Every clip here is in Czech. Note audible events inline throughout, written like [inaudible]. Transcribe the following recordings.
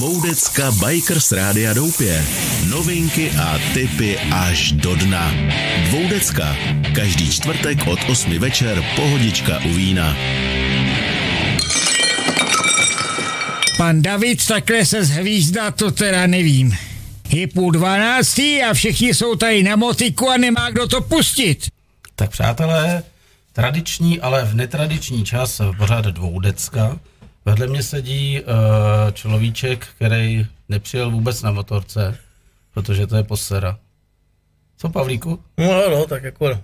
Dvoudecka Bikers Rádia Doupě. Novinky a tipy až do dna. Dvoudecka. Každý čtvrtek od 8 večer pohodička u vína. Pan David takhle se zhvízdá, to teda nevím. Je půl dvanáctý a všichni jsou tady na motiku a nemá kdo to pustit. Tak přátelé, tradiční, ale v netradiční čas pořád dvoudecka. Vedle mě sedí uh, človíček, který nepřijel vůbec na motorce, protože to je posera. Co, Pavlíku? No, no, tak jako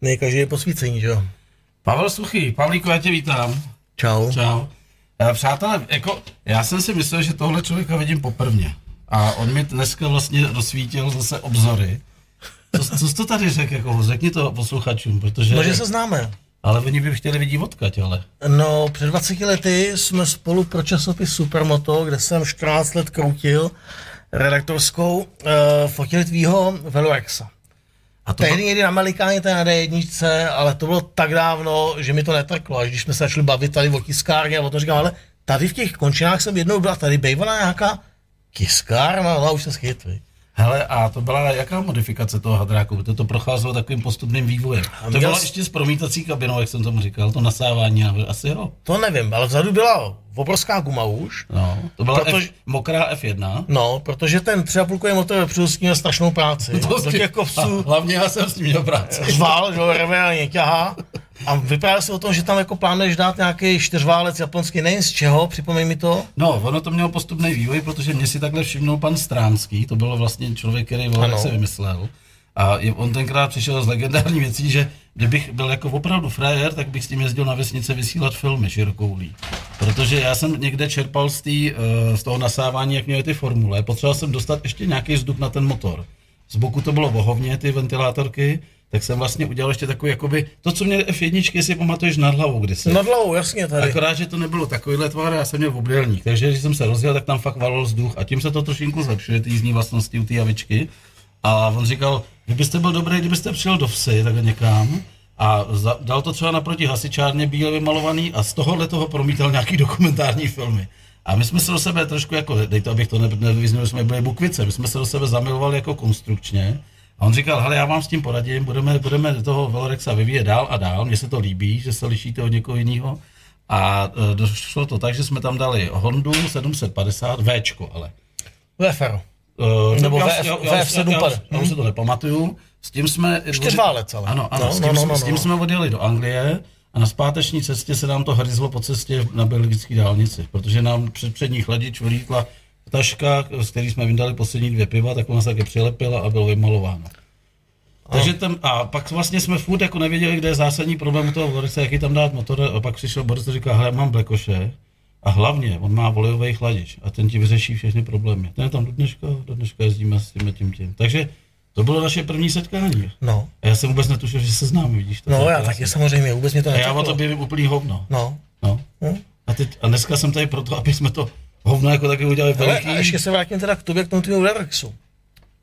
ne každý je posvícení, že jo? Pavel Suchý, Pavlíku, já tě vítám. Čau. Čau. Uh, přátelé, jako, já jsem si myslel, že tohle člověka vidím poprvně. A on mi dneska vlastně rozsvítil zase obzory. Co, co jsi to tady řekl, jako, řekni to posluchačům, protože... No, že se známe. Ale oni by chtěli vidět odkaď, ale. No, před 20 lety jsme spolu pro časopis Supermoto, kde jsem 14 let kroutil redaktorskou, uh, fotili tvýho Velorexa. A to Tehdy někdy na Melikáně, to na D1, ale to bylo tak dávno, že mi to netrklo. Až když jsme se začali bavit tady o tiskárně a o tom říkám, ale tady v těch končinách jsem jednou byla, tady bývala nějaká tiskárna, no už se schyt, Hele, a to byla jaká modifikace toho hadráku? To to procházelo takovým postupným vývojem. A to bylo ještě s promítací kabinou, jak jsem tomu říkal, to nasávání, asi jo. To nevím, ale vzadu byla obrovská guma už. No, to byla protože, F, mokrá F1. No, protože ten 3,5 motor vepředu s měl strašnou práci. [laughs] To do těch kopců. Hlavně já jsem s tím měl práci. Řval, že ho ťahá. [laughs] A vypadá se o tom, že tam jako plánuješ dát nějaký čtyřválec japonský, nejen z čeho, připomeň mi to? No, ono to mělo postupný vývoj, protože mě si takhle všimnul pan Stránský, to byl vlastně člověk, který volek se vymyslel. A on tenkrát přišel z legendární věcí, že kdybych byl jako opravdu frajer, tak bych s tím jezdil na vesnice vysílat filmy širokoulí. Protože já jsem někde čerpal z, tý, eh, z toho nasávání, jak měly ty formule. Potřeboval jsem dostat ještě nějaký vzduch na ten motor. Z boku to bylo vohovně, ty ventilátorky, tak jsem vlastně udělal ještě takový, jakoby, to, co měl F1, si pamatuješ nad hlavou kdysi. Nad hlavou, jasně tady. Akorát, že to nebylo takovýhle tvar, já jsem měl obdélník, takže když jsem se rozjel, tak tam fakt valil vzduch a tím se to trošinku zlepšuje, ty jízdní vlastnosti u té javičky. A on říkal, kdybyste byl dobrý, kdybyste přijel do vsi, tak někam, a za, dal to třeba naproti hasičárně bíle vymalovaný a z tohohle toho promítal nějaký dokumentární filmy. A my jsme se do sebe trošku jako, dej to, abych to nevyznal, jsme byli bukvice, my jsme se do sebe zamilovali jako konstrukčně a on říkal, hele, já vám s tím poradím, budeme, budeme toho Velorexa vyvíjet dál a dál, mně se to líbí, že se lišíte od někoho jiného. A e, došlo to tak, že jsme tam dali Hondu 750, Včko ale. VFR. Uh, Nebo já, VF, já, VF 750. Já, já, už se to nepamatuju. S tím jsme... Čtyřválec ale. Ano, ano, no, s, tím, no, no, no, s tím no. jsme odjeli do Anglie a na zpáteční cestě se nám to hryzlo po cestě na belgické dálnici, protože nám před přední chladič vylítla taška, z který jsme vydali poslední dvě piva, tak ona se taky přilepila a bylo vymalováno. Takže tam, a pak vlastně jsme furt jako nevěděli, kde je zásadní problém u toho Borisa, jaký tam dát motor, a pak přišel Boris a říká, hele, mám blekoše, a hlavně, on má volejový chladič a ten ti vyřeší všechny problémy. Ten je tam do dneška, do dneška jezdíme s tím tím tím. Takže to bylo naše první setkání. No. A já jsem vůbec netušil, že se známe, vidíš to. No, já taky samozřejmě, vůbec mě to neteklo. A já o to vím úplný hovno. No. no. no. A, teď, a dneska jsem tady proto, aby jsme to hovno jako taky udělali veliký. Ale a ještě se vrátím teda k tobě, k tomu tvýmu Velorexu.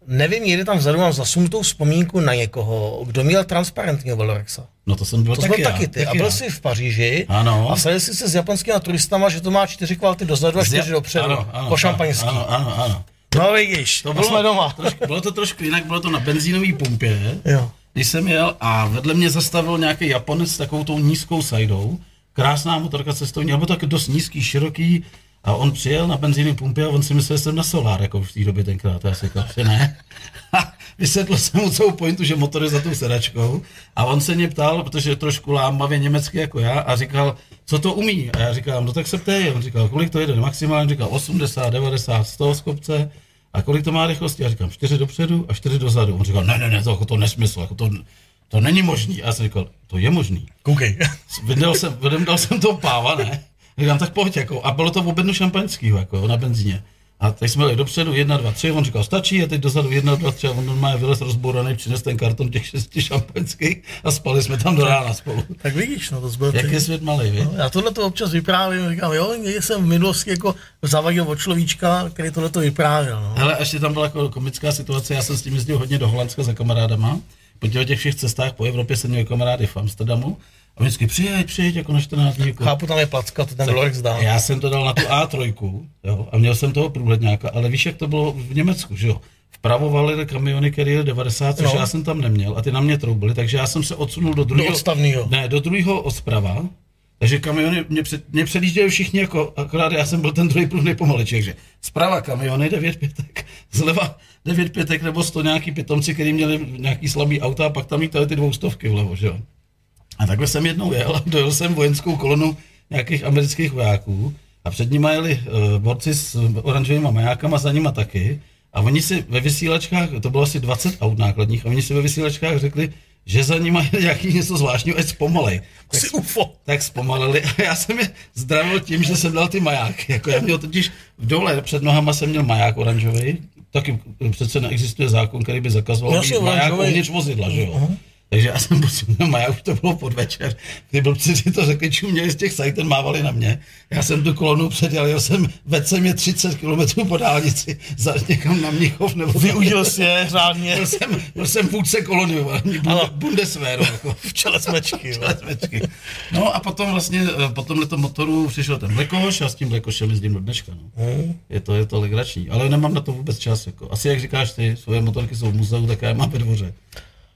Nevím, někdy tam vzadu mám zasunutou vzpomínku na někoho, kdo měl transparentního Velorexa. No to jsem byl to taky, byl taky ty. Taky a byl jsi v Paříži ano. a sedl jsi se s japonskými turistama, že to má čtyři kvality dozadu a čtyři dopředu. Ano, ano, po šampaňský. Ano, ano, ano. No vidíš, to bylo, jsme doma. Trošku, bylo to trošku jinak, bylo to na benzínové pumpě, jo. když jsem jel a vedle mě zastavil nějaký Japonec s takovou tou nízkou sajdou. Krásná motorka cestovní, ale taky dost nízký, široký, a on přijel na benzínní pumpě a on si myslel, že jsem na solár, jako v té době tenkrát. Já si říkal, že ne. [laughs] A vysvětlil jsem mu celou pointu, že motor je za tou sedačkou. A on se mě ptal, protože je trošku lámavě německy jako já, a říkal, co to umí. A já říkám, no tak se ptej. On říkal, kolik to jede maximálně, říkal 80, 90, 100 z kopce. A kolik to má rychlosti? Já říkám, 4 dopředu a 4 dozadu. On říkal, ne, ne, ne, to, jako to nesmysl, jako to, to není možný. A já jsem říkal, to je možný. Koukej. Vydal jsem, vydal jsem to páva, ne? Říkám, tak pojď, jako. A bylo to v objednu šampaňského, jako, na benzíně. A teď jsme jeli dopředu, jedna, dva, tři, on říkal, stačí, a teď dozadu jedna, dva, tři, a on normálně vylez rozbouraný, přines ten karton těch šesti šampaňských a spali jsme tam do rána spolu. Tak vidíš, no to zbyl. Jak je svět malý, víš? No, já tohle to občas vyprávím, říkám, jo, někdy jsem v minulosti jako zavadil od človíčka, který tohle to vyprávěl. No. Hele, ještě tam byla jako komická situace, já jsem s tím jezdil hodně do Holandska za kamarádama, po těch všech cestách po Evropě jsem měl kamarády v Amsterdamu A vždycky přijeď, přijeď jako na 14 dní. Jako. Chápu, tam je placka, to ten Lorex dá. Já jsem to dal na tu A3, jo, a měl jsem toho průhledňáka, ale víš, jak to bylo v Německu, že jo? Vpravo valily kamiony, které jeli 90, což No. já jsem tam neměl, a ty na mě troubily, takže já jsem se odsunul do druhého. odstavnýho. Ne, do druhého od zprava. Takže kamiony mě, před, mě předjížděli všichni jako, akorát já jsem byl ten druhý pruh nejpomalejší, takže zprava kamiony 9 pětek, [laughs] zleva 9 pětek nebo 100 nějaký pitomci, kteří měli nějaký slabý auta a pak tam lítaly ty dvoustovky vlevo, že jo. A takhle jsem jednou jel a dojel jsem vojenskou kolonu nějakých amerických vojáků a před nimi jeli uh, borci s oranžovými majákama, za nima taky. A oni si ve vysílačkách, to bylo asi 20 aut nákladních, a oni si ve vysílačkách řekli, že za nima je nějaký něco zvláštního, ať zpomalej. Tak, UFO. tak zpomalili a já jsem je zdravil tím, že jsem dal ty majáky. Jako já měl totiž v dole před nohama jsem měl maják oranžový, taky přece neexistuje zákon, který by zakazoval maják uvnitř vozidla, že jo. Takže já jsem měl maják, už to bylo podvečer. Ty blbci si to řekli, čuměli z těch sajten, mávali na mě. Já jsem tu kolonu předjel, jel jsem, jsem je 30 km po dálnici, za někam na Mnichov nebo Využil si je řádně byl jsem, byl jsem vůdce kolony, vole, Bunde, Bundeswehru, jako. [laughs] v čele smečky. jo. Čtvrtečky. No a potom vlastně eh, po tomhle motoru přišel ten Blekoš a s tím Blekošem jezdím do dneška. No. Je, to, je to legrační, ale nemám na to vůbec čas. Jako. Asi jak říkáš ty, svoje motorky jsou v muzeu, tak já mám ve dvoře.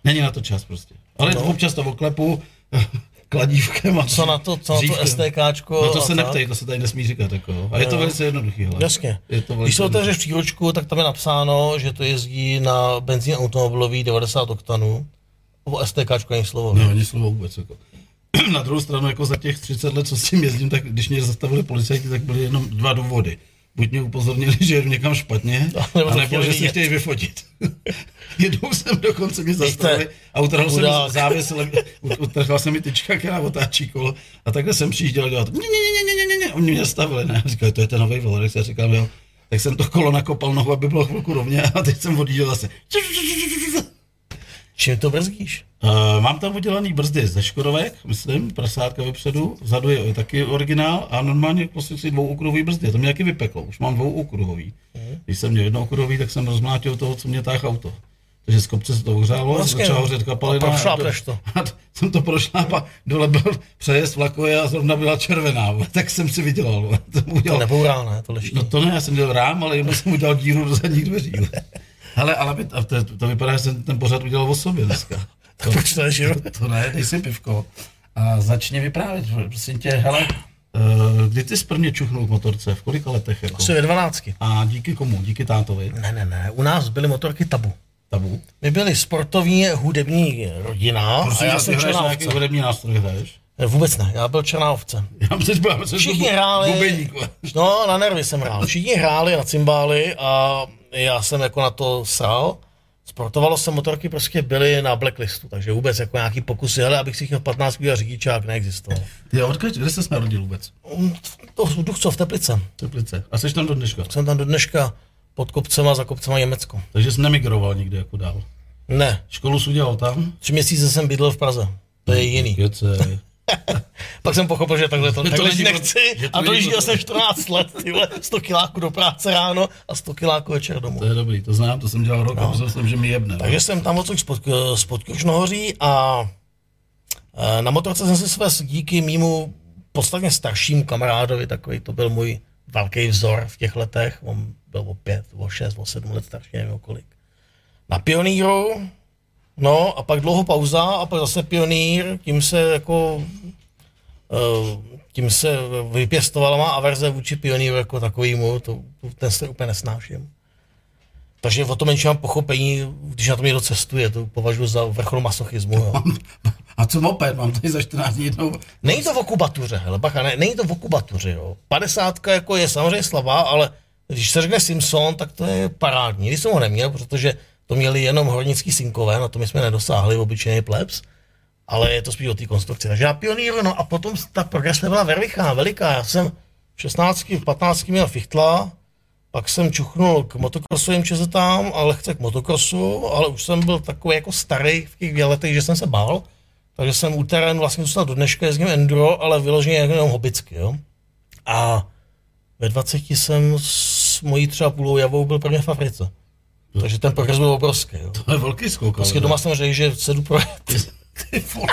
Není na to čas prostě. Ale no. občas to oklepu [laughs] kladívkem a Co na to, co na to. STKčko? No to se neptej, to se tady nesmí říkat. Jako. A je to velice jednoduchý. Hele. Jasně. Je to Když velice se otevřeš příručku, tak tam je napsáno, že to jezdí na benzín automobilový 90 oktanů. O STKčku ani slovo. Ne, ani slovo vůbec. Jako. [clears throat] Na druhou stranu, jako za těch 30 let, co s tím jezdím, tak když mě zastavili policajti, tak byly jenom dva důvody. Buď mě upozornili, že jedu někam špatně, [laughs] Nebo anebo že si chtějí vyfotit. [laughs] Jednou jsem dokonce mě zastavili a utrhl jsem závěs, utrhla se mi tyčka, která otáčí kolo a takhle jsem přijížděl dělat. Ne, ne, ne, ne, ne, ne, ne, oni mě zastavili, ne, říkali, to je ten nový Valorex, já říkám, jo. Tak jsem to kolo nakopal nohu, aby bylo chvilku rovně a teď jsem odjížděl zase. Čím to brzdíš? Uh, mám tam udělaný brzdy ze Škodovek, myslím, prasátka vepředu, vzadu je taky originál a normálně prostě si dvouokruhový brzdy, to mě taky vypeklo, už mám dvouokruhový. Když jsem měl jednookruhový, tak jsem rozmlátil toho, co mě táhl auto. Takže z kopce se to ohřálo, Vlastně, začala no. hořet kapalina. A prošlápneš to. [laughs] A jsem to prošláp a dole byl přejezd vlakové a zrovna byla červená, tak jsem si vydělal. To To udělal. nebourá, ne? To leští. No to ne, já jsem dělal rám, ale jenom jsem udělal díru do zadních dveří. [laughs] Hele, ale by- a to, to, vypadá, že jsem ten pořad udělal o sobě dneska. tak [laughs] proč to nežiju? To ne, dej si pivko. A začni vyprávět, prosím tě, hele, uh, kdy ty jsi prvně čuchnul k motorce, v kolika letech? Jako? Asi ve 12. A díky komu? Díky tátovi? Ne, ne, ne. U nás byly motorky tabu. Tabu? My byli sportovní hudební rodina a Prosím, já tě, jsem černá nějaký ovce. hudební nástroj, hraješ? Ne, Vůbec ne, já byl černá ovce. Já byl, já Všichni hráli, Bubeník, no na nervy jsem hrál, všichni hráli na cymbály a já jsem jako na to sral. Sportovalo se, motorky prostě byly na blacklistu, takže vůbec jako nějaký pokusy, hele, abych si chtěl 15 a řidičák, neexistoval. Ty, odkud, kde jsi se narodil vůbec? To v Duchcov, v Teplice. Teplice. A jsi tam do dneška. Jsem tam do dneška pod kopcema, za kopcema Německo. Takže jsi nemigroval nikde jako dál. Ne, Školu jsi udělal tam? tři měsíce jsem bydlel v Praze. To je jiný. [laughs] Pak jsem pochopil, že takhle to, to takhle nechci že to a dojížděl jsem 14 let, tyhle, 100 kiláků do práce ráno a 100 kiláků večer domů. To je dobrý, to znám, to jsem dělal rok a myslel jsem, že mi jebne. no. Takže jsem tam odsud spod, spod Krušnohoří a e, na motorce jsem si svést díky mýmu podstatně staršímu kamarádovi, takový to byl můj velký vzor v těch letech, on byl o pět, o šest, o sedm let starší, nevím o kolik. Na pioníru, no a pak dlouho pauza a pak zase pionýr, tím se jako tím se vypěstovala má averze vůči pioníru jako takovýmu, to, ten se úplně nesnáším. Takže o to menší mám pochopení, když na to někdo cestuje, to považuji za vrchol masochismu. Jo. [laughs] A co moped? Mám tady za 14 dní jednou. Není to v okubatuře, hele, bacha, ne, není to v okubatuře, jo. 50 jako je samozřejmě slabá, ale když se řekne Simpson, tak to je parádní. Když jsem ho neměl, protože to měli jenom hornický synkové, na to my jsme nedosáhli, obyčejný plebs, ale je to spíš o té konstrukci. Takže já pionýru, no a potom ta progresně byla veliká, veliká. Já jsem v 16, v 15 měl fichtla, pak jsem čuchnul k motokrosovým čezetám a lehce k motokrosu, ale už jsem byl takový jako starý v těch letech, že jsem se bál. Takže jsem u terénu vlastně zůstal do dneška, jezdím enduro, ale vyloženě jenom hobbicky, jo. A ve 20 jsem s mojí třeba půlou javou byl prvně v Africe. Takže ten progres byl obrovský, jo. To je velký skok. Ale- doma jsem řekl, že se jdu projet. Ty vole.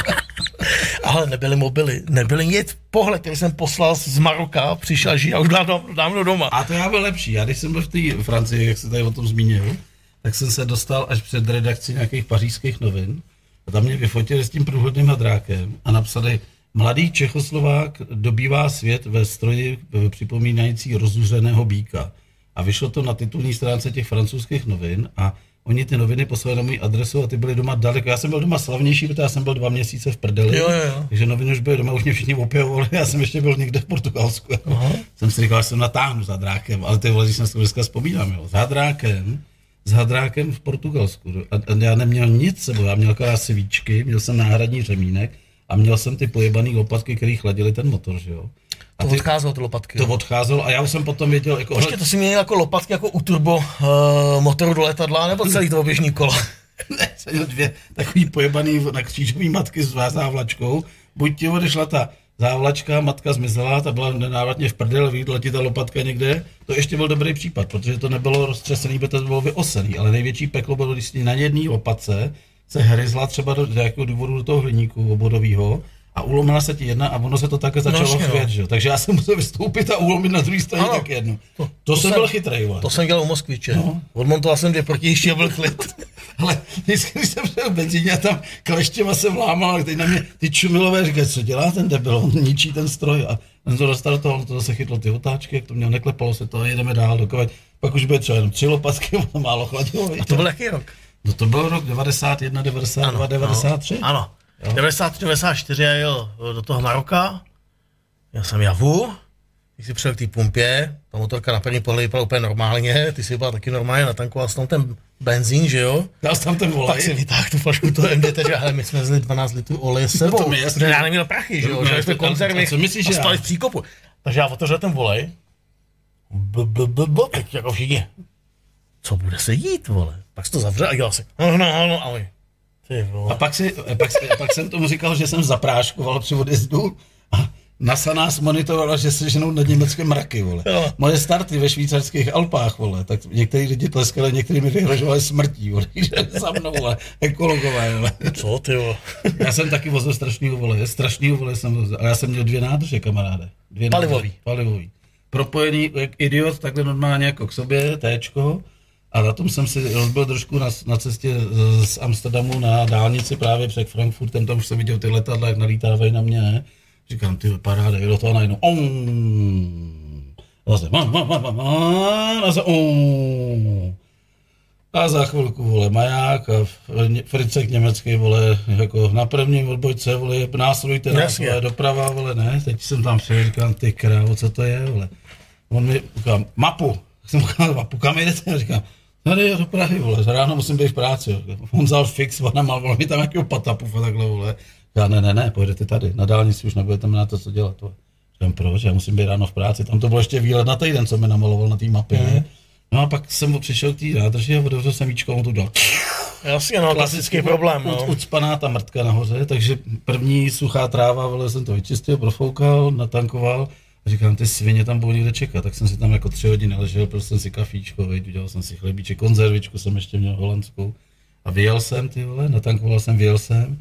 Ale nebyly mobily, nebyly nic. Pohled, který jsem poslal z Maroka, přišel žít a už dávno, dávno doma. A to já byl lepší. Já když jsem byl v té Francii, jak se tady o tom zmínil, tak jsem se dostal až před redakci nějakých pařížských novin. A tam mě vyfotili s tím průhodným hadrákem a napsali, mladý Čechoslovák dobývá svět ve stroji připomínající rozuřeného býka. A vyšlo to na titulní stránce těch francouzských novin a oni ty noviny poslali na můj adresu a ty byly doma daleko. Já jsem byl doma slavnější, protože já jsem byl dva měsíce v prdeli. Jo, jo, jo. Takže noviny už byly doma, už mě všichni opěvovali. Já jsem ještě byl někde v Portugalsku. Aha. Jsem si říkal, že jsem natáhnu za drákem, ale ty vole, když jsem si to dneska vzpomínám, jo. Za drákem, s hadrákem v Portugalsku. A, a já neměl nic sebou, já měl akorát svíčky, měl jsem náhradní řemínek a měl jsem ty pojebaný lopatky, které chladily ten motor, že jo. A To ty, odcházelo ty lopatky. to jo. odcházelo a já už jsem potom věděl, jako, Počkej, to si měl jako lopatky jako u turbo uh, motoru do letadla, nebo celý to běžný kola? [laughs] ne, jsem dvě takový pojebaný na křížový matky s závlačkou. Buď ti odešla ta závlačka, matka zmizela, ta byla nenávratně v prdel, vyjde ti ta lopatka někde. To ještě byl dobrý případ, protože to nebylo roztřesený, by to bylo vyosený, ale největší peklo bylo, když na jedné lopatce se hryzla třeba do, do jakého důvodu do toho hliníku obodového a ulomila se ti jedna a ono se to také začalo jasně, no. chvět, že? Takže já jsem [laughs] musel vystoupit a ulomit na druhé straně Ano. tak jednu. To, To- to, to jsem jsem- byl chytrý. To jsem dělal u Moskviče. No. Odmontoval jsem dvě protijiště a byl klid. [laughs] Ale vždycky, když jsem v benzíně a tam kleštěma se vlámal, a teď na mě ty čumilové říkají, co dělá ten debil, on ničí ten stroj a on to dostal do toho, on to zase chytlo ty otáčky, jak to měl, neklepalo se to a jedeme dál, dokud pak už bude třeba jenom tři lopatky, [laughs] málo chladilo. A to byl jaký rok? no to byl rok 91, 92, 93. Ano. 93, 94 já jel do toho Maroka, já jsem javu, když si přijel k té pumpě, ta motorka na první pohled vypadala úplně normálně, ty si byla taky normálně natankoval s tom ten benzín, že jo? Dal jsem tam ten Pak si volej. vytáhl tu flašku toho MDT, že hele, my jsme zli 12 litrů oleje s sebou, to mi jasný. protože já neměl prachy, že jo, No, že to jsme tam- konzervy co myslíš, a že stali já? v příkopu. Takže já otevřel ten volej, b, b, b, b, teď jako všichni, co bude se jít, vole? Pak se to zavřel a dělal si, no, no, no, a oni, ty vole. A pak, si, pak, si, pak jsem tomu říkal, že jsem zapráškoval při odjezdu a NASA nás monitorovala, že se ženou nad německé mraky, vole. Jo. Moje starty ve švýcarských Alpách, vole, tak některý lidi tleskali, některý mi vyhrožovali smrtí, vole, [laughs] že za mnou, vole, ekologové, vole. Co ty vole? Já jsem taky vozil strašnýho vole, strašnýho vole jsem vozil, ale já jsem měl dvě nádrže, kamaráde. Dvě Palivový. Nádrže, palivový. Propojený jak idiot, takhle normálně jako k sobě, téčko. A na tom jsem si rozbil trošku na, na cestě z, z Amsterdamu na dálnici právě před Frankfurtem, tam už jsem viděl ty letadla, jak nalítávají na mě, ne? Říkám, ty paráda, jde do toho najednou. Om. Zase, ma, ma, ma, ma, ma, a zase, om. A za chvilku, vole, maják a Fricek německý, vole, jako na prvním odbojce, vole, následujte nás, Jasně. vole, doprava, vole, ne, teď jsem tam přijel, říkám, ty krávo, co to je, vole. On mi říká, mapu, jsem ukázal mapu, kam jdete, a říkám, tady je do Prahy, vole, za ráno musím být v práci, jo. on vzal fix, ona mal, vole, mi tam nějakého patapu, a takhle, vole. Já, ne, ne, ne, pojedete tady, na dálnici už nebudete mít na to, co dělat, vole. Říkám, proč, já musím být ráno v práci, tam to bylo ještě výlet na týden, co mi namaloval na té mapě, ne? No a pak jsem přišel k té nádrži a otevřel jsem víčko a on to udělal. Jasně, no, klasický problém, no. Ucpaná ta mrtka nahoře, takže první suchá tráva, vole, jsem to vyčistil, profoukal, natankoval říkám, ty svině tam budou někde čekat, tak jsem si tam jako tři hodiny ležel, prostě jsem si kafíčko, veď, udělal jsem si chlebíček, konzervičku jsem ještě měl holandskou a vyjel jsem, ty vole, natankoval jsem, vyjel jsem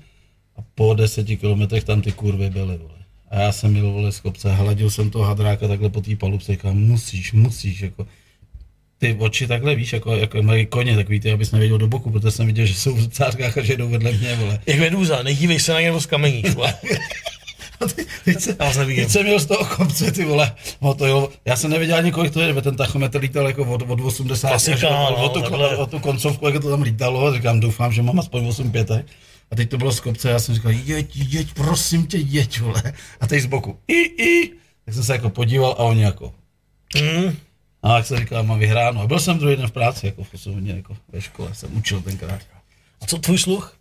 a po deseti kilometrech tam ty kurvy byly, vole. A já jsem měl, vole, z kopce, hladil jsem toho hadráka takhle po té palubce, říkám, musíš, musíš, jako, ty oči takhle, víš, jako, jako mají koně, takový ty, abys neviděl do boku, protože jsem viděl, že jsou v cářkách a že jdou vedle mě, vole. Jak medúza, nedívej se na ně nebo z kamení, [laughs] [laughs] teď, se, Já nevidím. teď jsem měl z toho kopce, ty vole, no to jo, já jsem nevěděl ani kolik to je, ten tachometr lítal jako od, od 80 Klasika, až od, no, od, tu, od, tu koncovku, jak to tam lítalo, a říkám, doufám, že mám aspoň 8 pětek. A teď to bylo z kopce, já jsem říkal, jeď, jeď, prosím tě, jeď, vole. A teď z boku, i, i. Tak jsem se jako podíval a oni jako, Mm. a jak jsem říkal, mám vyhráno. A byl jsem druhý den v práci, jako v 8 hodin, jako ve škole, jsem učil tenkrát. A co tvůj sluch?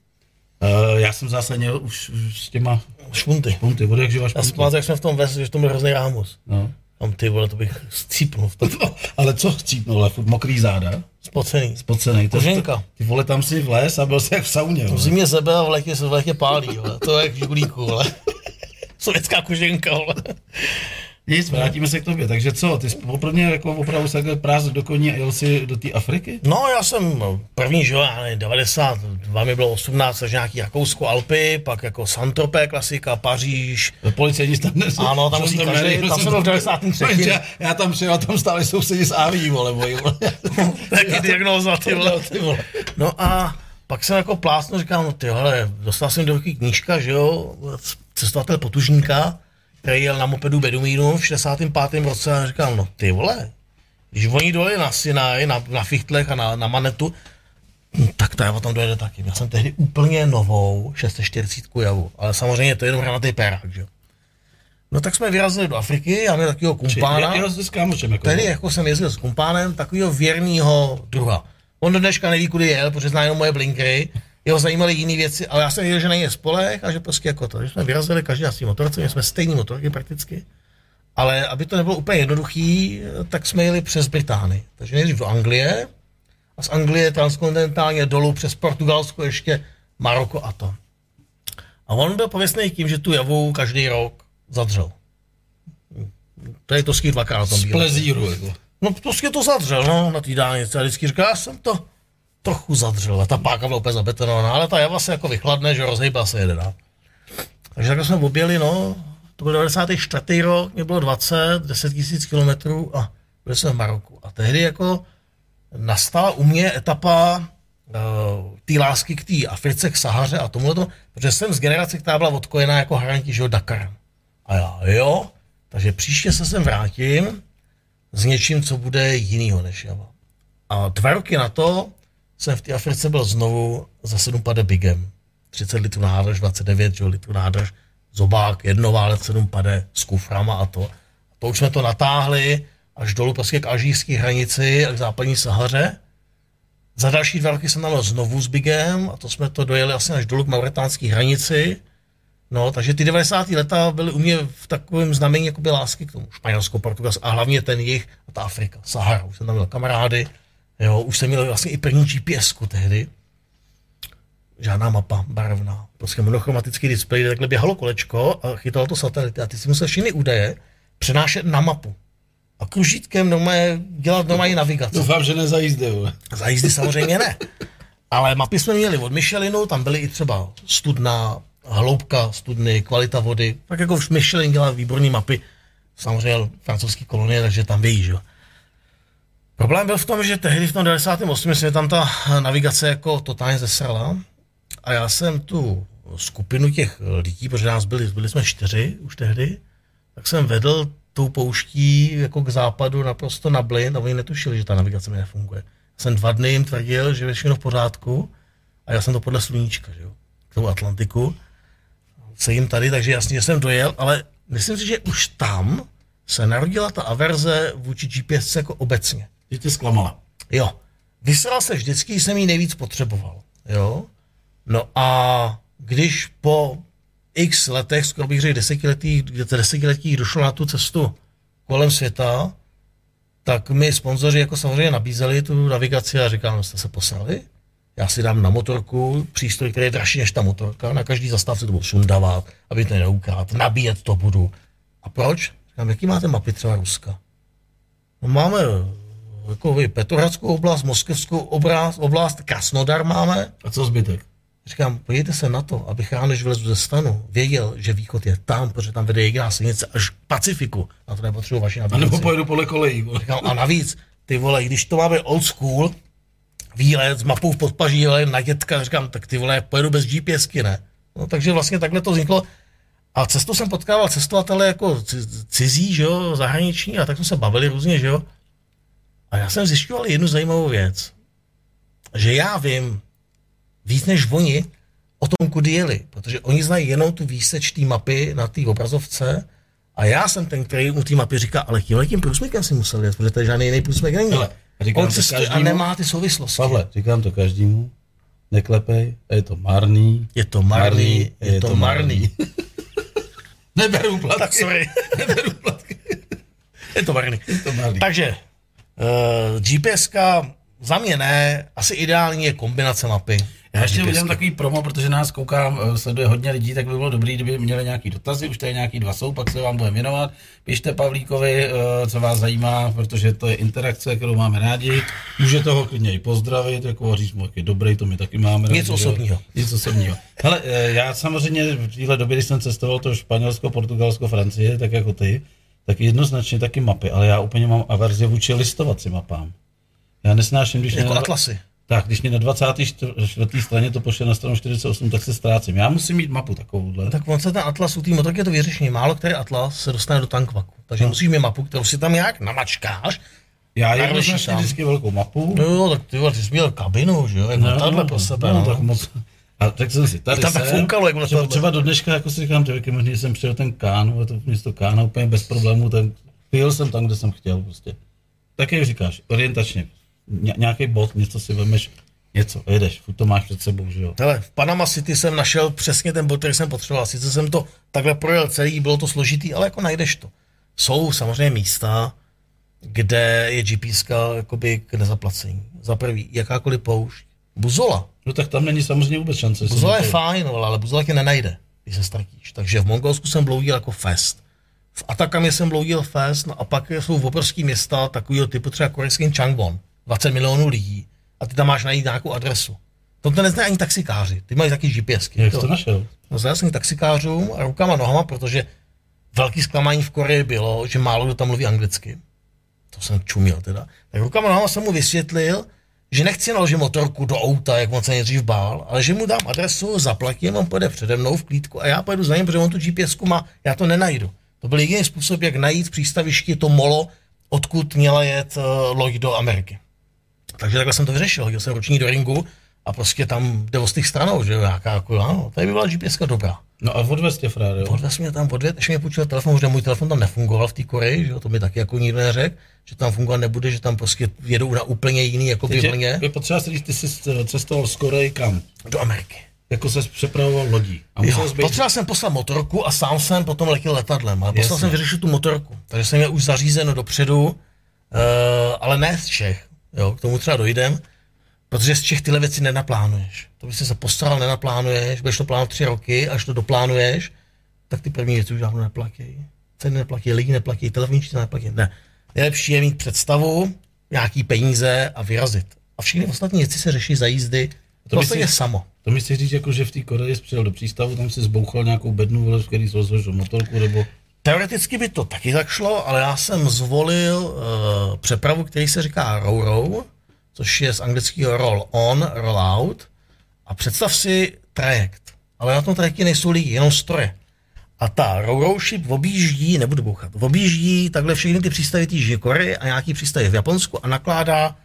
Uh, já jsem měl už, s těma Špunty. punty, od jak živa Já špunty. pamatuju, jak jsme v tom ves, že to byl hrozný rámus. No. Tam ty vole, to bych scípnul v tom. No, [laughs] ale co chcípnul, ale furt mokrý záda, Spocený. spocený. To, Koženka. to, ty vole, tam si vles a byl si jak v sauně. V zimě zebe a v létě se v létě pálí, vole. To je jak v žigulíku, vole. [laughs] Sovětská koženka, vole. Nic, vrátíme se k tobě. Takže co, ty jsi poprvé jako opravdu se takhle práz do koní a jel si do té Afriky? No, já jsem první, že jo, já nevím, 92 mi bylo 18, takže nějaký Rakousko, Alpy, pak jako Santropé, klasika, Paříž. Policejní tam dnes. Ano, tam [laughs] musí každý, tam jsem byl v 93. Já, já tam přijel, tam stále sousedi s AV, vole, moji, vole. [laughs] Taky diagnóza, ty vole. [laughs] Ty vole. No a pak jsem jako plásno, říkám, no ty hele, dostal jsem do ruky knížka, že jo, cestovatel potužníka, který jel na mopedu Bedumínu v 65. roce a říkal, no ty vole, když oni dojeli na Sinai, na, na fichtlech a na, na manetu, no, tak ta java tam dojede taky. Měl jsem tehdy úplně novou 640 javu, ale samozřejmě to je jenom hranatý perák, že jo. No tak jsme vyrazili do Afriky, já měl takového kumpána. S kámošem, jako. Tedy jako jsem jezdil s kumpánem, takového věrného druha. On do dneška neví, kudy jel, protože zná jenom moje blinky. Jeho zajímaly jiné věci, ale já jsem věděl, že není spolech a že prostě jako to. Že jsme vyrazili každý na svým motorce, jsme stejný motorky prakticky. Ale aby to nebylo úplně jednoduchý, tak jsme jeli přes Británii. Takže nejdřív do Anglie a z Anglie transkontinentálně dolů přes Portugalsko ještě Maroko a to. A on byl pověstný tím, že tu javu každý rok zadřel. To je to ský dvakrát Z plezíru, jako. No prostě to zadřel, no, na té dálnici. A vždycky říká, já jsem to trochu zadřel. A ta páka byla úplně zabetonovaná, ale ta java se jako vychladne, že rozhejbá se jede dál. Takže takhle jsme objeli, no, to byl 94. rok, mě bylo 20, 10 tisíc kilometrů a byli jsme v Maroku. A tehdy jako nastala u mě etapa uh, té lásky k té Africe, k Sahaře a tomuhle, protože jsem z generace, která byla odkojená jako hranti, že jo, Dakarem. A já, jo, takže příště se sem vrátím s něčím, co bude jinýho než Java. A dva roky na to jsem v té Africe byl znovu za 7 pade bigem. 30 litrů nádrž, 29 že, litrů nádrž, zobák, jednoválec 7 pade s kuframa a to. A to už jsme to natáhli až dolů prostě k alžírské hranici a k západní Sahaře. Za další dva roky jsem tam znovu s bigem a to jsme to dojeli asi až dolů k mauretánské hranici. No, takže ty 90. leta byly u mě v takovém znamení jakoby lásky k tomu Španělsko, Portugalsko a hlavně ten jich a ta Afrika, Sahara. Už jsem tam měl kamarády, jo, už jsem měl vlastně i první gps tehdy. Žádná mapa barevná, prostě monochromatický displej, takhle běhalo kolečko a chytalo to satelity a ty si musel všechny údaje přenášet na mapu. A kružítkem normálně dělat normální navigaci. Doufám, že nezajízde, vole. Za jízdy samozřejmě ne. Ale mapy jsme měli od Michelinu, tam byly i třeba studna, hloubka studny, kvalita vody. Tak jako Michelin dělá výborné mapy, samozřejmě francouzský kolonie, takže tam vějí, že jo. Problém byl v tom, že tehdy v tom 98. se tam ta navigace jako totálně zesrala a já jsem tu skupinu těch lidí, protože nás byli, byli jsme čtyři už tehdy, tak jsem vedl tou pouští jako k západu naprosto na blin a oni netušili, že ta navigace mi nefunguje. Já jsem dva dny jim tvrdil, že je všechno v pořádku a já jsem to podle sluníčka, že jo, k tomu Atlantiku. Se jim tady, takže jasně, jsem dojel, ale myslím si, že už tam se narodila ta averze vůči GPS jako obecně. Že tě zklamala. Jo. Vysral se vždycky, jsem ji nejvíc potřeboval. Jo. No a když po x letech, skoro bych řekl desetiletí, desetiletí došlo na tu cestu kolem světa, tak mi sponzoři jako samozřejmě nabízeli tu navigaci a říkám, no jste se poslali? Já si dám na motorku přístroj, který je dražší než ta motorka, na každý zastávce to budu sundávat, aby to neukrát, nabíjet to budu. A proč? Říkám, jaký máte mapy třeba Ruska? No máme vy, Petrohradskou oblast, Moskevskou oblast, oblast, Krasnodar máme. A co zbytek? Říkám, podívejte se na to, abych já, než vylezu ze stanu, věděl, že východ je tam, protože tam vede jediná silnice až k Pacifiku. Na to nepotřebuji vaši A navigaci. nebo pojedu podle kolejí. Říkám, a navíc, ty vole, když to máme old school, výlet s mapou v podpaží, ale na dětka, říkám, tak ty vole, pojedu bez GPSky, ne? No, takže vlastně takhle to vzniklo. A cestu jsem potkával cestovatele jako ci- cizí, že jo, zahraniční, a tak jsme se bavili různě, že jo. A já jsem zjišťoval jednu zajímavou věc, že já vím víc než oni o tom, kudy jeli, protože oni znají jenom tu výseč té mapy na té obrazovce a já jsem ten, který mu té mapy říká, ale tímhle tím průsmykem si musel jet, protože to žádný jiný průsmyk není. Hele, říkám On to cestuje a nemá ty souvislosti. Pavle, říkám to každému, neklepej, a je to marný. Je to marný, je, to marný. [laughs] Neberu platky. tak sorry. [laughs] Neberu platky. je to marný. Je to marný. Takže uh, GPSka za mě ne, asi ideální je kombinace mapy. Já ještě udělám takový promo, protože nás koukám, eh, sleduje hodně lidí, tak by bylo dobré, kdyby měli nějaký dotazy, už tady nějaký dva jsou, pak se vám budeme věnovat. Pište Pavlíkovi, eh, co vás zajímá, protože to je interakce, kterou máme rádi. Můžete ho klidně i pozdravit, jako říct mu, jak je dobrý, to my taky máme. Nic rádi, osobního. Nic osobního. Hele, eh, já samozřejmě v téhle době, když jsem cestoval to Španělsko, Portugalsko, Francie, tak jako ty, tak jednoznačně taky mapy, ale já úplně mám averzi vůči listovací mapám. Já nesnáším, když... Jako atlasy. Tak, když mě na 24. straně to pošle na stranu 48, tak se ztrácím. Já musím mít mapu takovouhle. Tak on se ten atlas u té motorky je to vyřešení. Málo který atlas se dostane do tankvaku. Takže no. musíš mít mapu, kterou si tam jak namačkáš. Já jednoznačně vždycky velkou mapu. No jo, tak ty, ty jsi měl kabinu, že jo, jako no, tahle pro sebe. No, no. Tak moc, a tak jsem si tady tam se, tak funkalo, jako třeba, třeba do dneška, jako si říkám, že možný jsem přijel ten kán, to město Kána úplně bez problémů, tak jel jsem tam, kde jsem chtěl prostě. Tak jak říkáš, orientačně, nějaký bod, něco si vemeš, něco, jedeš, furt to máš před sebou, že jo. Hele, v Panama City jsem našel přesně ten bod, který jsem potřeboval. Sice jsem to takhle projel celý, bylo to složitý, ale jako najdeš to. Jsou samozřejmě místa, kde je GPS jakoby k nezaplacení. Za prvý, jakákoliv poušť. Buzola. No tak tam není samozřejmě vůbec šance. Buzola je fajn, ale buzola tě nenajde, když se ztratíš. Takže v Mongolsku jsem bloudil jako fest. V Atakamě jsem bloudil fest, no a pak jsou obrovský města takového typu třeba korejský Changwon. 20 milionů lidí a ty tam máš najít nějakou adresu. To to nezná ani taxikáři, ty mají taky GPSky. Jak to našel? No jsem taxikářům a rukama nohama, protože velký zklamání v Koreji bylo, že málo kdo tam mluví anglicky. To jsem čuměl teda. Tak rukama nohama jsem mu vysvětlil, že nechci naložit motorku do auta, jak on se nejdřív bál, ale že mu dám adresu, zaplatím, on pojede přede mnou v klídku a já pojedu za ním, protože on tu GPS má, já to nenajdu. To byl jediný způsob, jak najít v přístavišti to molo, odkud měla jet uh, loď do Ameriky. Takže takhle jsem to vyřešil. Hodil jsem roční do ringu a prostě tam jde o z těch stranou, že jo, nějaká jako, ano, tady by byla GPS dobrá. No a odvez tě, fráde, Odvez mě tam, odvez, ještě mě půjčil telefon, že můj telefon tam nefungoval v té Koreji, že jo, to mi taky jako nikdo neřekl, že tam fungovat nebude, že tam prostě jedou na úplně jiný jako vlně. Je potřeba si říct, ty jsi cestoval z Koreji kam? Do Ameriky. Jako se přepravoval lodí. A jo, být... potřeboval jsem poslat motorku a sám jsem potom letěl letadlem, ale poslal jsem vyřešit tu motorku. Takže jsem je už zařízeno dopředu, uh, ale ne z Čech. Jo, k tomu třeba dojdem, protože z Čech tyhle věci nenaplánuješ. To by si se postaral, nenaplánuješ, budeš to plánovat tři roky, až to doplánuješ, tak ty první věci už dávno neplatí. Ceny neplatí, lidi neplatí, telefonní čísla neplatí. Ne. Nejlepší je mít představu, nějaký peníze a vyrazit. A všechny ostatní věci se řeší za jízdy. To, to je samo. To mi si říct, jako, že v té Koreji jsi přijel do přístavu, tam si zbouchal nějakou bednu, v který jsi rozložil motorku, nebo Teoreticky by to taky tak šlo, ale já jsem zvolil uh, přepravu, který se říká row což je z anglického roll on, roll out. A představ si trajekt. Ale na tom trajekti nejsou lidi, jenom stroje. A ta row ship objíždí, nebudu bouchat, objíždí takhle všechny ty přístavy té Koreje a nějaký přístavy v Japonsku a nakládá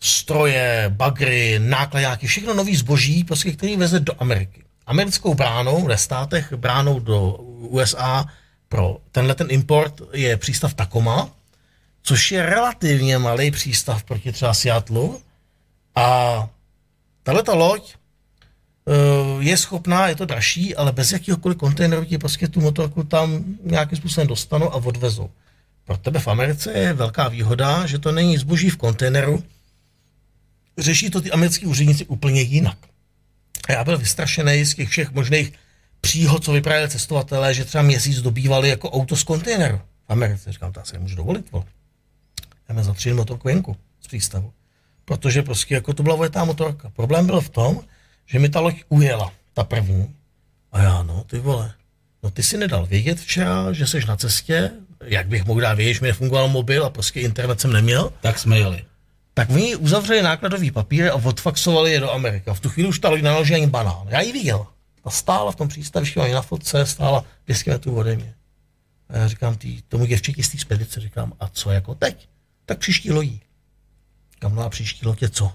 stroje, bagry, nákladáky, všechno nový zboží, prostě, který veze do Ameriky. Americkou bránou ve státech, bránou do USA, pro tenhle ten import je přístav Tacoma, což je relativně malý přístav proti třeba Seattle. A tahle ta loď eh, je schopná, je to dražší, ale bez jakýhokoliv kontejneru ti prostě tu motorku tam nějakým způsobem dostanou a odvezou. Pro tebe v Americe je velká výhoda, že to není zboží v kontejneru, řeší to ty americký úředníci úplně jinak. A já byl vystrašený z těch všech možných příhod, co vyprávěli cestovatelé, že třeba měsíc dobývali jako auto z kontejneru v Americe. Říkám, to asi nemůžu dovolit, vole. Mám zatřít motorku venku z přístavu. Protože prostě jako to byla vojetá motorka. Problém byl v tom, že mi ta loď ujela, ta první. A já, no, ty vole, no ty si nedal vědět včera, že jsi na cestě, jak bych mohl dát vědět, že mi nefungoval mobil a prostě internet jsem neměl. Tak jsme jeli. Tak oni uzavřeli nákladový papír a odfaxovali je do Ameriky. V tu chvíli už ta loď nenaložila ani banán. Já ji viděl. A stála v tom přístavišti, ani na fotce, stála 200 metrů ode mě. A já říkám tý, tomu děvčeti z té spedice, říkám, a co jako teď? Tak příští lodí. Kam má příští lodě co?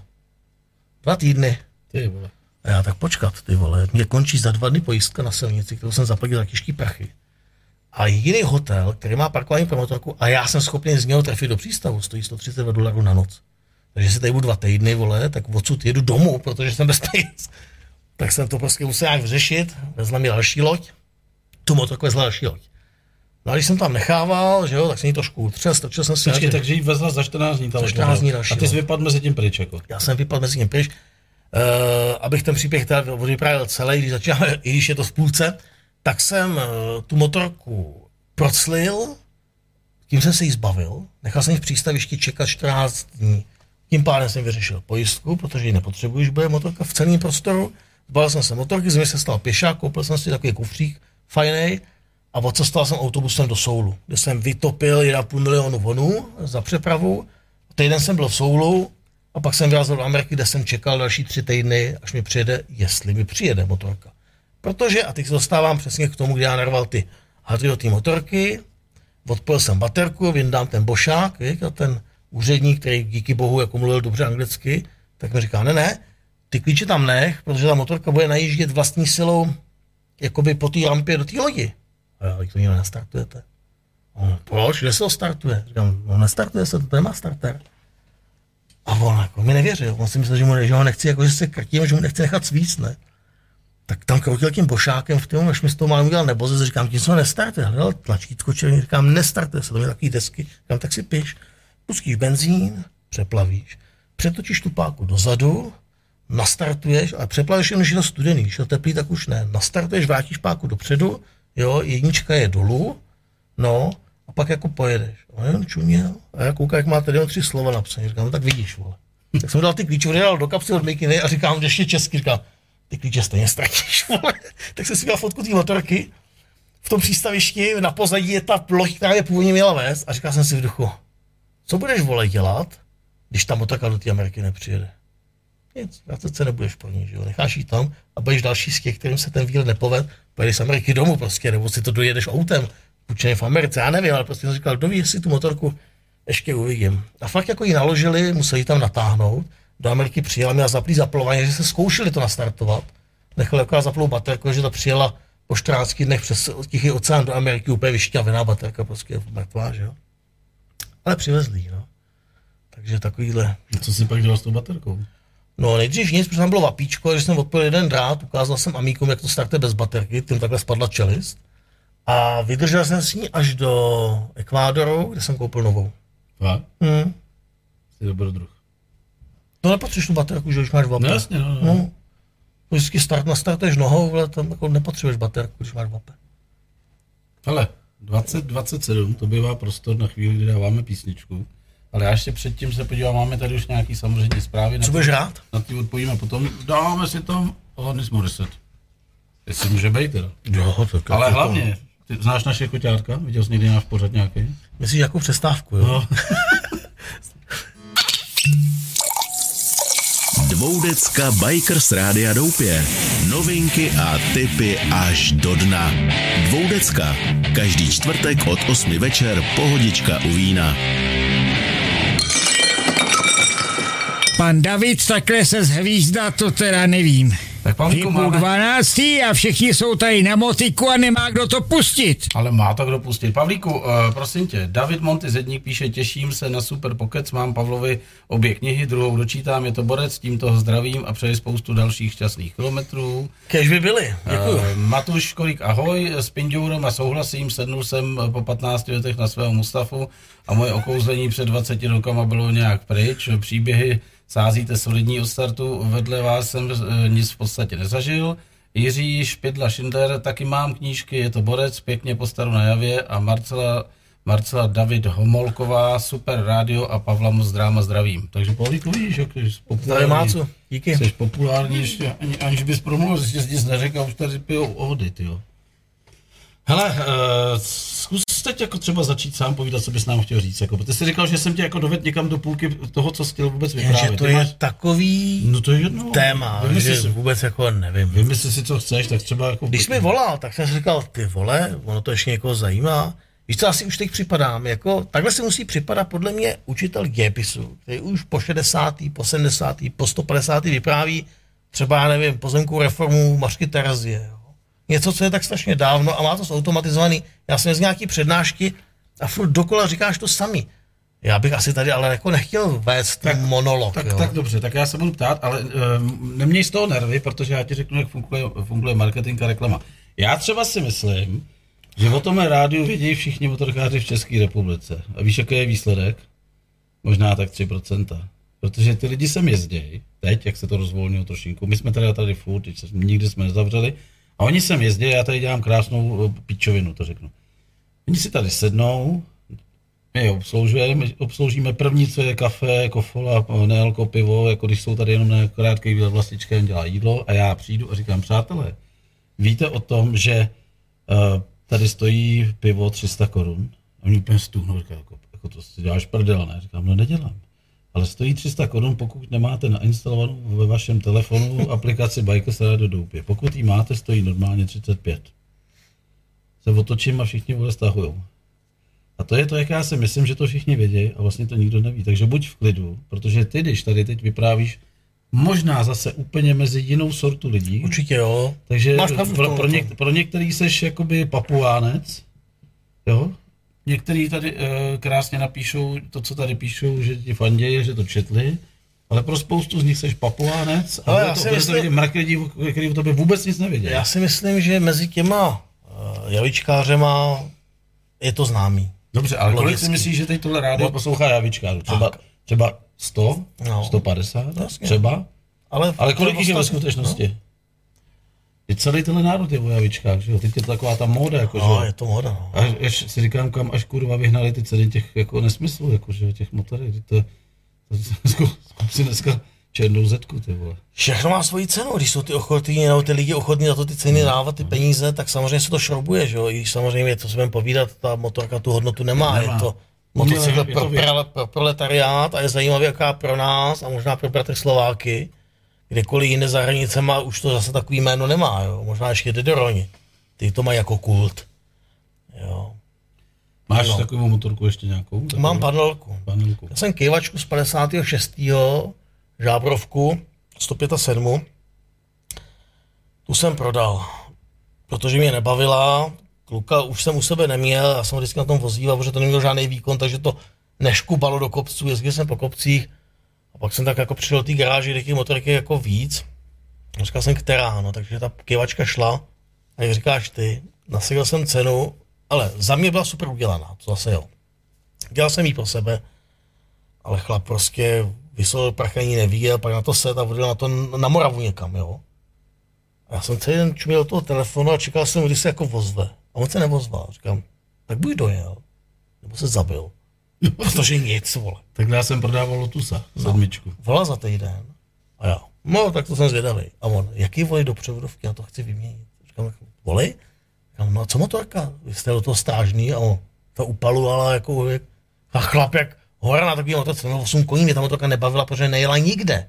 Dva týdny. Ty vole. A já tak počkat, ty vole, mě končí za dva dny pojistka na silnici, kterou jsem zaplatil za těžký prachy. A jiný hotel, který má parkování pro motorku, a já jsem schopný z něho trefit do přístavu, stojí 132 dolarů na noc. Takže si tady budu dva týdny, vole, tak odsud jedu domů, protože jsem bez peněz. Tak jsem to prostě musel nějak vyřešit, vezla mi další loď, tu motorku vezla další loď. No a když jsem tam nechával, že jo, tak jsem ji trošku utřel, strčil jsem si. Počkej, takže ji vezla za 14 dní. Za 14 dní další. A ty jsi vypadl mezi tím pryč, jako. Já jsem vypadl mezi tím pryč. abych ten příběh teda vyprávěl celý, když začínáme, i když je to v půlce, tak jsem uh, tu motorku proclil, tím jsem se jí zbavil, nechal jsem ji v přístavišti čekat 14 dní. Tím pádem jsem vyřešil pojistku, protože ji nepotřebuji, když bude motorka v celém prostoru. Zbavil jsem se motorky, z mě se stal pěšák, koupil jsem si takový kufřík, fajnej, a odcestoval jsem autobusem do Soulu, kde jsem vytopil 1,5 milionu honů za přepravu. Týden jsem byl v Soulu a pak jsem vyrazil do Ameriky, kde jsem čekal další tři týdny, až mi přijede, jestli mi přijede motorka. Protože, a teď se dostávám přesně k tomu, kde já narval ty té motorky, odpojil jsem baterku, vyndám ten bošák, víš, a ten úředník, který díky bohu jako mluvil dobře anglicky, tak mi říká, ne, ne, ty klíče tam nech, protože ta motorka bude najíždět vlastní silou jakoby po té rampě do té lodi. A já, to nikdo nestartujete. On, proč, kde se to startuje? Říkám, no nestartuje se, to nemá starter. A on jako mi nevěřil, on si myslel, že, mu, že ho nechci, jako, že se krtím, že mu nechci nechat svíc, ne? Tak tam kroutil tím bošákem v tom, až mi z toho mám udělal nebo říkám, tím se ho nestartuje. Hledal tlačítko červený, říkám, nestartuje se, to je takový desky. Říkám, tak si piš, pustíš benzín, přeplavíš, přetočíš tu páku dozadu, nastartuješ, a přeplavíš jenom, když je to studený, když je to teplý, tak už ne. Nastartuješ, vrátíš páku dopředu, jo, jednička je dolů, no, a pak jako pojedeš. A on čuměl. A já koukám, jak má tady tři slova napsané. Říkám, no tak vidíš, vole. Tak jsem dal ty klíče, dal do kapsy od mikiny a říkám, ještě česky, říkám, ty klíče stejně ztratíš, vole. [laughs] Tak jsem si udělal fotku té motorky. V tom přístavišti na pozadí je ta loď, která je původně měla vést a říkal jsem si v duchu, co budeš, vole, dělat, když ta motorka do té Ameriky nepřijede? Nic, vracet se nebudeš ní, že jo? Necháš ji tam a budeš další z těch, kterým se ten výlet nepoved, pojedeš z Ameriky domů prostě, nebo si to dojedeš autem, půjčený v Americe, já nevím, ale prostě jsem říkal, kdo ví, jestli tu motorku ještě uvidím. A fakt jako ji naložili, museli tam natáhnout, do Ameriky přijela, měla zaplý zaplování, že se zkoušeli to nastartovat. Nechali jako zaplou baterku, že to přijela po 14 dnech přes Tichý oceán do Ameriky úplně vyšťavená baterka, prostě mrtvá, že jo. Ale přivezli, no. Takže takovýhle. Co si pak dělal s tou baterkou? No nejdřív nic, protože tam bylo vapíčko, že jsem odpojil jeden drát, ukázal jsem amíkům, jak to startuje bez baterky, tím takhle spadla čelist. A vydržel jsem s ní až do Ekvádoru, kde jsem koupil novou. A? Hmm. Jsi dobrodruh. To nepotřebuješ tu baterku, že už máš vape. No jasně, no, no. no. Vždycky start, nastartuješ nohou, ale tam jako nepotřebuješ baterku, když máš vape. Hele, 2027, to bývá prostor na chvíli, kdy dáváme písničku. Ale já ještě předtím se podívám, máme tady už nějaký samozřejmě zprávy. Co budeš rád? Na ty odpovíme potom. Dáme si tam Alanis Morissette. Jestli může být teda. Jo, tak Ale jako- hlavně, ty znáš naše koťátka? Viděl jsi někdy náš pořad nějaký? Myslíš jako přestávku, jo? No. [laughs] Dvoudecka Bikers Rádia Doupě. Novinky a tipy až do dna. Dvoudecka. Každý čtvrtek od 8 večer pohodička u vína. Pan David takhle se zhvízdá, to teda nevím. Tak Pavlíku, máme... dvanáctý a všichni jsou tady na motiku a nemá kdo to pustit. Ale má to kdo pustit. Pavlíku, uh, prosím tě, David Monty Zedník píše, těším se na super pokec, mám Pavlovi obě knihy, druhou dočítám, je to borec, tímto ho zdravím a přeji spoustu dalších šťastných kilometrů. Kež by byli, děkuju. Uh, Matuš Kolik, ahoj, s Pindourem a souhlasím, sednul jsem po 15 letech na svého Mustafu a moje okouzlení před 20 rokama bylo nějak pryč, příběhy sázíte solidní od startu, vedle vás jsem eh, nic v podstatě nezažil. Jiří Špidla Schindler, taky mám knížky, je to borec, pěkně po staru na javě a Marcela, Marcela David Homolková, super rádio a Pavla moc dráma zdravím. Takže Pavlíku vidíš, jak jsi populární. Mácu, díky. Jsi populární ještě, ani, aniž bys promluvil, jsi nic neřekl, už tady pijou ohody, jo. Hele, uh, zkus teď jako třeba začít sám povídat, co bys nám chtěl říct. Jako, ty jsi říkal, že jsem tě jako dovedl někam do půlky toho, co jsi chtěl vůbec vyprávět. Jenže to Ty je máš- takový No to je jedno. téma, Vymysli že si, vůbec jako nevím. vymysli si, co chceš, tak třeba jako... Když mi volal, tak jsem říkal, ty vole, ono to ještě někoho zajímá. Víš, co asi už teď připadám, jako, takhle si musí připadat podle mě učitel dějepisu, který už po 60., po 70., po 150. vypráví třeba, já nevím, pozemkou reformu Mařky Terezie. Jo. Něco, co je tak strašně dávno a má to zautomatizovaný. Já jsem z nějaký přednášky a furt dokola říkáš to sami. Já bych asi tady ale jako nechtěl vést tak, monolog. Tak, jo. tak dobře, tak já se budu ptát, ale um, neměj z toho nervy, protože já ti řeknu, jak funguje, funguje marketing a reklama. Já třeba si myslím, že o tomhle rádiu vědí všichni motorkáři v České republice. A víš, jaký je výsledek? Možná tak 3%. Protože ty lidi sem jezdí, teď, jak se to rozvolnilo trošinku, my jsme teda tady furt, teď se, nikdy jsme nezavřeli, a oni sem jezdí, já tady dělám krásnou eh, pičovinu, to řeknu. Oni si tady sednou, my je obsloužujeme, obsloužíme první, co je kafe, kofola, nealko, pivo, jako když jsou tady jenom na krátký výlet vlastička, dělá jídlo a já přijdu a říkám, přátelé, víte o tom, že uh, tady stojí pivo 300 korun? A oni úplně stuhnou, říkají, jako, jako to si děláš prdel, ne? Říkám, no nedělám. Ale stojí 300 korun, pokud nemáte nainstalovanou ve vašem telefonu aplikaci Bikers Radio Doupě. Pokud ji máte, stojí normálně 35. Se otočím a všichni vole stahujou. A to je to, jak já si myslím, že to všichni vědí a vlastně to nikdo neví. Takže buď v klidu, protože ty, když tady teď vyprávíš možná zase úplně mezi jinou sortu lidí. Určitě jo. Takže Máš pro, pro, něk, pro některý seš jakoby papuánec, jo? Některý tady e, krásně napíšou to, co tady píšou, že ti fandějí, že to četli, ale pro spoustu z nich seš papuánec a ale to, myslím, to mrak lidí, který o tobě vůbec nic nevědí. Já si myslím, že mezi těma uh, javičkářema je to známý. Dobře, ale kolik si myslíš, že teď tohle rádio poslouchá javičkářů? Třeba, třeba 100, no. 150, Jasně. třeba? Ale, ale kolik jich je ve skutečnosti? No. Je celý tenhle národ je o javičkách, že jo? Teď je to taková ta móda, jako, no, že je to móda, no. Až, až si říkám, kam až kurva vyhnali ty ceny těch jako nesmyslů, jako, že těch motorek, to, to, to, to si dneska černou zetku, ty vole. Všechno má svoji cenu, když jsou ty ochotní, nebo ty lidi ochotní za to ty ceny dávat, ty peníze, tak samozřejmě se to šroubuje, že jo? I když samozřejmě, co se budeme povídat, ta motorka tu hodnotu nemá, nemá. je to motocykl pro, pro, pro proletariát a je zajímavý, jaká pro nás a možná pro bratry Slováky, kdekoliv jinde za hranicema už to zase takový jméno nemá, jo? možná ještě jde do roni. Ty to mají jako kult. Jo. Máš no. takovou motorku ještě nějakou? Takovou? Mám panelku. panelku. Já jsem kývačku z 56. žábrovku 107. Tu jsem prodal, protože mě nebavila, kluka už jsem u sebe neměl, já jsem vždycky na tom vozíval, protože to neměl žádný výkon, takže to neškubalo do kopců, jezdil jsem po kopcích, a pak jsem tak jako přišel do té garáže, kde těch motorky jako víc. Říkal jsem, která, no, takže ta kivačka šla. A jak říkáš ty, nasadil jsem cenu, ale za mě byla super udělaná, to zase jo. Dělal jsem ji pro sebe, ale chlap prostě vysolil prach ani neviděl, pak na to set a vodil na to na Moravu někam, jo. A já jsem celý den čuměl do toho telefonu a čekal jsem, kdy se jako vozve. A on se nevozval. Říkám, tak buď dojel, nebo se zabil. [laughs] Protože nic, vole. Tak já jsem prodával Lotusa, no. sedmičku. Volá za týden. A já, no, tak to jsem zvědavý. A on, jaký volej do převodovky, já to chci vyměnit. Říkám, volej? Říkám, no a co motorka? Vy jste do toho stážný a on to upalovala jako, jak, a chlap jak hora na takový motorce, měl 8 koní, mě ta motorka nebavila, protože nejela nikde.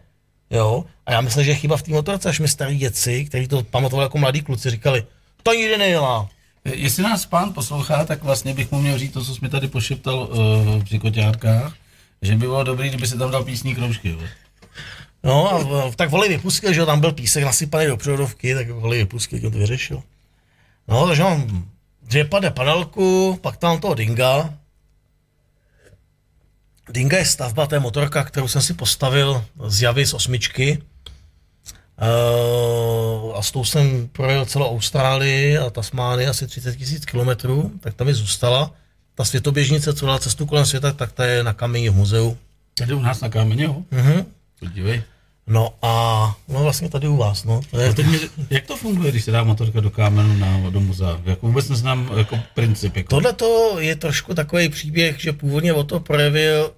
Jo? A já myslím, že je chyba v té motorce, až mi starý děci, kteří to pamatovali jako mladí kluci, říkali, to nikdy nejela. Jestli nás pán poslouchá, tak vlastně bych mu měl říct to, co jsi mi tady pošeptal uh, při koťárkách, že by bylo dobré, kdyby se tam dal písní kroužky. Jo? No, a, tak voli vypustil, že tam byl písek nasypaný do převodovky, tak voli vypustil, to vyřešil. No, takže mám dvě pade panelku, pak tam toho Dinga. Dinga je stavba, to je motorka, kterou jsem si postavil z Javy z osmičky. Uh, a s tou jsem projel celou Austrálii a Tasmánii asi 30 tisíc kilometrů, tak tam mi zůstala. Ta světoběžnice, co dala cestu kolem světa, tak ta je na kameni v muzeu. Tady u nás na kameni, jo? Uh-huh. Podívej. No a no vlastně tady u vás, no. To je... teď mě, jak to funguje, když se dá motorka do kámenu na, do muzea? Jako vůbec neznám jako princip. Jako... Tohle to je trošku takový příběh, že původně o to projevil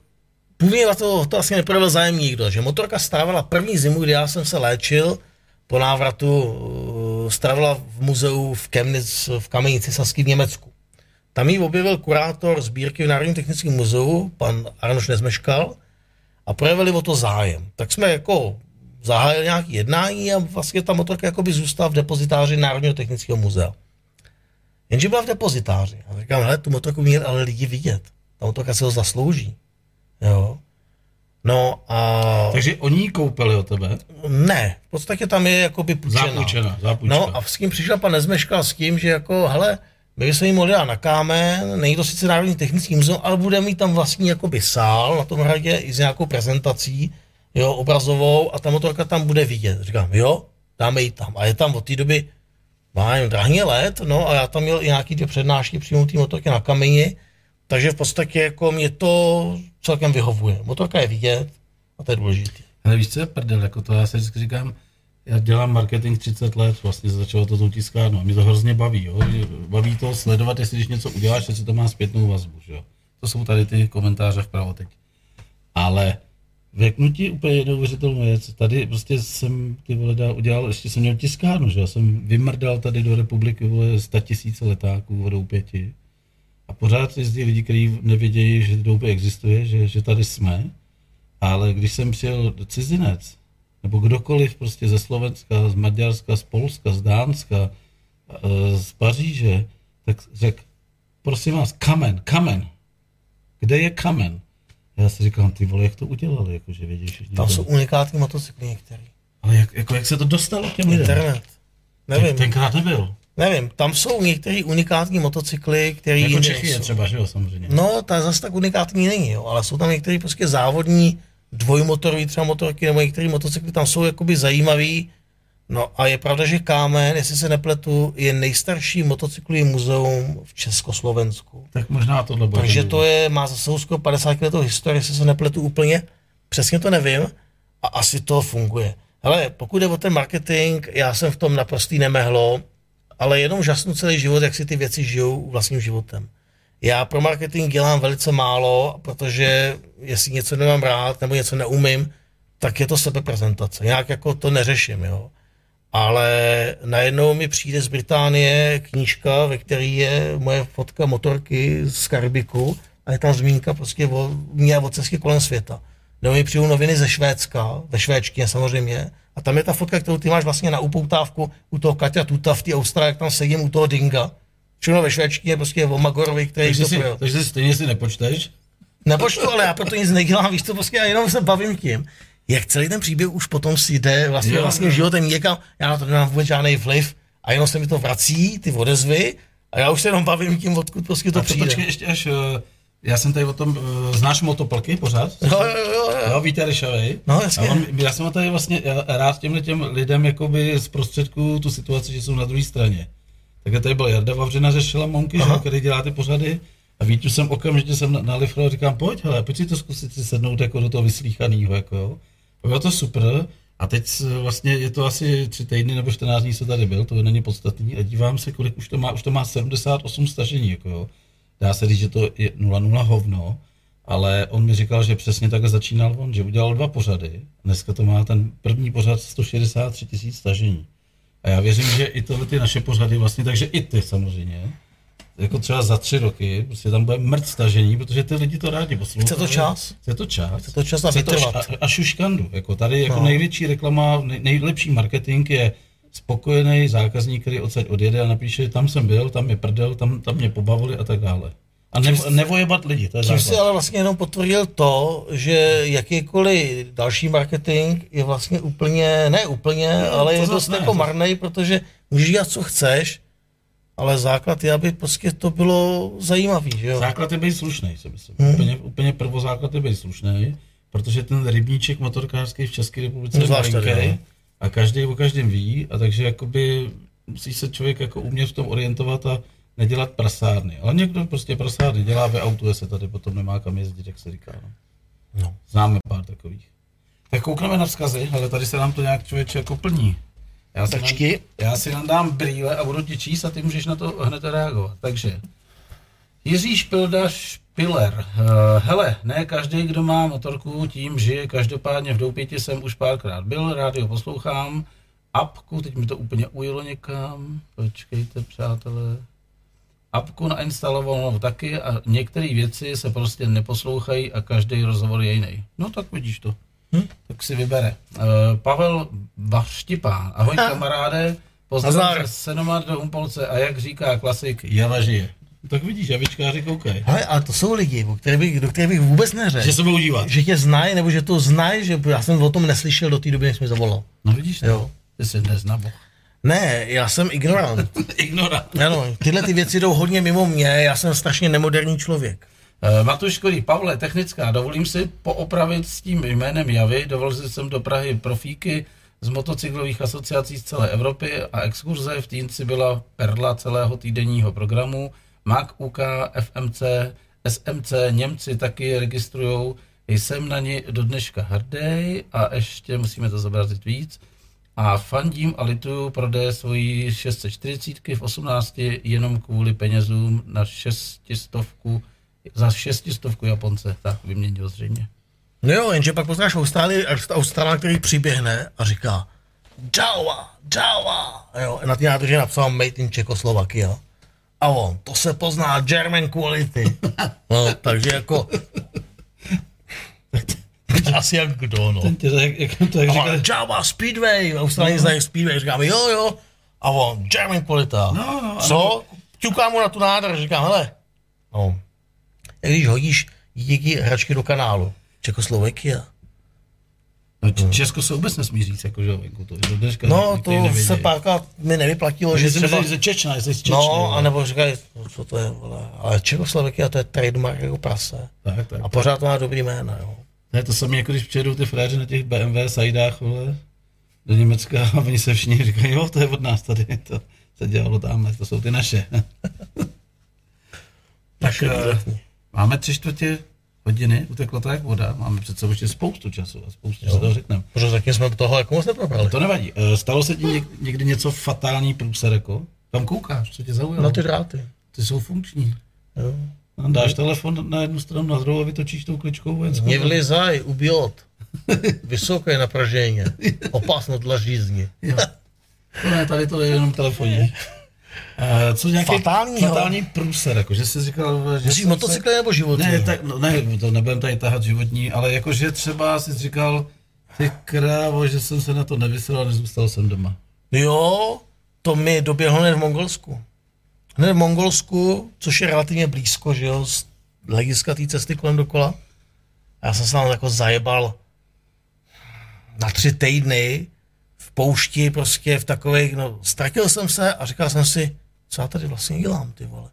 Původně na to, to asi neprojevil zájem nikdo, že motorka strávala první zimu, kdy já jsem se léčil, po návratu uh, strávila v muzeu v Chemnitz, v Kamenici Saský v Německu. Tam ji objevil kurátor sbírky v Národním technickém muzeu, pan Arnoš Nezmeškal, a projevili o to zájem. Tak jsme jako zahájili nějaké jednání a vlastně ta motorka jako by zůstala v depozitáři Národního technického muzea. Jenže byla v depozitáři. A říkám, hele, tu motorku měli ale lidi vidět. Ta motorka se ho zaslouží. Jo. No a... Takže oni ji koupili od tebe? Ne, v podstatě tam je jakoby půjčená. Zapůjčena, zapůjčka. No a s kým přišel pan Nezmeškal s tím, že jako, hele, my bychom ji mohli dát na kámen, není to sice Národní technický muzeum, ale bude mít tam vlastní jakoby sál na tom hradě i s nějakou prezentací, jo, obrazovou a ta motorka tam bude vidět. Říkám, jo, dáme ji tam. A je tam od té doby, má jen drahně let, no a já tam měl i nějaký dvě přednášky přímo té motorky na kameni, takže v podstatě jako mě to celkem vyhovuje. Motorka je vidět, A to je důležité. Ale víš, co je prdel, jako to já se vždycky říkám, já dělám marketing 30 let, vlastně začalo to tou tiskárnou a mě to hrozně baví, jo? baví to sledovat, jestli když něco uděláš, jestli to má zpětnou vazbu, jo? To jsou tady ty komentáře vpravo teď. Ale Řeknu ti úplně neuvěřitelnou věc. Tady prostě jsem ty vole dál udělal, ještě jsem měl tiskárnu, že já jsem vymrdal tady do republiky vole 100 tisíce letáků vodou pěti. A pořád jezdí lidi, kteří nevědějí, že doupě existuje, že, že tady jsme. Ale když jsem přijel cizinec, nebo kdokoliv prostě ze Slovenska, z Maďarska, z Polska, z Dánska, eh, z Paříže, tak řekl, prosím vás, kamen, kamen. Kde je kamen? Já si říkám, ty vole, jak to udělali, jakože vědí všichni. Tam jsou unikátní motocykly některý. Ale jak, jako, jak se to dostalo těm lidem? Internet. Nevím. Ten, tenkrát nebyl. Nevím, tam jsou některé unikátní motocykly, které Jako Čechy je třeba, že jo, samozřejmě. No, ta zase tak unikátní není, jo, ale jsou tam některé prostě závodní dvojmotorové třeba motorky nebo některé motocykly tam jsou jakoby zajímavý. No a je pravda, že Kámen, jestli se nepletu, je nejstarší motocyklový muzeum v Československu. Tak možná tohle bude. Takže to je, má za sebou skoro 50 let historie, jestli se nepletu úplně, přesně to nevím a asi to funguje. Ale pokud je o ten marketing, já jsem v tom naprostý nemehlo, ale jenom žasnu celý život, jak si ty věci žijou vlastním životem. Já pro marketing dělám velice málo, protože jestli něco nemám rád nebo něco neumím, tak je to sebeprezentace. Nějak jako to neřeším, jo. Ale najednou mi přijde z Británie knížka, ve které je moje fotka motorky z Karibiku a je tam zmínka prostě o mě o cestě kolem světa. Nebo mi přijdu noviny ze Švédska, ve švédštině samozřejmě, a tam je ta fotka, kterou ty máš vlastně na upoutávku u toho Katia Tuta v té Austrálii, jak tam sedím u toho Dinga. Všechno ve švédštině prostě o Magorovi, který takže to si, takže si stejně si nepočteš? Nepočtu, ale já proto nic nedělám, víš to prostě, já jenom se bavím tím. Jak celý ten příběh už potom si jde vlastně, Jo, vlastně životem někam, já na to nemám vůbec žádný vliv a jenom se mi to vrací, ty odezvy a já už se jenom bavím tím, odkud prostě to A to přijde. počkej ještě až, eh, já jsem tady o tom, eh, znáš motoplky pořád? Jo, jo, jo, jo. Jo, Víte Ryšavej. No, jasně. A on, já jsem tady vlastně já rád těmhle těm lidem jakoby z prostředku tu situaci, že jsou na druhé straně. Takže tady byl Jarda Vavřina ze Šelamonky, že, který dělá ty pořady. A Vítu jsem okamžitě jsem na, na Lifro říkám, pojď, hele, pojď si to zkusit si sednout jako do toho vyslíchanýho, jako jo. Bylo to super. A teď vlastně je to asi tři týdny nebo 14 dní, co tady byl, to není podstatný. A dívám se, kolik už to má, už to má 78 stažení, jako jo. Dá se říct, že to je 0,0 hovno, ale on mi říkal, že přesně takhle začínal on, že udělal dva pořady. Dneska to má ten první pořad 163 tisíc stažení. A já věřím, že i tohle ty naše pořady vlastně, takže i ty samozřejmě, jako třeba za tři roky, prostě tam bude mrt stažení, protože ty lidi to rádi poslouchají. Chce to čas? Chce to čas. Chce to čas a Chce to vytrvat. a, a šuškandu. Jako tady jako no. největší reklama, nej, nejlepší marketing je spokojený zákazník, který odsaď odjede a napíše, tam jsem byl, tam je prdel, tam, tam mě pobavili a tak dále. A ne, nevojebat lidi, to je Tím si ale vlastně jenom potvrdil to, že jakýkoliv další marketing je vlastně úplně, ne úplně, No, ale je dost ne, jako to- marnej, protože můžeš dělat, co chceš, ale základ je, aby prostě to bylo zajímavý, že jo? Základ je být slušný, si myslím. Hmm. Úplně, úplně prvozáklad je být slušný, protože ten rybníček motorkářský v České republice No, je malinký. A každý o každém ví a takže jakoby musí se člověk jako umět v tom orientovat a nedělat prasárny. Ale někdo prostě prasárny dělá, vyautuje se tady, potom nemá kam jezdit, jak se říká. No. No. Známe pár takových. Tak koukneme na vzkazy, ale tady se nám to nějak člověče jako plní. Já si, nám, já si nadám brýle a budu ti číst a ty můžeš na to hned reagovat. Takže Jiří Špilda Špiler. Uh, hele, ne každý, kdo má motorku, tím žije. Každopádně v Doupěti jsem už párkrát byl, rádio poslouchám. Apku, teď mi to úplně ujelo někam. Počkejte, přátelé. Apku nainstalovanou taky a některé věci se prostě neposlouchají a každý rozhovor je jiný. No tak vidíš to. Hm? Tak si vybere. Uh, Pavel Vaštipán. Ahoj kamaráde. Pozdrav Nazdar. ze Senomar do Humpolce a jak říká klasik, jela žije. Tak vidíš, javičkáři koukej. Hele, ale to jsou lidi, o kterých bych, do kterých bych vůbec neřekl. Že se budou dívat. že tě znají, nebo že to znají, že já jsem o tom neslyšel do té doby, než mi zavolal. No vidíš, Jo. jo. ty jsi nezná boh. Ne, já jsem ignorant. [laughs] Ignorant. Ano, tyhle ty věci jdou hodně mimo mě, já jsem strašně nemoderní člověk. Uh, Matuškový, Pavle, technická, dovolím si poopravit s tím jménem Javy, dovolil jsem do Prahy profíky z motocyklových asociací z celé Evropy a exkurze v Týnci byla perla celého týdenního programu. MAC, UK, FMC, SMC, Němci taky registrují jsem na ní do dneška hrdý a ještě musíme to zobrazit víc. A fandím a lituju prodeje svojí 640 v 18 jenom kvůli penězům na 600 za 600 Japonce, tak vyměnil zřejmě. No jo, jenže pak poznáš Austrálii, Austrálii, který přiběhne a říká Jawa, Jawa. Jo, na té nádrži napsal Made in Czechoslovakia. A on, to se pozná German quality. No, takže jako... [laughs] Asi jak kdo, no. Ten tě jak to jak říká... Java Speedway, Austrálii no. znají Speedway, říkáme jo, jo. A on, German qualita. No, no, Co? Ťukám mu na tu nádrž, říkám, hele, no, když hodíš díky hračky do kanálu, Čekoslovakia. No, Česko se vůbec nesmí říct, jako, že venku to, do dneška No, to se párkrát mi nevyplatilo, že třeba... Že Čečna, jestli z Čečny, No, anebo říkají, no, co to je, vole. Ale Čekoslovakia to je trademark jako prase. Tak, tak, a pořád tak. má dobrý jméno, jo. Ne, to samé, jako když přijedou ty fréři na těch BMW sajdách, vole, do Německa a oni se všichni říkají, jo, to je od nás tady, to se dělalo tam, to jsou ty naše. [laughs] tak uh, máme tři čtvrtě hodiny, uteklo to jak voda, máme přece ještě spoustu času a spoustu času, to řekneme. Protože zatím jsme do toho jako moc neprobrali. To nevadí. Eh, stalo se ti někdy něco fatální průser, jako? Tam koukáš, co tě zaujalo? Na ty dráty. Ty jsou funkční. Jo. Tam dáš telefon na jednu stranu, na druhou a vytočíš tou kličkou vojenskou. Nevlizaj, ubijot. [laughs] Vysoké napražení. Opasno dla žízni. Jo. To ne, tady to je jenom telefonní. [laughs] Uh, co nějaký fatální, fatální průser, jako, že jsi říkal, že Jsi motocykl nebo životní? Ne, tak, no, ne, to nebudem tady tahat životní, ale jakože třeba jsi říkal, ty krávo, že jsem se na to nevysral a nezůstal jsem doma. Jo, to mi doběhlo hned v Mongolsku. Hned v Mongolsku, což je relativně blízko, že jo, z hlediska té cesty kolem dokola. Já jsem se tam jako zajebal na tři týdny, poušti, prostě v takových, no, ztratil jsem se a říkal jsem si, co já tady vlastně dělám, ty vole.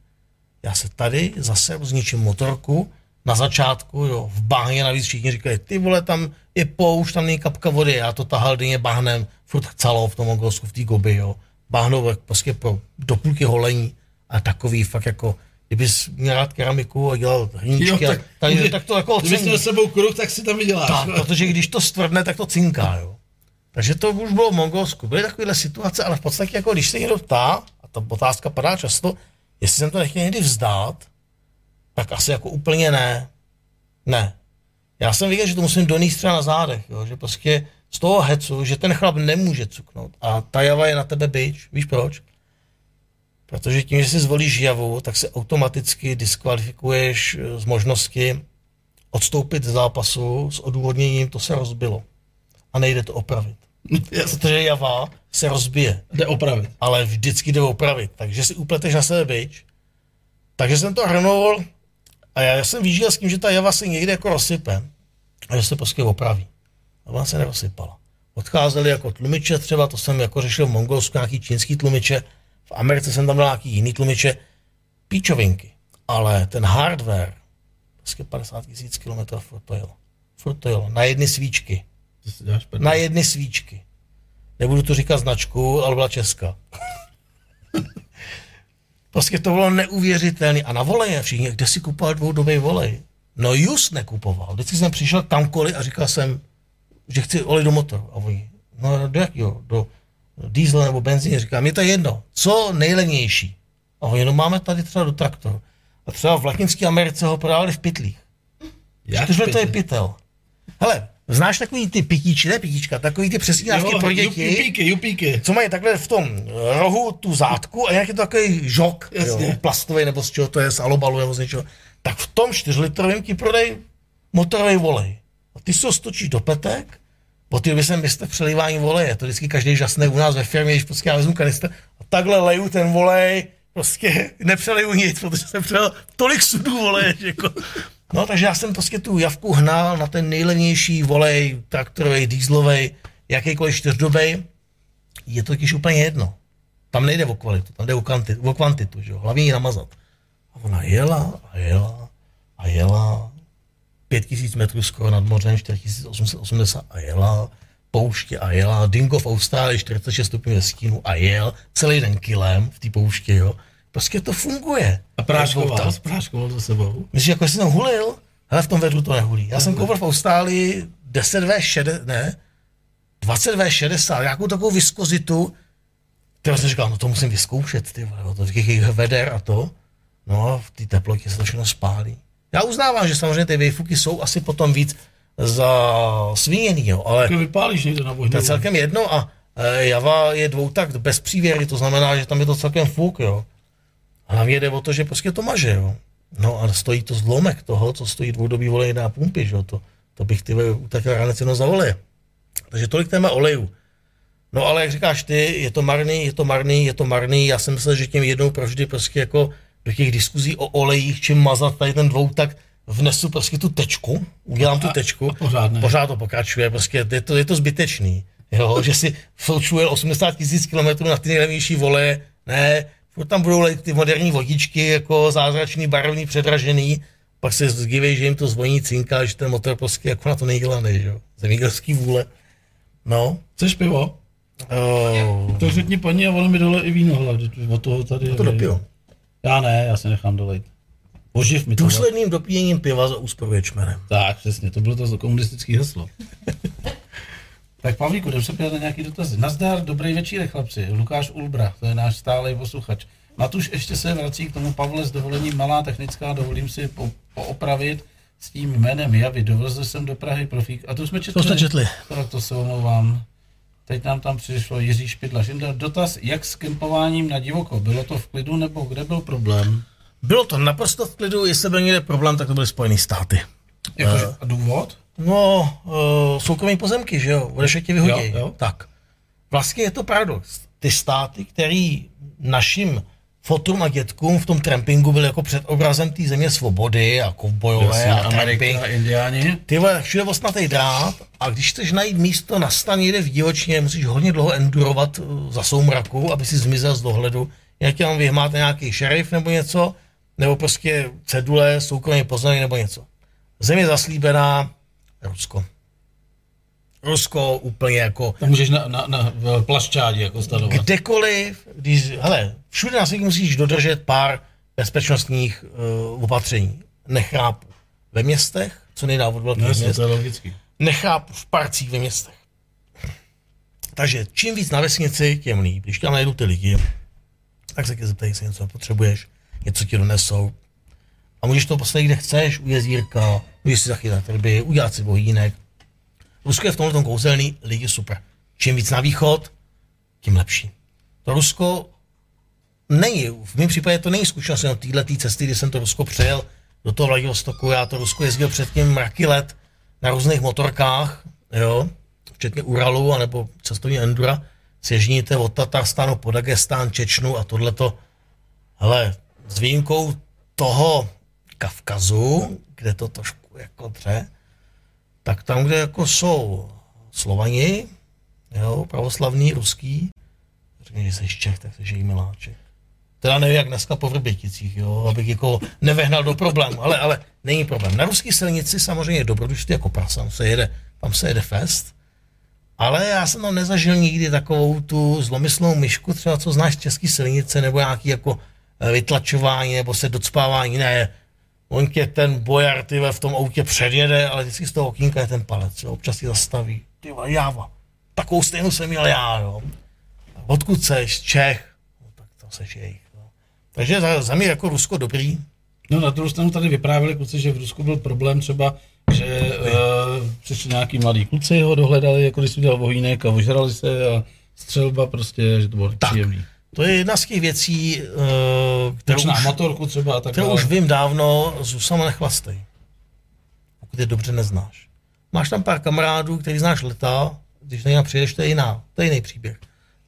Já se tady zase zničím motorku, na začátku, jo, v bahně navíc všichni říkají, ty vole, tam je poušť, tam není kapka vody, já to tahal denně bahnem, furt chcelo v tom Mongolsku, v té goby, jo. Bahnou prostě pro, do půlky holení a takový fakt jako, kdybys měl rád keramiku a dělal hníčky, jo, tak, tak, tak, to jako Kdybys měl sebou kruh, tak si tam vyděláš. Tak, protože když to stvrdne, tak to cinká, jo. Takže to už bylo v Mongolsku. Byly takovéhle situace, ale v podstatě, jako když se někdo ptá, a ta otázka padá často, jestli jsem to nechtěl někdy vzdát, tak asi jako úplně ne. Ne. Já jsem viděl, že to musím donést třeba na zádech, jo? že prostě z toho hecu, že ten chlap nemůže cuknout. A ta java je na tebe byč. Víš proč? Protože tím, že si zvolíš javu, tak se automaticky diskvalifikuješ eh, z možnosti odstoupit z zápasu s odůvodněním, to se rozbilo. A nejde to opravit. [laughs] Protože java se rozbije. Jde opravit. Ale vždycky jde opravit. Takže si upleteš na sebe byč. Takže jsem to hrnul a já jsem vyžil s tím, že ta java se někde jako rozsype a že se prostě opraví. A ona se nerozsypala. Odcházeli jako tlumiče třeba, to jsem jako řešil v Mongolsku, nějaký čínský tlumiče, v Americe jsem tam dal nějaký jiný tlumiče, píčovinky. Ale ten hardware, prostě 50 tisíc kilometrů furt to jelo. Furt to jelo. Na jedny svíčky. Na jedny svíčky. Nebudu to říkat značku, ale byla česká. [laughs] prostě to bylo neuvěřitelné. A na voleje všichni, kde si kupoval dvoudobý volej? No just nekupoval. Vždycky jsem přišel kamkoliv a říkal jsem, že chci olej do motoru. A oni, no do jakého? Do diesel nebo benzín? Říkám, je to jedno. Co nejlevnější? A oni, no máme tady třeba do traktoru. A třeba v Latinské Americe ho prodávali v pytlích. Jak to je pytel. Hele, Znáš takový ty pitíči, ne pitíčka, takový ty přesídávky pro děti, jupíky, jupíky. co mají takhle v tom rohu tu zátku a nějaký to takový žok, jo, plastový nebo z čeho to je, z alobalu nebo z něčeho. Tak v tom čtyřlitrovém ti prodej motorový volej. A ty se ho stočíš do petek, po ty doby jsem mistr přelívání voleje. To vždycky každý žasne u nás ve firmě, když prostě já vezmu kanister a takhle leju ten volej, prostě [laughs] nepřeliju nic, protože jsem přelil tolik sudů voleje, jako No, takže já jsem prostě tu javku hnal na ten nejlevnější volej, traktorový, dýzlový, jakýkoliv čtyřdobej. Je to totiž úplně jedno. Tam nejde o kvalitu, tam jde o, kvantitu, o kvantitu že jo? hlavně ji namazat. A ona jela a jela a jela. 5000 metrů skoro nad mořem, 4880 a jela pouště a jela. Dingo v Austrálii 46 stupňů ve stínu a jel celý den kilem v té pouště, jo. Prostě to funguje. A práškoval, práškoval za sebou. Myslíš, jako jsi tam hulil? hele, v tom vedru to nehulí. Já jsem koupil v Austrálii 10V60, ne, 20V60, nějakou takovou viskozitu, která jsem říkal, no to musím vyzkoušet, ty vole, to těch veder a to. No a v té teplotě se to všechno spálí. Já uznávám, že samozřejmě ty výfuky jsou asi potom víc za svíněný, jo, ale Když vypálíš někde na to je vohně. celkem jedno a e, Java je dvoutakt bez přívěry, to znamená, že tam je to celkem fuk, jo. A hlavně jde o to, že prostě to maže, jo. No a stojí to zlomek toho, co stojí dvoudobý volej na pumpy, že jo. To, to bych ty utratil ranec jenom za oleje. Takže tolik téma olejů. No ale jak říkáš ty, je to marný, je to marný, je to marný. Já jsem myslel, že tím jednou provždy prostě jako do těch diskuzí o olejích, čím mazat tady ten dvoutak, vnesu prostě tu tečku, udělám tu tečku. a pořád ne. Pořád to pokračuje, prostě je to, je to zbytečný. Jo, [laughs] že si filčuje 80 tisíc kilometrů na ty nejlevnější vole, ne, furt tam budou ty moderní vodičky, jako zázračný, barevný, předražený, pak se zdivej, že jim to zvoní cinka, že ten motor prostě jako na to nejdělaný, že jo. Zemědělský vůle. No, Chceš pivo? uh, To řekni paní a ono mi dole i víno, hele, od toho tady je. to dopiju. Já ne, já si nechám dolejt. Oživ mi to. Důsledným dopíjením piva za úsporu ječmenem. Tak, přesně, to bylo to komunistické heslo. [laughs] tak Pavlíku, jdem se podívat na nějaký dotazy. Nazdar, dobrý večírek, chlapci. Lukáš Ulbra, to je náš stálý posluchač. Matuš ještě se vrací k tomu Pavle s dovolením malá technická, dovolím si po, poopravit s tím jménem Javy. Dovezl jsem do Prahy profík. A tu jsme četli. To jste četli. Tak to se omlouvám. Teď nám tam přišlo Jiří Špidla. Žinda, dotaz, jak s kempováním na divoko? Bylo to v klidu nebo kde byl problém? Bylo to naprosto v klidu, jestli byl někde problém, tak to byly Spojené státy. Jakože, a důvod? No, uh, soukromí pozemky, že jo, budeš tě vyhodí. Jo, jo. Tak. Vlastně je to paradox. Ty státy, který našim fotrům a dětkům v tom trampingu byly jako před obrazem té země svobody a kovbojové a tramping. Amerika, Indiáni. Ty vole, všude osnatý drát a když chceš najít místo na stan někde v divočině, musíš hodně dlouho endurovat eh, za soumraku, aby si zmizel z dohledu. Jak tě tam vyhmáte nějaký šerif nebo něco, nebo prostě cedule, soukromý pozemek nebo něco. Země zaslíbená, Rusko. Rusko úplně jako Tam můžeš na, na, na plašťádě jako stanovat. kdekoliv, když, hele, všude na světě musíš dodržet pár bezpečnostních uh, opatření. Nechápu. Ve městech, co nejdá od No, velkých měst, to je logický. nechápu v parcích ve městech. Takže čím víc na vesnici, tím líp. Když tam najdou ty lidi, tak se tě zeptají, jestli něco potřebuješ, něco ti donesou. A můžeš to postavit, kde chceš, u jezírka, můžeš si zachytat ryby, udělat si bohýnek. Rusko je v tomhle tom kouzelný, lidi super. Čím víc na východ, tím lepší. To Rusko není, v mém případě to není zkušenost jenom téhle cesty, kdy jsem to Rusko přejel do toho Vladivostoku, já to Rusko jezdil předtím mraky let na různých motorkách, jo, včetně Uralu, anebo cestovní Endura, sježníte od Tatarstánu po Dagestán, Čečnu a tohleto, hele, s výjimkou toho Kavkazu, kde to trošku jako dře, tak tam, kde jako jsou Slovani, jo, pravoslavní, ruský, řekni, že jsi Čech, tak jsi její miláček. Teda nevím, jak dneska po Vrběticích, jo, abych jako nevehnal do problému, ale, ale není problém. Na ruské silnici samozřejmě je dobrodružství jako prasa, tam se jede, tam se jede fest, ale já jsem tam nezažil nikdy takovou tu zlomyslnou myšku, třeba co znáš z české silnice, nebo nějaký jako eh, vytlačování, nebo se docpávání, ne, on tě ten bojar ty v tom autě předjede, ale vždycky z toho okýnka je ten palec, jo, občas si zastaví, ty jáva, takovou stejnou jsem měl já, jo. Odkud seš, Čech, no, tak to seš jejich, no. Takže za, za mě jako Rusko dobrý, No na druhou stranu tady vyprávěli kluci, že v Rusku byl problém třeba, že uh, přišli nějaký mladí kluci, ho dohledali, jako když si udělal vohýnek a ožrali se a střelba prostě, že to bylo Tak. příjemný. To je jedna z těch věcí, uh, kterou už, motorku třeba a tak kterou už vím dávno, Zusama nechlastej. Pokud je dobře neznáš. Máš tam pár kamarádů, který znáš leta, když na něj přijdeš, to je jiná, to je jiný příběh.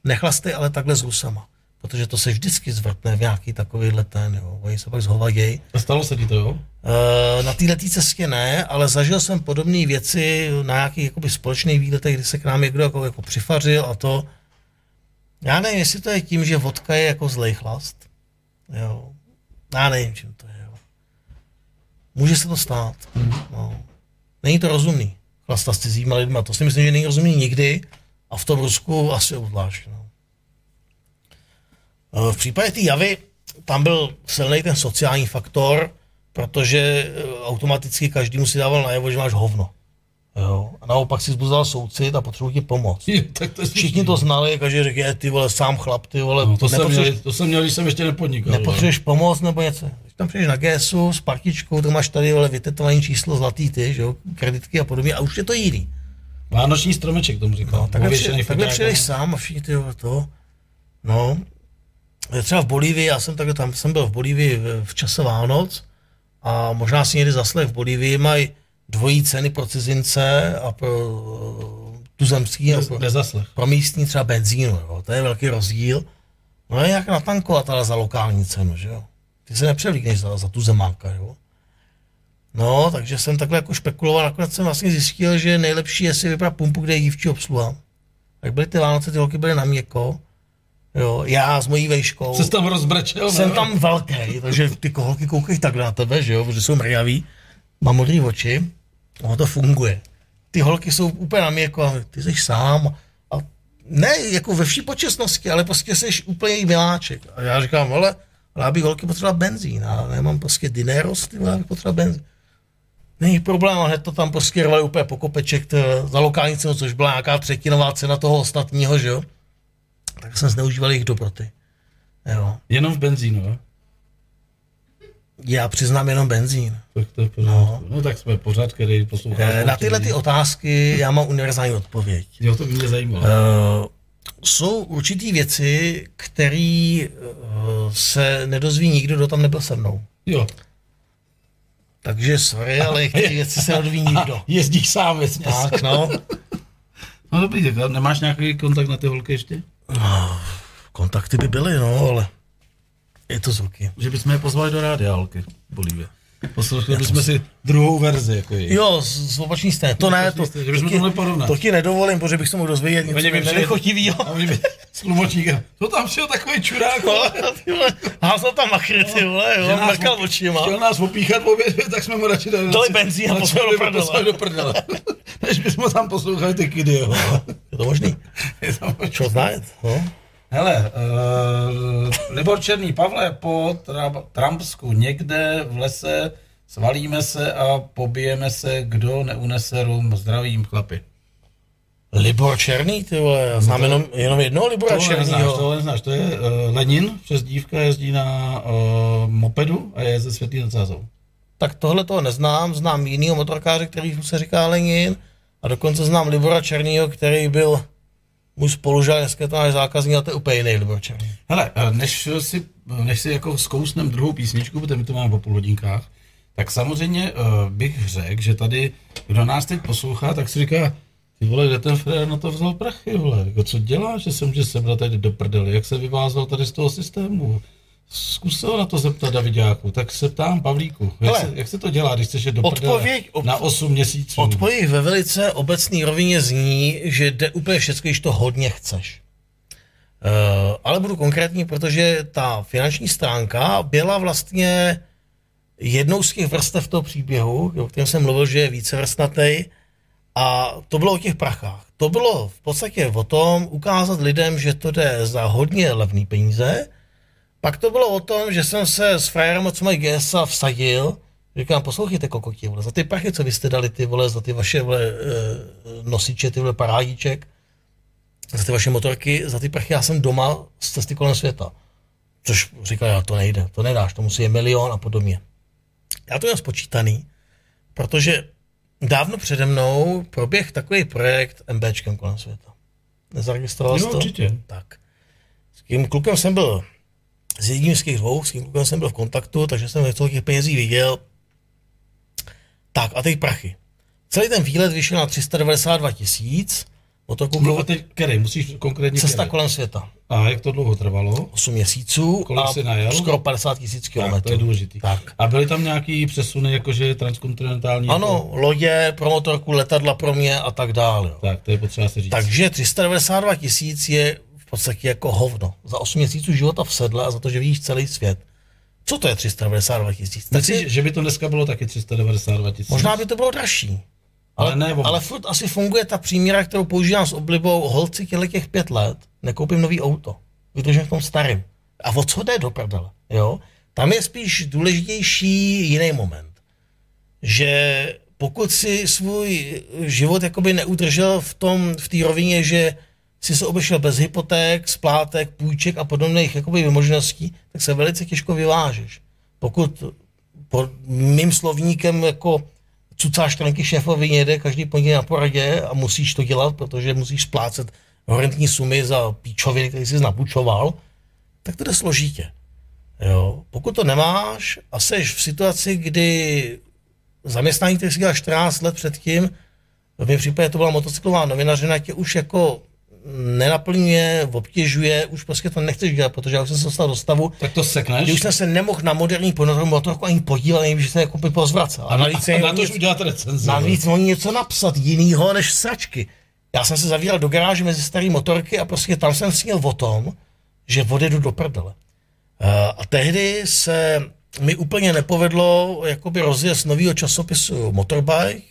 Nechlastej ale takhle s Rusama. Protože to se vždycky zvrtne v nějaký takový ten, jo. Oni se pak zhovadějí. A stalo se ti to, jo? Eh, Na této cestě ne, ale zažil jsem podobné věci na nějakých jakoby, společných výletech, kdy se k nám někdo jako, jako přifařil a to. Já nevím, jestli to je tím, že vodka je jako zlej chlast. Jo. Já nevím, čím to je. Jo. Může se to stát. No. Není to rozumný. Chlasta s cizíma lidma. To si myslím, že není rozumný nikdy. A v tom Rusku asi obzvlášť. No. Eh, V případě té javy tam byl silný ten sociální faktor, protože eh, automaticky každý musí dával najevo, že máš hovno. Jo. A naopak si zbuzoval soucit a potřebuji ti pomoct. Jo, tak to je Všichni to znali, každý řekl, je, ty vole, sám chlap, ty vole, No, to, jsem měl, to jsem měl, když jsem ještě nepodnikal. nepotřebuješ pomoc nebo něco. Když tam přijdeš na GSu s partičkou, tak máš tady vole, vytetovaný číslo zlatý ty, že jo, kreditky a podobně a už je to jiný. Vánoční stromeček tomu říkal. No, takhle, při, takhle přijdeš sám a všichni ty vole, to. No, třeba v Bolívii, já jsem takhle tam jsem byl v Bolívii v, v čase Vánoc a možná si někdy zaslech v Bolívii mají dvojí ceny pro cizince a pro eh, tuzemský a Bez, pro, bez zaslech. pro místní třeba benzínu, jo. to je velký rozdíl. No je jak natankovat ale za lokální cenu, že jo. Ty se nepřevlíkneš za, za tu zemáka, jo. No, takže jsem takhle jako špekuloval, nakonec jsem vlastně zjistil, že nejlepší je si vybrat pumpu, kde je dívčí obsluha. Tak byly ty Vánoce, ty holky byly na měko, jo, já s mojí vejškou. Jsi tam rozbrečel? Jsem ne? tam velký, takže ty holky koukají takhle na tebe, že jo, protože jsou mrjaví, mám modrý oči, ono to funguje. Ty holky jsou úplně na mě jako, ty jsi sám. A ne jako ve vší počestnosti, ale prostě jsi úplně miláček. A já říkám, ale, ale já bych holky potřeboval benzín, a nemám prostě dineros, ty já bych potřeboval benzín. Není problém, ale to tam prostě rvali úplně po kopeček t- za lokální cenu, což byla nějaká třetinová cena toho ostatního, že jo. Tak jsem zneužíval jejich dobroty. Jo. Jenom v benzínu, jo? Já přiznám jenom benzín. Tak to je pořád. No. no tak jsme pořád, který poslouchá. Eh, Na tyhle ty otázky já mám univerzální odpověď. Jo, to by mě zajímalo. Uh, jsou určitý věci, které uh, se nedozví nikdo, kdo tam nebyl se mnou. Jo. Takže sorry, ale [laughs] některé věci se nedozví nikdo. Jezdíš sám ve. Tak, no. [laughs] No dobrý, tak nemáš nějaký kontakt na ty holky ještě? Kontakty by byly, no, ale je to z ruky. Že bychom je pozvali do v Bolívě. Poslouchali bychom si druhou verzi, jako je. Jo, z, z opačné strany. To ne, to, Že bychom to, to ti, porovnat. to ti nedovolím, protože bych se mohl dozvědět něco Oni by přišli- nelichotivýho. [laughs] A oni by s tlumočníkem, to tam přijel takový čurák, vole. [laughs] Házel tam machry, ty vole, Že jo, nás mrkal opí- očima. Chtěl nás opíchat v obědě, tak jsme mu radši dali. Dali benzín a poslali do prdele. poslali do prdele. [laughs] Než bychom tam poslouchali ty kidy, jo. Je to možný? Je to možný. Čo znát, no? Hele, uh, Libor Černý, Pavle, po tra- Trumpsku někde v lese svalíme se a pobijeme se, kdo neunese rum. Zdravím, chlapi. Libor Černý, ty vole, já znám jenom, jenom jednoho Libora Tohle neznáš, Černýho. tohle neznáš, to je uh, Lenin, přes dívka jezdí na uh, mopedu a je ze Světlý nad Sázou. Tak tohle toho neznám, znám jinýho motorkáře, který se říká Lenin a dokonce znám Libora Černýho, který byl můj spolužák, dneska to náš zákazník, a to je úplně jiný Libor Černý. Hele, eh, než si, než si jako zkousnem druhou písničku, protože my to máme po půl hodinkách, tak samozřejmě uh, bych řekl, že tady, kdo nás teď poslouchá, tak si říká, ty vole, kde ten Frér na to vzal prachy, vole, jako co dělá, že se může sebrat tady do prdele, jak se vyvázal tady z toho systému. Zkus se ho na to zeptat Davidáku, tak se ptám Pavlíku, jak, Hele, se, jak se to dělá, když chceš do odpověď- ob- na 8 měsíců? Odpověď ve velice obecné rovině zní, že jde úplně všechno, když to hodně chceš. Uh, ale budu konkrétní, protože ta finanční stránka byla vlastně jednou z těch vrstev toho příběhu, o kterém jsem mluvil, že je více vrstnatý, a to bylo o těch prachách. To bylo v podstatě o tom ukázat lidem, že to jde za hodně levný peníze. Pak to bylo o tom, že jsem se s frajerem, co mají GSA, vsadil. Říkám, poslouchejte kokoti, vole, za ty prachy, co vy jste dali, ty vole, za ty vaše vole, eh, nosiče, ty vole, parádíček, za ty vaše motorky, za ty prachy já jsem doma z cesty kolem světa. Což říkal, já to nejde, to nedáš, to musí je milion a podobně. Já to mám spočítaný, protože dávno přede mnou proběh takový projekt MBčkem kolem světa. Nezaregistroval jsi Jo, to? určitě. Tak. S tím klukem jsem byl, s jedním z těch dvou, s tím klukem jsem byl v kontaktu, takže jsem něco těch penězí viděl. Tak a teď prachy. Celý ten výlet vyšel na 392 tisíc, o to No a teď, který, musíš konkrétně cesta který. kolem světa. A jak to dlouho trvalo? 8 měsíců Kolik a najel? skoro 50 tisíc kilometrů. to je důležitý. Tak. A byly tam nějaký přesuny, jakože transkontinentální? Ano, lodě, pro motorku, letadla pro mě a tak dále. Tak, to je potřeba se říct. Takže 392 tisíc je v podstatě jako hovno. Za 8 měsíců života v sedle a za to, že vidíš celý svět. Co to je 392 tisíc? Tak Myslíš, si, že by to dneska bylo taky 392 tisíc? možná by to bylo dražší. Ale Ale, ne, ale, ale furt asi funguje ta příměra, kterou používám s oblibou holci těle těch pět let, nekoupím nový auto. Vydržím v tom starém. A o co jde do prdele, jo? tam je spíš důležitější jiný moment. Že pokud si svůj život jakoby neudržel v tom, v té rovině, že si se obešel bez hypoték, splátek, půjček a podobných jakoby možností, tak se velice těžko vyvážeš. Pokud pod mým slovníkem jako cucáš trnky šéfovi jede každý pondělí na poradě a musíš to dělat, protože musíš splácet horentní sumy za píčoviny, který jsi napůjčoval, tak to jde složitě. Jo. Pokud to nemáš a seš v situaci, kdy zaměstnání, který si dělal 14 let předtím, v mém případě to byla motocyklová novinařina, tě už jako nenaplňuje, obtěžuje, už prostě to nechceš dělat, protože já už jsem se dostal do stavu, Tak to sekneš. kdy už jsem se nemohl na moderní motorku ani podívat, ani že se jako by pozvracel. a, na, navíc a je na to už udělat recenzi. Navíc oni něco napsat jinýho než sračky. Já jsem se zavíral do garáže mezi staré motorky a prostě tam jsem sněl o tom, že odjedu do prdele. Eh, A tehdy se mi úplně nepovedlo jakoby rozjezd nového časopisu Motorbike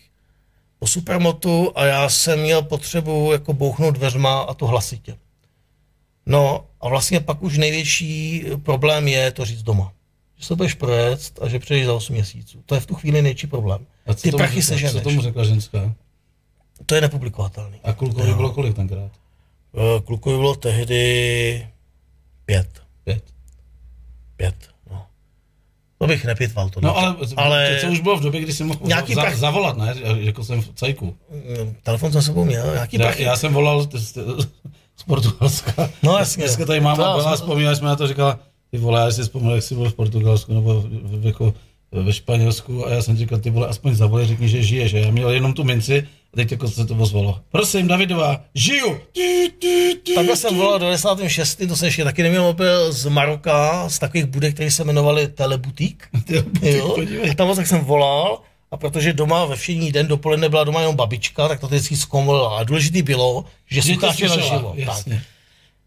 po Supermotu a já jsem měl potřebu jako bouchnout dveřma a to hlasitě. No a vlastně pak už největší problém je to říct doma. Že se budeš projet a že přejdeš za 8 měsíců. To je v tu chvíli největší problém. A co Ty tomu prachy se Co ženeš. tomu řekla ženská? To je nepublikovatelný. A klukovi bylo kolik tenkrát? Eh, Klukovi bylo tehdy pět. Pět. Pět. To bych nepitval to. No ale, ale to, co už bylo v době, kdy jsem mohl Nějaký za, prach- zavolat, ne? Jako jsem v cajku. mm, telefon jsem sebou měl, nějaký Já, prachy. já jsem volal z, z, z Portugalska. No jasně. Dneska tady máma To byla, jsem- vzpomínali jsme na to, říkala, ty vole, já si vzpomněl, jak jsi byl v Portugalsku nebo v, v, jako ve Španělsku a já jsem říkal, ty vole, aspoň zavolej, řekni, že žiješ. A já měl jenom tu minci teď jako se to ozvalo. Prosím, Davidová, žiju! Takhle jsem volal do 96. to jsem ještě taky neměl mobil z Maroka, z takových budek, které se jmenovaly Telebutík. [laughs] Jo? A tam tak jsem volal, a protože doma ve všední den dopoledne byla doma jenom babička, tak to vždycky zkomolila. A důležitý bylo, že slucháč je slyšela, naživo.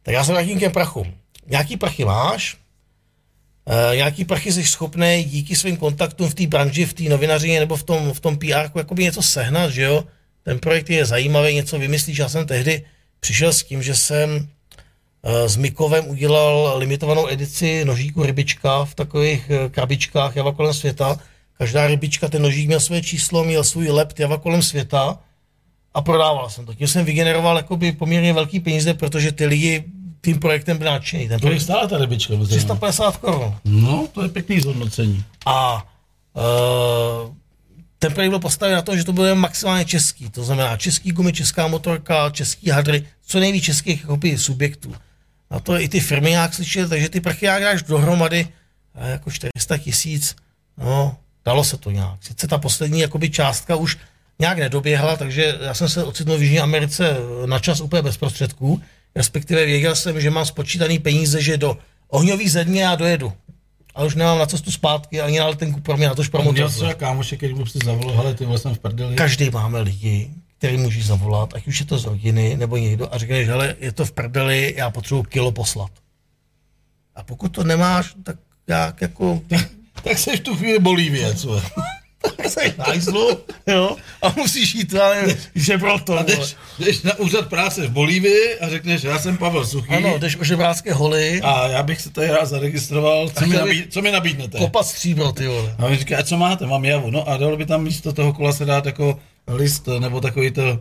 Tak. já jsem k těm prachům. Nějaký prachy máš, e, nějaký prachy jsi schopný díky svým kontaktům v té branži, v té novinařině nebo v tom, v tom PR jakoby něco sehnat, že jo? Ten projekt je zajímavý, něco vymyslíš. Já jsem tehdy přišel s tím, že jsem e, s Mikovem udělal limitovanou edici nožíku rybička v takových e, krabičkách Java kolem světa. Každá rybička, ten nožík měl své číslo, měl svůj lept Java kolem světa a prodával jsem to. Tím jsem vygeneroval jakoby poměrně velký peníze, protože ty lidi tím projektem byli nadšení. Ten Kolik projekt stála ta rybička? mezi námi? 350 korun. No, to je pěkný zhodnocení. A uh, ten projekt byl postaven na to, že to bude maximálně český. To znamená český gumy, česká motorka, český hadry, co nejvíc českých jakoby, subjektů. Na to i ty firmy nějak slyšely, takže ty prachy jak dáš dohromady jako 400 tisíc, no, dalo se to nějak. Sice ta poslední jakoby, částka už nějak nedoběhla, takže já jsem se ocitnul v Jižní Americe na čas úplně bez prostředků, respektive věděl jsem, že mám spočítaný peníze, že do ohňových země já dojedu. A už nemám na cestu zpátky ani na letenku pro mě, na tož pro Měl třeba kámoše, který mu si zavolal, hele, ty jsem v prdeli. Každý máme lidi, který můžeš zavolat, ať už je to z rodiny nebo někdo a řekneš, hele, je to v prdeli, já potřebuji kilo poslat. A pokud to nemáš, tak jak jako tak jsi v tu chvíli Bolívie, co? [laughs] jsi v hajzlu, jo, a musíš jít, já nevím, že proto. A jdeš, jdeš na úřad práce v Bolívii a řekneš, já jsem Pavel Suchý Ano, jdeš o žebrácké holy, a já bych se tady rád zaregistroval, co mi, nabí, co mi nabídnete? kopat stříbro, ty vole. A on říká, a co máte, mám javu. No a dalo by tam místo toho kola se dát jako list, nebo takový to,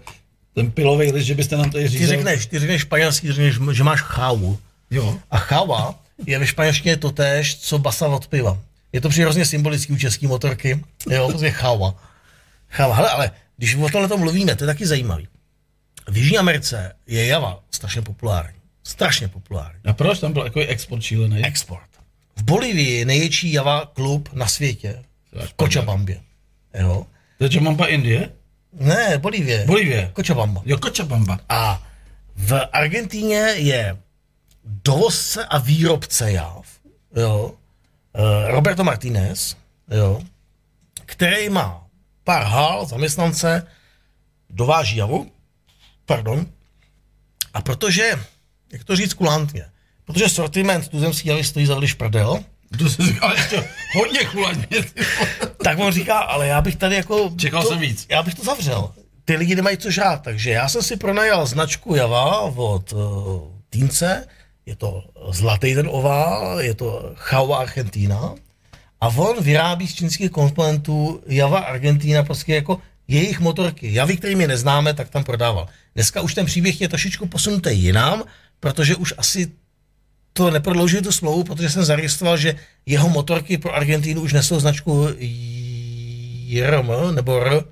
ten pilový list, že byste nám tady Ty řízeli. řekneš, ty řekneš španělsky, ty řekneš, že máš chávu. Jo. A cháva je ve španělštině totéž, co basa od piva. Je to přirozeně symbolický u české motorky. Jo, prostě cháva. Cháva. Hele, ale když o tomhle mluvíme, to je taky zajímavý. V Jižní Americe je Java strašně populární. Strašně populární. A proč tam byl takový export šílený? Export. V Bolívii je největší Java klub na světě. V Kočabambě. Jo? To je Jamamba Indie? Ne, Bolívie. Bolívie. Kočabamba. Jo, Cochabamba. A v Argentíně je dovozce a výrobce jav, jo, Roberto Martinez, jo, který má pár hal, zaměstnance, dováží javu, pardon, a protože, jak to říct kulantně, protože sortiment tuzemský javy stojí za vliš prdel, To jsi říkal ještě hodně vole. tak on říká, ale já bych tady jako... Čekal to, jsem víc. Já bych to zavřel. Ty lidi nemají co žát, takže já jsem si pronajal značku Java od uh, Týnce, je to zlatý ten ovál, je to Chava Argentina A on vyrábí z čínských komponentů Java Argentina prostě jako jejich motorky. Javy, který my neznáme, tak tam prodával. Dneska už ten příběh je trošičku posunutý jinam, protože už asi to neprodloužil tu smlouvu, protože jsem zaregistroval, že jeho motorky pro Argentínu už nesou značku JRM nebo R,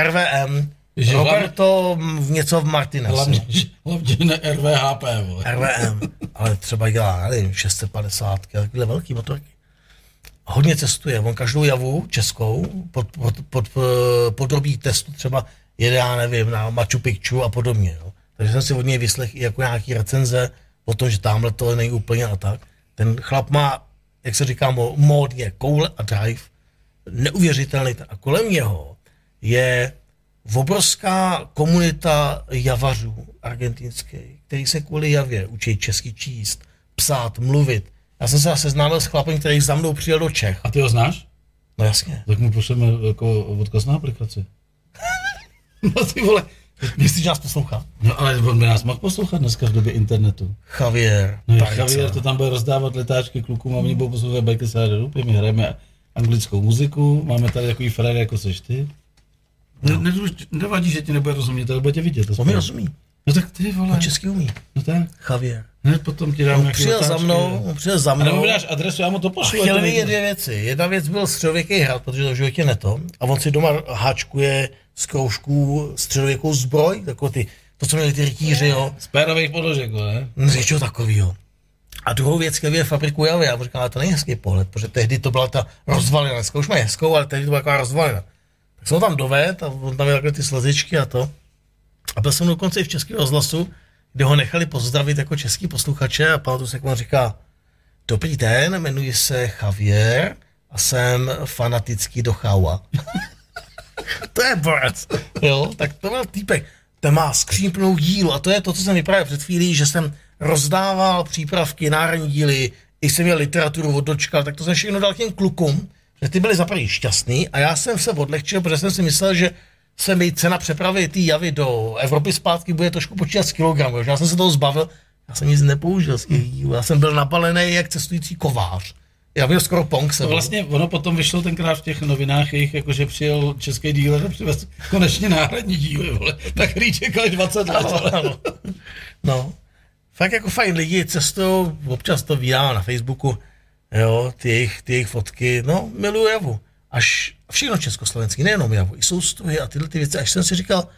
RVM, že Roberto hlavně, něco v Martinez. Hlavně, hlavně ne RVHP. Vole. RVM, ale třeba dělá, nevím, 650, takové velký motorky. Hodně cestuje, on každou javu českou pod, pod, pod, podrobí testu třeba jede, já nevím, na Machu Picchu a podobně. Jo. Takže jsem si od něj vyslechl i jako nějaký recenze o tom, že tamhle to není úplně a tak. Ten chlap má, jak se říká, mod je koule a drive, neuvěřitelný. A kolem něho je obrovská komunita javařů argentinských, který se kvůli javě učí česky číst, psát, mluvit. Já jsem se seznámil s chlapem, který za mnou přijel do Čech. A ty ho znáš? No jasně. Tak mu pošleme jako odkaz na aplikaci. [laughs] no ty vole, myslíš, že nás poslouchá? No ale on by nás mohl poslouchat dneska v době internetu. Javier. No Javier to tam bude rozdávat letáčky klukům a oni budou poslouchat bajky se my hrajeme anglickou muziku, máme tady takový frajer jako seš ty. Ne, ne, nevadí, že ti nebude rozumět, ale bude tě vidět. To on mi rozumí. No tak ty vole. On česky umí. No tak. Javier. Ne, potom ti dám on přijel za mnou, on přijel za mnou. A dáš adresu, já mu to pošlu. A chtěl mi dvě věci. Jedna věc byl středověký hrad, protože to v životě neto. A on si doma háčkuje z kroužků středověkou zbroj, jako ty, to, co měli ty rytíři, jo. Z pérových podložek, ne? Z něčeho takového. A druhou věc, který je fabriku Javy, já říkám, ale to není hezký pohled, protože tehdy to byla ta rozvalina, dneska už má hezkou, ale tehdy to byla taková rozvalina. Tak jsem tam doved a on tam měl takové ty slezičky a to. A byl jsem dokonce i v Českém rozhlasu, kde ho nechali pozdravit jako český posluchače a pamatuju se, jak on říká, dobrý den, jmenuji se Javier a jsem fanatický do chaua. [laughs] to je borec, jo, tak to byl týpek. Ten má skřípnou dílu a to je to, co jsem vyprávěl před chvílí, že jsem rozdával přípravky, náhradní díly, i jsem měl literaturu od dočka, tak to jsem všechno dal těm klukům, že ty byli za šťastný a já jsem se odlehčil, protože jsem si myslel, že se mi cena přepravy té javy do Evropy zpátky bude trošku počítat z kilogramů. Já jsem se toho zbavil, já jsem nic nepoužil z já jsem byl napalený jak cestující kovář. Já byl skoro punk se. No vlastně ono potom vyšlo tenkrát v těch novinách jejich, jako že přijel český díler a přivez konečně náhradní díly, vole. Tak který čekali 20 let. No, no. no fakt jako fajn lidi cestují, občas to vydává na Facebooku, jo, ty jejich, ty jejich fotky, no, miluju Javu. Až všechno československý, nejenom Javu, i soustruhy a tyhle ty věci, až jsem si říkal,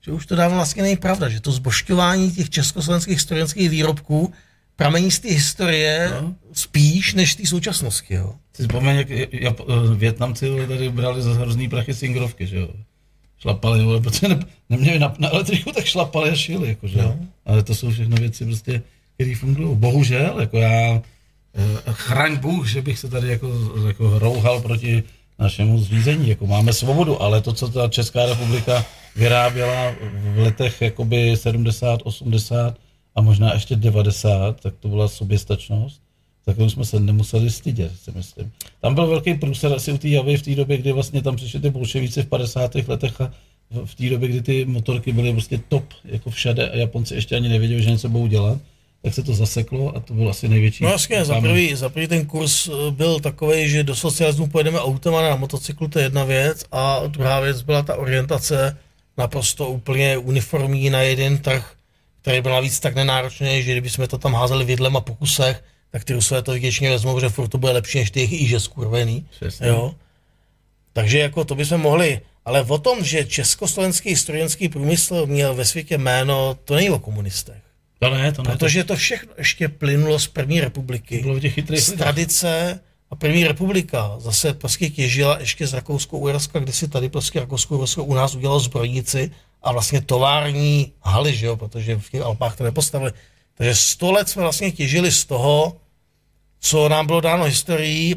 že už to dávno vlastně není pravda, že to zbošťování těch československých historických výrobků pramení z té historie no. spíš než z té současnosti, jo. Si vzpomeň, jak Jap- Větnamci tady brali za hrozný prachy singrovky, že jo šlapali, vole, protože ne, neměli na, na elektriku, tak šlapali a šili, jako, že? No. Ale to jsou všechno věci, prostě, které fungují. Bohužel, jako já, eh, chraň Bůh, že bych se tady jako, jako rouhal proti našemu zřízení, jako máme svobodu, ale to, co ta Česká republika vyráběla v letech jakoby 70, 80 a možná ještě 90, tak to byla soběstačnost tak jsme se nemuseli stydět, si myslím. Tam byl velký průser asi u té javy v té době, kdy vlastně tam přišli ty bolševíci v 50. letech a v té době, kdy ty motorky byly prostě top, jako všade a Japonci ještě ani nevěděli, že něco budou dělat, tak se to zaseklo a to byl asi největší. No vlastně, za prvý, za prvý ten kurz eh, byl takový, že do socialismu pojedeme autem a na motocyklu, to je jedna věc a druhá věc byla ta orientace naprosto úplně uniformní na jeden trh, který byl navíc tak nenáročný, že kdybychom to tam házeli vidlem a pokusech, tak ty Rusové to většině vezmou, že furt to bude lepší než ty jejich že skurvený. Jo? Takže jako to bychom mohli, ale o tom, že československý historický průmysl měl ve světě jméno, to není o komunistech. To ne, to ne. Protože to všechno ještě plynulo z první republiky. Bylo těch z tradice a první republika zase prostě těžila ještě z Rakouskou Uherska, kde si tady prostě Rakouskou Uhersko u nás udělalo zbrojnici a vlastně tovární haly, že jo, protože v těch Alpách to nepostavili. Takže sto let jsme vlastně těžili z toho, co nám bylo dáno historií,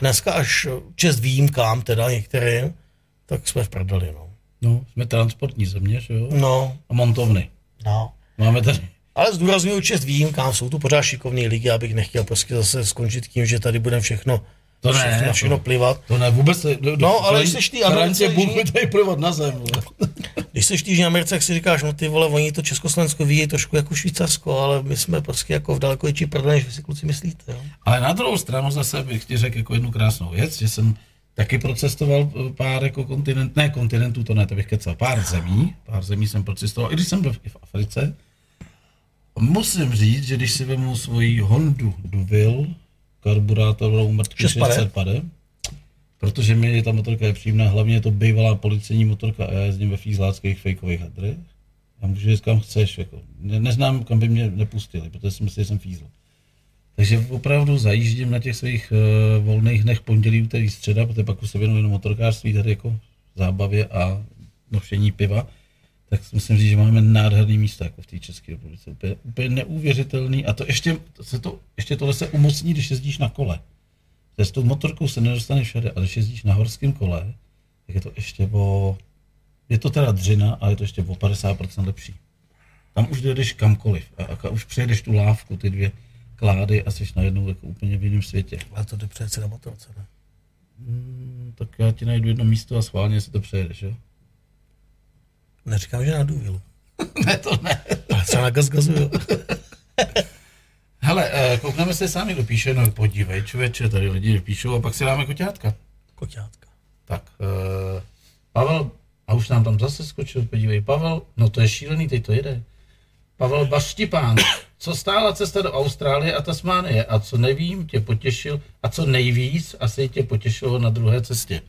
dneska až čest výjimkám, teda některým, tak jsme v prdeli, no. No, jsme transportní země, že jo? No. A montovny. No. Máme tady. Ale zdůraznuju čest výjimkám, jsou tu pořád šikovní lidi, abych nechtěl prostě zase skončit tím, že tady budeme všechno to ne, všechno, všechno plivat. To ne, vůbec. Do, no, ale jsi ty Americe... Tady plivat na zem. [laughs] Když se v Americe, jak si říkáš, no ty vole, oni to Československo ví trošku jako Švýcarsko, ale my jsme prostě jako v daleko větší prdele, než vy si kluci myslíte. Jo? Ale na druhou stranu zase bych ti řekl jako jednu krásnou věc, že jsem taky procestoval eh, pár jako kontinent, ne kontinentů, to ne, to bych kecal, pár zemí, pár zemí jsem procestoval, i když jsem byl i v Africe. Musím říct, že když si vezmu svoji Hondu Duvil, karburátorovou mrtku 600 pade, protože mi ta motorka je příjemná, hlavně je to bývalá policejní motorka a já jezdím ve fízláckých fejkových hadrech. Já můžu jít kam chceš, jako. Ne, neznám, kam by mě nepustili, protože si myslím, že jsem fízl. Takže opravdu zajíždím na těch svých uh, volných dnech pondělí, úterý, středa, protože pak už se věnuju jenom motorkářství, tady jako zábavě a nošení piva, tak musím říct, že máme nádherný místa jako v té České republice. Úplně, úplně neuvěřitelný. A to ještě, to se to, ještě tohle se umocní, když jezdíš na kole. S tou motorkou se nedostaneš všade, ale když jezdíš na horském kole, tak je to ještě o... Je to teda dřina, ale je to ještě o 50% lepší. Tam už dojedeš kamkoliv a, a už přejedeš tu lávku, ty dvě klády a jsi najednou jako úplně v jiném světě. A to jde přece na motorce, ne? Hmm, tak já ti najdu jedno místo a schválně si to přejedeš, jo? Neříkám, že na důvilu. [laughs] ne, to ne. Ale třeba na gaz gazu, jo. [laughs] Hele, eh, koukneme se sami do píše, no podívej, člověče, tady lidi píšou a pak si dáme koťátka. Koťátka. Tak, uh, Pavel, a už nám tam zase skočil, podívej, Pavel, no to je šílený, teď to jede. Pavel Baštipán, [laughs] co stála cesta do Austrálie a Tasmánie a co nevím, tě potěšil a co nejvíc asi tě potěšilo na druhé cestě.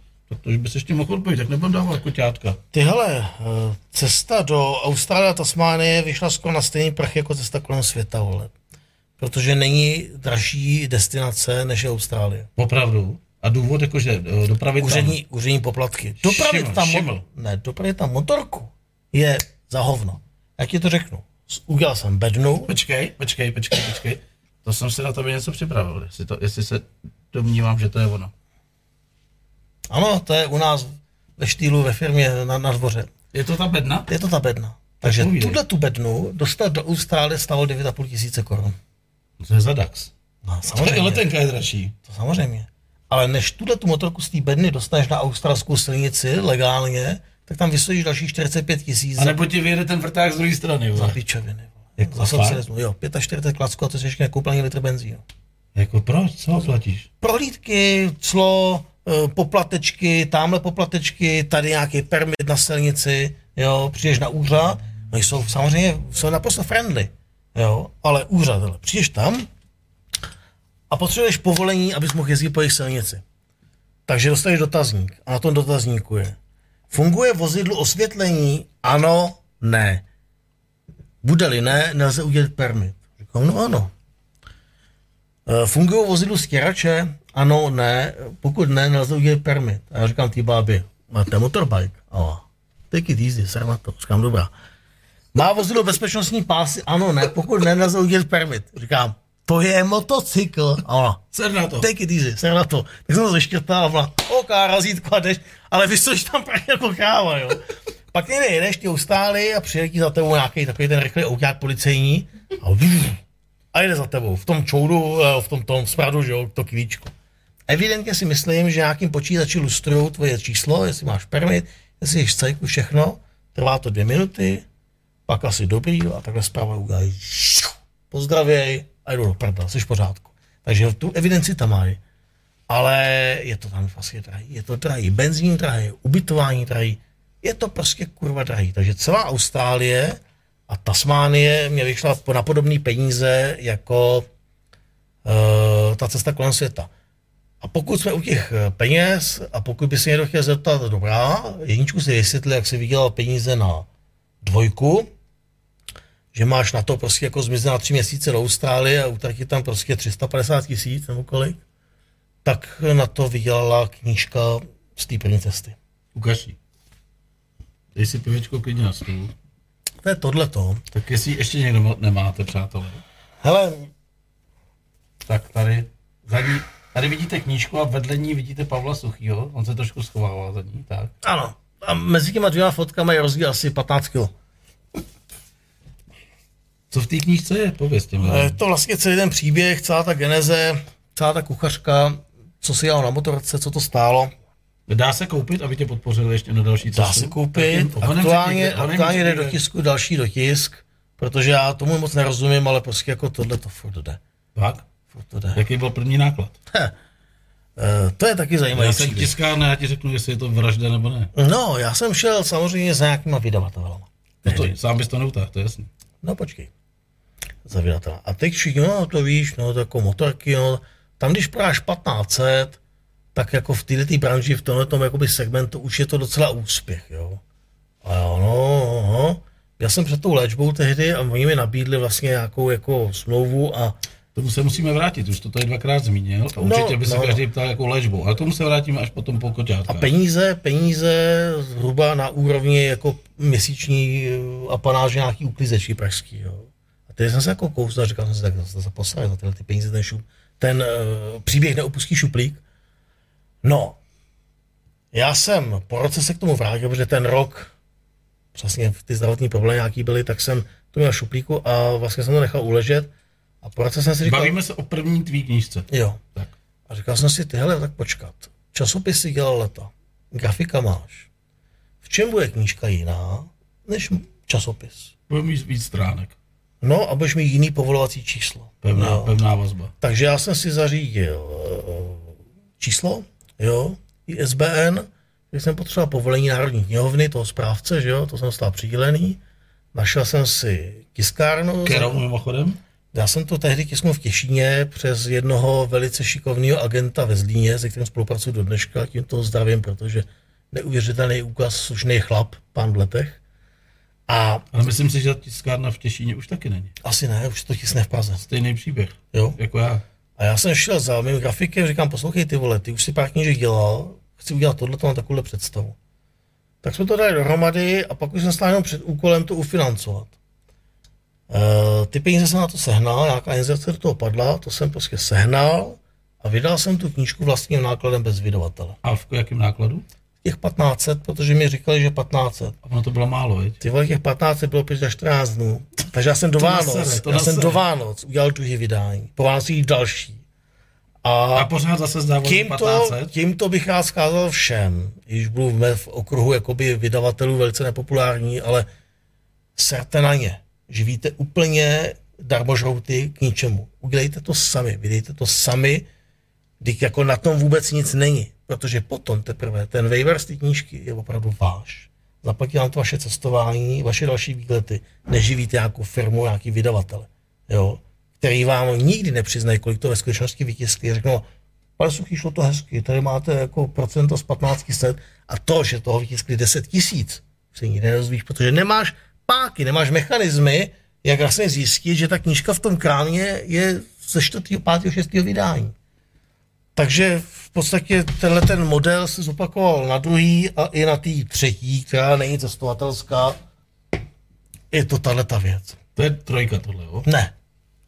Už bys ještě mohl odpovědět, tak nebudem dávat koťátka. Ty hele, eh, cesta do Austrálie a Tasmánie vyšla skoro na stejný prach jako cesta kolem světa, vole protože není dražší destinace než je Austrálie. Opravdu? A důvod jakože eh, dopravit úřední, tam... Úřední poplatky. Dopravit šiml, tam, šiml. Ne, dopravit tam motorku je za hovno. Jak ti to řeknu? Udělal jsem bednu. Počkej, počkej, počkej, počkej. To jsem si na tebe něco připravil, jestli, to, jestli se domnívám, že to je ono. Ano, to je u nás ve štýlu ve firmě na, na dvoře. Je to ta bedna? Je to ta bedna. Takže tuhle tu bednu dostat do Austrálie stalo 9,5 tisíce korun. To je za DAX. No, samozřejmě. letenka je dražší. To samozřejmě. Ale než tuhle tu motorku z té bedny dostaneš na australskou silnici legálně, tak tam vystojíš další 45 tisíc. A nebo ti vyjede ten vrták z druhé strany. Za pičoviny. Jako za socialismu. Jo, 45 klacku a to jsi ještě nekouplný litr benzínu. Jako proč? Co platíš? Prohlídky, clo, poplatečky, tamhle poplatečky, tady nějaký permit na silnici, jo, přijdeš na úřad, no jsou samozřejmě jsou naprosto friendly. Jo, ale úřad, ale přijdeš tam a potřebuješ povolení, abys mohl jezdit po jejich silnici. Takže dostaneš dotazník a na tom dotazníku je Funguje vozidlo osvětlení? Ano, ne. Bude-li ne, nelze udělat permit. Říkám, no ano. E, fungují vozidlo stěrače? Ano, ne. Pokud ne, nelze udělat permit. A já říkám ty bábě, máte motorbike? A take it easy, ser na to. Říkám, dobrá. Má vozidlo bezpečnostní pásy? Ano, ne. Pokud ne, nelze udělat permit. Říkám, to je motocykl. Ano. Ser na to. Take it easy, ser na to. Tak jsem to zeškrtal a byla, OK, razítko a jdeš, ale vystojíš tam právě jako kráva, jo. Pak někde jedeš, ty ustáli a přijde za tebou nějaký takový ten rychlý outák policejní a, a jde za tebou v tom čoudu, eh, v tom, tom spradu, že jo, to kvíčko. Evidentně si myslím, že nějakým počítači lustrují tvoje číslo, jestli máš permit, jestli jsi cejku, všechno, trvá to dvě minuty, pak asi dobrý a takhle zpráva udělají. Pozdravěj a jdu do prda, jsi v pořádku. Takže tu evidenci tam mají. Ale je to tam vlastně drahý. Je to drahý. Benzín drahý, ubytování drahý. Je to prostě kurva drahý. Takže celá Austrálie a Tasmánie mě vyšla na podobné peníze jako uh, ta cesta kolem světa. A pokud jsme u těch eh, peněz a pokud by se někdo chtěl zeptat, dobrá, jedničku si vysvětlil, jak se vydělal peníze na dvojku, že máš na to prostě jako zmizet na tři měsíce do Austrálie a utratit tam prostě 350 tisíc nebo kolik, tak na to vydělala knížka z té první cesty. Ukaží. Dej si pivečko klidně na stůl. To je tohleto. Tak jestli ještě někdo nemáte, přátelé. Hele. Tak tady, zadní, tady vidíte knížku a vedle ní vidíte Pavla Suchýho. On se trošku schovává za ní, tak. Ano. A mezi těma dvěma fotkama je rozdíl asi 15 kg. Co v té knížce je? Pověz těm. Je to vlastně celý ten příběh, celá ta geneze, celá ta kuchařka, co si dělal na motorce, co to stálo. Dá se koupit, aby tě podpořili ještě na další cestu? Dá se koupit. Aktuálně, aktuálně jde do tisku další dotisk, protože já tomu moc nerozumím, ale prostě jako tohle to furt jde. Fakt? Furt to jde. Jaký byl první náklad? Eh, to je taky zajímavý Já jsem tiskárna, já ti řeknu, jestli je to vražda nebo ne. No, já jsem šel samozřejmě za nějakýma vydavatelama. No to, sám bys to neutáhl, to je jasný. No počkej. Za vydavatela. A teď všichni, no to víš, no to jako motorky, no. Tam když práš 1500, tak jako v této branži, v tomhle tom jakoby segmentu už je to docela úspěch, jo. A jo, no, no. Já jsem před tou léčbou tehdy a oni mi nabídli vlastně nějakou jako smlouvu a Tomu se musíme vrátit, už to tady dvakrát zmínil. A určitě by se no. každý ptal jako léčbou, ale tomu se vrátíme až potom po koťátkách. A peníze, peníze zhruba na úrovni jako měsíční eh, apanáž nějaký uklízečí pražský, jo. A teď jsem se jako kousl a říkal jsem si, tak zase se posral za tyhle ty peníze, ten, šup, ten uh, příběh neopustí šuplík. No, já jsem po roce se k tomu vrátil, protože ten rok, přesně ty zdravotní problémy nějaký byly, tak jsem to měl šuplíku a vlastně jsem to nechal uležet. A po roce jsem si říkal, Bavíme se o první tvý knížce. jo, Tak. a říkal jsem si, tyhle, tak počkat. Časopisy dělal leta. Grafika máš. V čem bude knížka jiná než časopis? Budeme mít víc stránek. No a budeš mít jiný povolovací číslo. Pevná, no. pevná vazba. Takže já jsem si zařídil eh, číslo, jo, ISBN, když jsem potřeboval povolení Národní knihovny, toho správce, že jo, to jsem stál přidělený. Našel jsem si tiskárnu. Kterou mimochodem? Já jsem to tehdy tisknul v Těšíně přes jednoho velice šikovného agenta ve Zlíně, se kterým spolupracuji do dneška, tím to zdravím, protože neuvěřitelný úkaz, slušný chlap, pán v letech. A Ale myslím si, že tiskárna v Těšíně už taky není. asi ne, už to tisne v Praze. Stejný příběh, Jo? jako já. A já jsem šel za mým grafikem, říkám, poslouchej ty vole, ty už si pár knížek dělal, chci udělat tohle, mám takovouhle představu. Tak jsme to dali dohromady a pak už jsem stál jenom před úkolem to ufinancovat. E, ty peníze jsem na to sehnal, nějaká inzerce do toho padla, to jsem prostě sehnal a vydal jsem tu knížku vlastním nákladem bez vydavatele. A v jakém nákladu? Těch 1500, protože mi říkali, že 1500. A ono to bylo málo, viď? Ty vole, těch 1500 bylo 5 až 14 dnů. Takže já jsem do To Vánoc, nasere, to já jsem nasere. do Vánoc udělal druhý vydání. Po Vánocích další. A, A pořád zase zdávalo tímto, 1500. tímto bych rád zkázal všem, když budu v okruhu jakoby vydavatelů velice nepopulární, ale serte na ně. Živíte úplně darmožrouty k ničemu. Udělejte to sami, vydejte to sami, když jako na tom vůbec nic není. Protože potom teprve ten waiver z té knížky je opravdu váš. Zaplatí vám to vaše cestování, vaše další výlety. Neživíte nějakou firmu, nějaký vydavatele. Jo? který vám nikdy nepřiznají, kolik to ve skutečnosti vytiskli. Řeknou, pane Suchý, šlo to hezky, tady máte jako procento z 1500 a to, že toho vytiskli 10 tisíc, se nikdy nedozvíš, protože nemáš páky, nemáš mechanismy, jak vlastně zjistit, že ta knížka v tom krámě je ze 4., 5., 6. vydání. Takže v podstatě tenhle ten model se zopakoval na druhý a i na té třetí, která není cestovatelská. Je to tahle ta věc. To je trojka tohle, jo? Ne.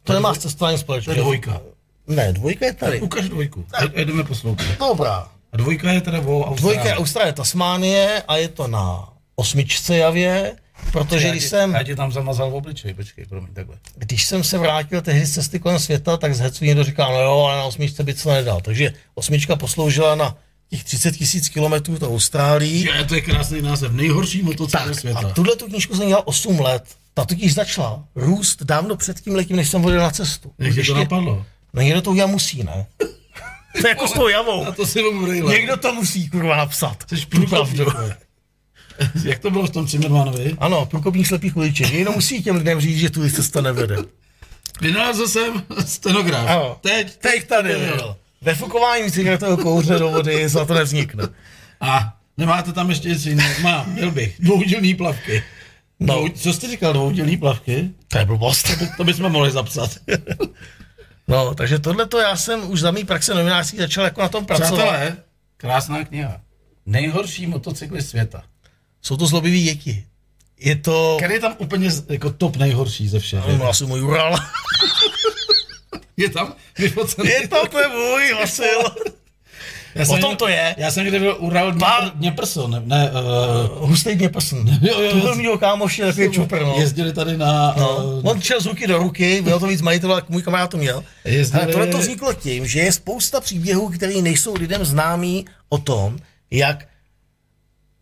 To nemá s cestováním To společného. je dvojka. Ne, dvojka je tady. Ukaž dvojku. A jdeme poslouchat. Dobrá. A dvojka je teda o Dvojka je Austrálii. Austrálie, Tasmánie a je to na osmičce javě, protože Já když jsem, Já ti tam zamazal v obličej, počkej, promiň, takhle. když jsem se vrátil tehdy z cesty kolem světa, tak z hecu někdo říkal, no jo, ale na osmičce by to nedal. Takže osmička posloužila na těch 30 tisíc kilometrů do Austrálii. Je, to je krásný název. Nejhorší motocykl světa. a tuhle tu knížku jsem dělal 8 let. Ta totiž začala růst dávno před tím letím, než jsem odjel na cestu. Jak to napadlo? No někdo to udělat musí, ne? [laughs] to je jako s tou javou. A to si. Někdo to musí kurva napsat. Jsi Tu pravdu. [laughs] Jak to bylo v tom Cimmermanovi? Ano, průkopník slepých uliček. Někdo musí těm lidem říct, že tu cesta nevede. Vynalezl jsem stenograf. Ano. Teď, Teď tady byl. Vefukování cigaretového kouře do vody za to nevznikne. A nemáte tam ještě něco jiného? Mám, měl bych. Dvoudílný plavky. No. Dvou, co jste říkal, dvoudílný plavky? To je blbost. To bychom mohli zapsat. No, takže tohle to já jsem už za mý praxe novinářský začal jako na tom pracovat. Přátelé, krásná kniha. Nejhorší motocykly světa. Jsou to zlobivý děti. Je to... Který je tam úplně jako top nejhorší ze všech? No, asi můj Ural. [laughs] Je tam vyfocený. Je to ten [laughs] můj, Vasil. [laughs] Já o jsem tom někde- to je. Já jsem někde byl Ural Dněpr, Dněprso, ne, ne uh, Hustý mě prsen. Jo, jo, To byl mýho kámoši, takový čupr, no. jezdili tady na... No, Uh, on šel z ruky do ruky, bylo to víc majitelů, jak můj kamarád to měl. Jezdili- Ale tohle to vzniklo tím, že je spousta příběhů, které nejsou lidem známí o tom, jak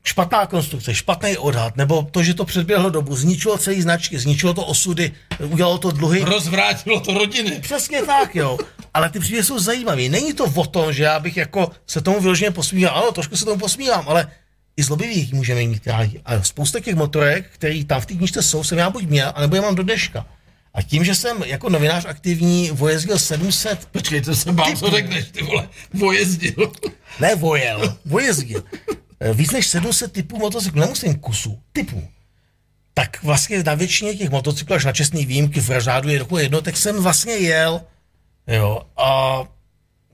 špatná konstrukce, špatný odhad, nebo to, že to předběhlo dobu, zničilo celý značky, zničilo to osudy, udělalo to dluhy. Rozvrátilo to rodiny. Přesně tak, jo. Ale ty příběhy jsou zajímavé. Není to o tom, že já bych jako se tomu vyloženě posmíval. Ano, trošku se tomu posmívám, ale i zlobivých můžeme mít rádi. A spousta těch motorek, který tam v té knižce jsou, jsem já buď měl, anebo je mám do dneška. A tím, že jsem jako novinář aktivní vojezdil 700... Počkej, to jsem bál, co řekneš, ty vole, vojezdil. Ne vojel, vojezdil. Eh, víc než 700 typů motocyklů, nemusím kusů, typů. Tak vlastně na většině těch motocyklů, až na čestný výjimky v řádu je roku jedno, tak jsem vlastně jel. Jo, a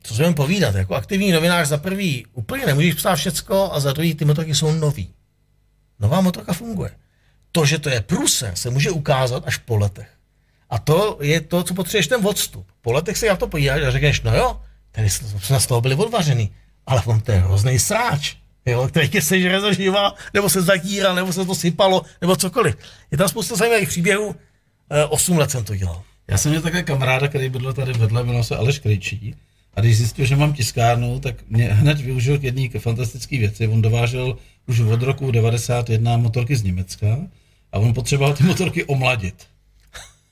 co se povídat, jako aktivní novinář za prvý úplně nemůžeš psát všecko a za druhý ty motorky jsou nový. Nová motorka funguje. To, že to je průser, se může ukázat až po letech. A to je to, co potřebuješ ten odstup. Po letech se na to podíváš a řekneš, no jo, tady jsme z toho byli odvařený, ale on to je hrozný sráč jo, který tě sežere zaživa, nebo se zatíral, nebo se to sypalo, nebo cokoliv. Je tam spousta zajímavých příběhů. E, 8 let jsem to dělal. Já jsem měl také kamaráda, který bydlel tady vedle, jmenoval se Aleš Krejčí. A když zjistil, že mám tiskárnu, tak mě hned využil k jedné fantastické věci. On dovážel už od roku 91 motorky z Německa a on potřeboval ty motorky omladit.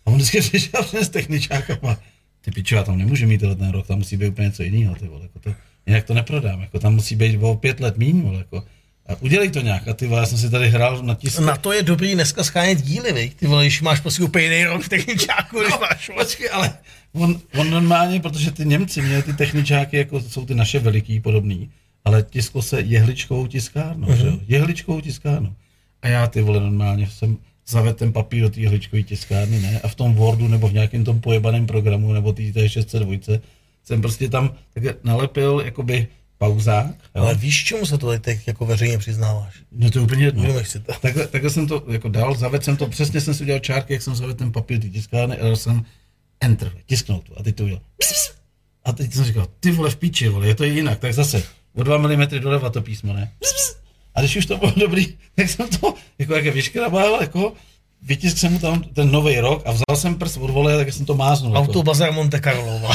A on vždycky [laughs] přišel přes techničák a ty pičo, já tam nemůžu mít ten rok, tam musí být úplně něco jiného. Ty vole, jako to, jinak to neprodám, jako tam musí být o pět let míň, vole, jako. A udělej to nějak. A ty vole, já jsem si tady hrál na tisku. Na to je dobrý dneska schánět díly, vej. Ty vole, když máš prostě úplně rok v techničáku, no, máš. Počkej, ale on, on, normálně, protože ty Němci měli ty techničáky, jako jsou ty naše veliký podobný, ale tisklo se jehličkovou tiskárnou, mm-hmm. že jo? Mhm. Jehličkovou tiskárnou. A já ty vole normálně jsem zavedl ten papír do té jehličkové tiskárny, ne? A v tom Wordu nebo v nějakém tom pojebaném programu nebo té 602 jsem prostě tam tak nalepil jakoby pauzák. Jo? Ale víš, čemu se to teď jako veřejně přiznáváš? No to je úplně jedno. to. Takhle, takhle, jsem to jako dal, zavedl jsem to, přesně jsem si udělal čárky, jak jsem zavedl ten papír ty tiskárny, a dal jsem enter, tisknout to a teď to udělal. A teď jsem říkal, ty vole v píči, vole, je to jinak, tak zase o 2 mm doleva to písmo, ne? A když už to bylo dobrý, [laughs] tak jsem to jako jak je vyškrabal, jako vytisk jsem mu tam ten nový rok a vzal jsem prst od vole, tak jsem to máznul. Jako. Autobazar Monte Carlo.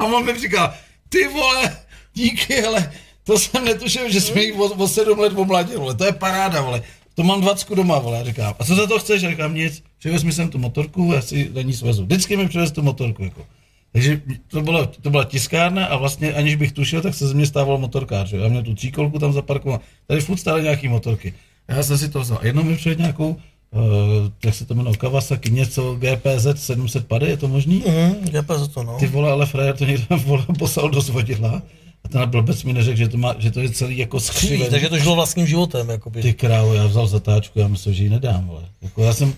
A on mi říkal, ty vole, díky, ale to jsem netušil, že jsme jich o, o sedm let omladil, vole, to je paráda, vole. To mám dvacku doma, vole, říkám. A co za to chceš? Já říkám, nic, přivez mi sem tu motorku, já si na ní svezu. Vždycky mi přivez tu motorku, jako. Takže to byla, to byla tiskárna a vlastně aniž bych tušil, tak se ze mě stával motorkář. Že? Já měl tu tříkolku tam zaparkoval. Tady furt stále nějaký motorky. Já jsem si to vzal. Jednou mi přijel nějakou jak se to jmenuje, Kawasaki, něco GPZ 750, je to možný? Mm, GPZ to no. Ty vole, ale frajer to někdo [laughs] vole, poslal do zvodidla. A ten blbec mi neřekl, že to, má, že to je celý jako skřivený. Takže to žilo vlastním životem. Jakoby. Ty krávo, já vzal zatáčku, já myslím, že ji nedám. Vole. Jako já jsem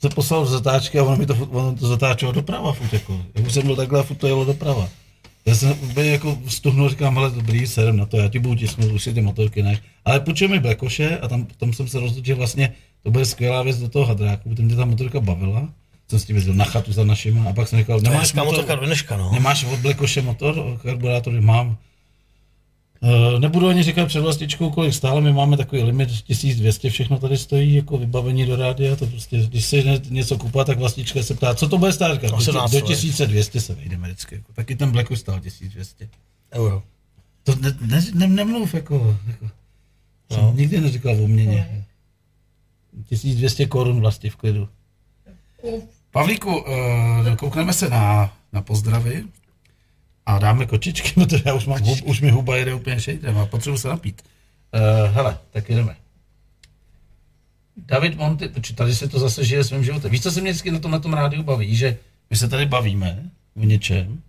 se poslal do zatáčky a ono mi to, ono to zatáčelo doprava furt. Jako. Jak už jsem byl takhle a furt to jelo doprava. Já jsem úplně jako stuhnul, říkám, ale dobrý, serem na to, já ti budu tisknout, už si ty motorky ne. Ale půjčil mi Blekoše a tam, tam jsem se rozhodl, že vlastně to bude skvělá věc do toho hadráku, protože mě ta motorka bavila. Jsem s tím jezdil na chatu za našima a pak jsem říkal, nemáš motor, motorka do dneška, no. Nemáš od Blekoše motor, karburátory mám. Uh, nebudu ani říkat před vlastičkou, kolik stále, my máme takový limit 1200, všechno tady stojí jako vybavení do rádia, to prostě, když se něco kupuje, tak vlastička se ptá, co to bude stát, říkat, do, do 1200 se vejdeme vždycky, jako. taky ten Black stál 1200. Euro. To ne, ne, ne, nemluv, jako, jako. No. Nikdy neříkal o měně. 1200 korun vlastně v klidu. Pavlíku, uh, koukneme se na, na pozdravy a dáme kočičky, [laughs] protože já už, mám, hub, už mi huba jede úplně šejdem a potřebuji se napít. Uh, hele, tak jdeme. David Monty, protože tady se to zase žije svým životem. Víš, co se mě vždycky na tom, na tom rádiu baví, že my se tady bavíme o něčem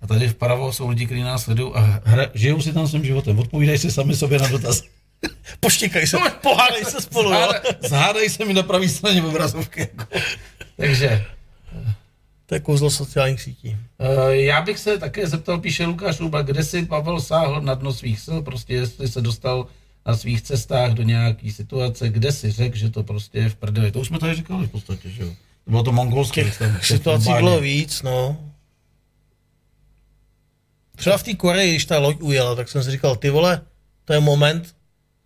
a tady vpravo jsou lidi, kteří nás sledují a hra, žijou si tam svým životem. Odpovídají si sami sobě na dotaz. [laughs] Poštěkají se, pohádají se spolu, jo? Zhádají se mi na pravé straně obrazovky. Jako. Takže. To je kouzlo sociálních sítí. Uh, já bych se také zeptal, píše Lukáš Ruba, kde si Pavel sáhl na dno svých sil, prostě jestli se dostal na svých cestách do nějaké situace, kde si řekl, že to prostě je v prdeli. To už jsme tady říkali v podstatě, že jo. Bylo to mongolské. Těch situací bylo víc, no. Třeba v té Koreji, když ta loď ujela, tak jsem si říkal, ty vole, to je moment,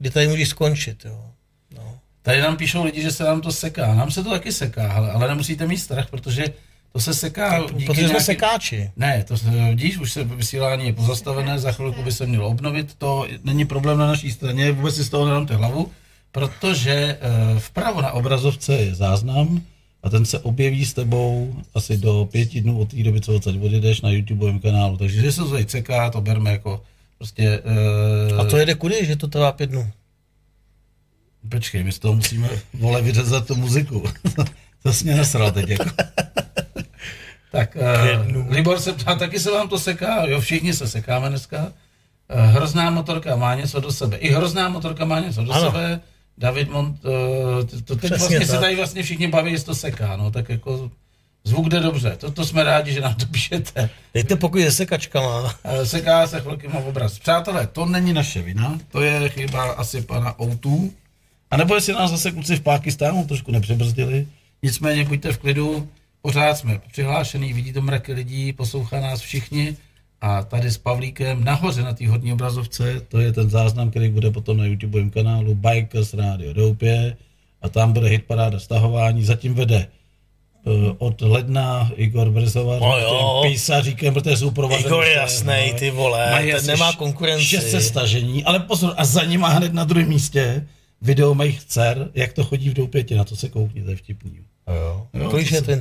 kdy tady můžeš skončit. Jo. No. Tady nám píšou lidi, že se nám to seká. Nám se to taky seká, ale, ale nemusíte mít strach, protože To se seká díky Protože jsme nějaký- sekáči. Ne, to vidíš, už se vysílání je pozastavené, za chvilku by se mělo obnovit, to není problém na naší straně, vůbec si z toho nedámte hlavu, protože eh, vpravo na obrazovce je záznam a ten se objeví s tebou asi do pěti dnů od té doby, co odsaď odjedeš na YouTubeovém kanálu. Takže že se to tady ceká, to berme jako prostě... A to jede kudy, že to trvá pět dnů? Počkej, my z toho musíme, vole, vyřezat tu muziku. [laughs] to jsi mě nasral teď, jako. [laughs] tak, uh, Libor se ptá, taky se vám to seká? Jo, všichni se sekáme dneska. Uh, hrozná motorka má něco do sebe. I hrozná motorka má něco do Ano. sebe. David Mont, uh, to, to teď Přesně vlastně se tak. tady vlastně všichni baví, jestli to seká, no, tak jako zvuk jde dobře. To, to jsme rádi, že nám to píšete. Dejte pokoj se sekačkama. Eh, Seká se chvilky má obraz. Přátelé, to není naše vina, to je chyba asi pana Outu. A nebo jestli nás zase kluci v Pákistánu trošku nepřebrzdili. Nicméně buďte v klidu, pořád jsme přihlášený, vidí to mraky lidí, poslouchá nás všichni. A tady s Pavlíkem nahoře na té hodní obrazovce, to je ten záznam, který bude potom na YouTubeovém kanálu Bikers Radio Doupě. A tam bude hit paráda stahování, zatím vede od ledna Igor Brzovar, No písaříkem, protože jsou provadené. Igor je jasnej, ty vole, Mají ten nemá konkurenci. 600 stažení, ale pozor, a za ním má hned na druhém místě video mých dcer, jak to chodí v doupětě, na to se koukni, to je vtipný. Jo. Jo, Kolik je se- ten?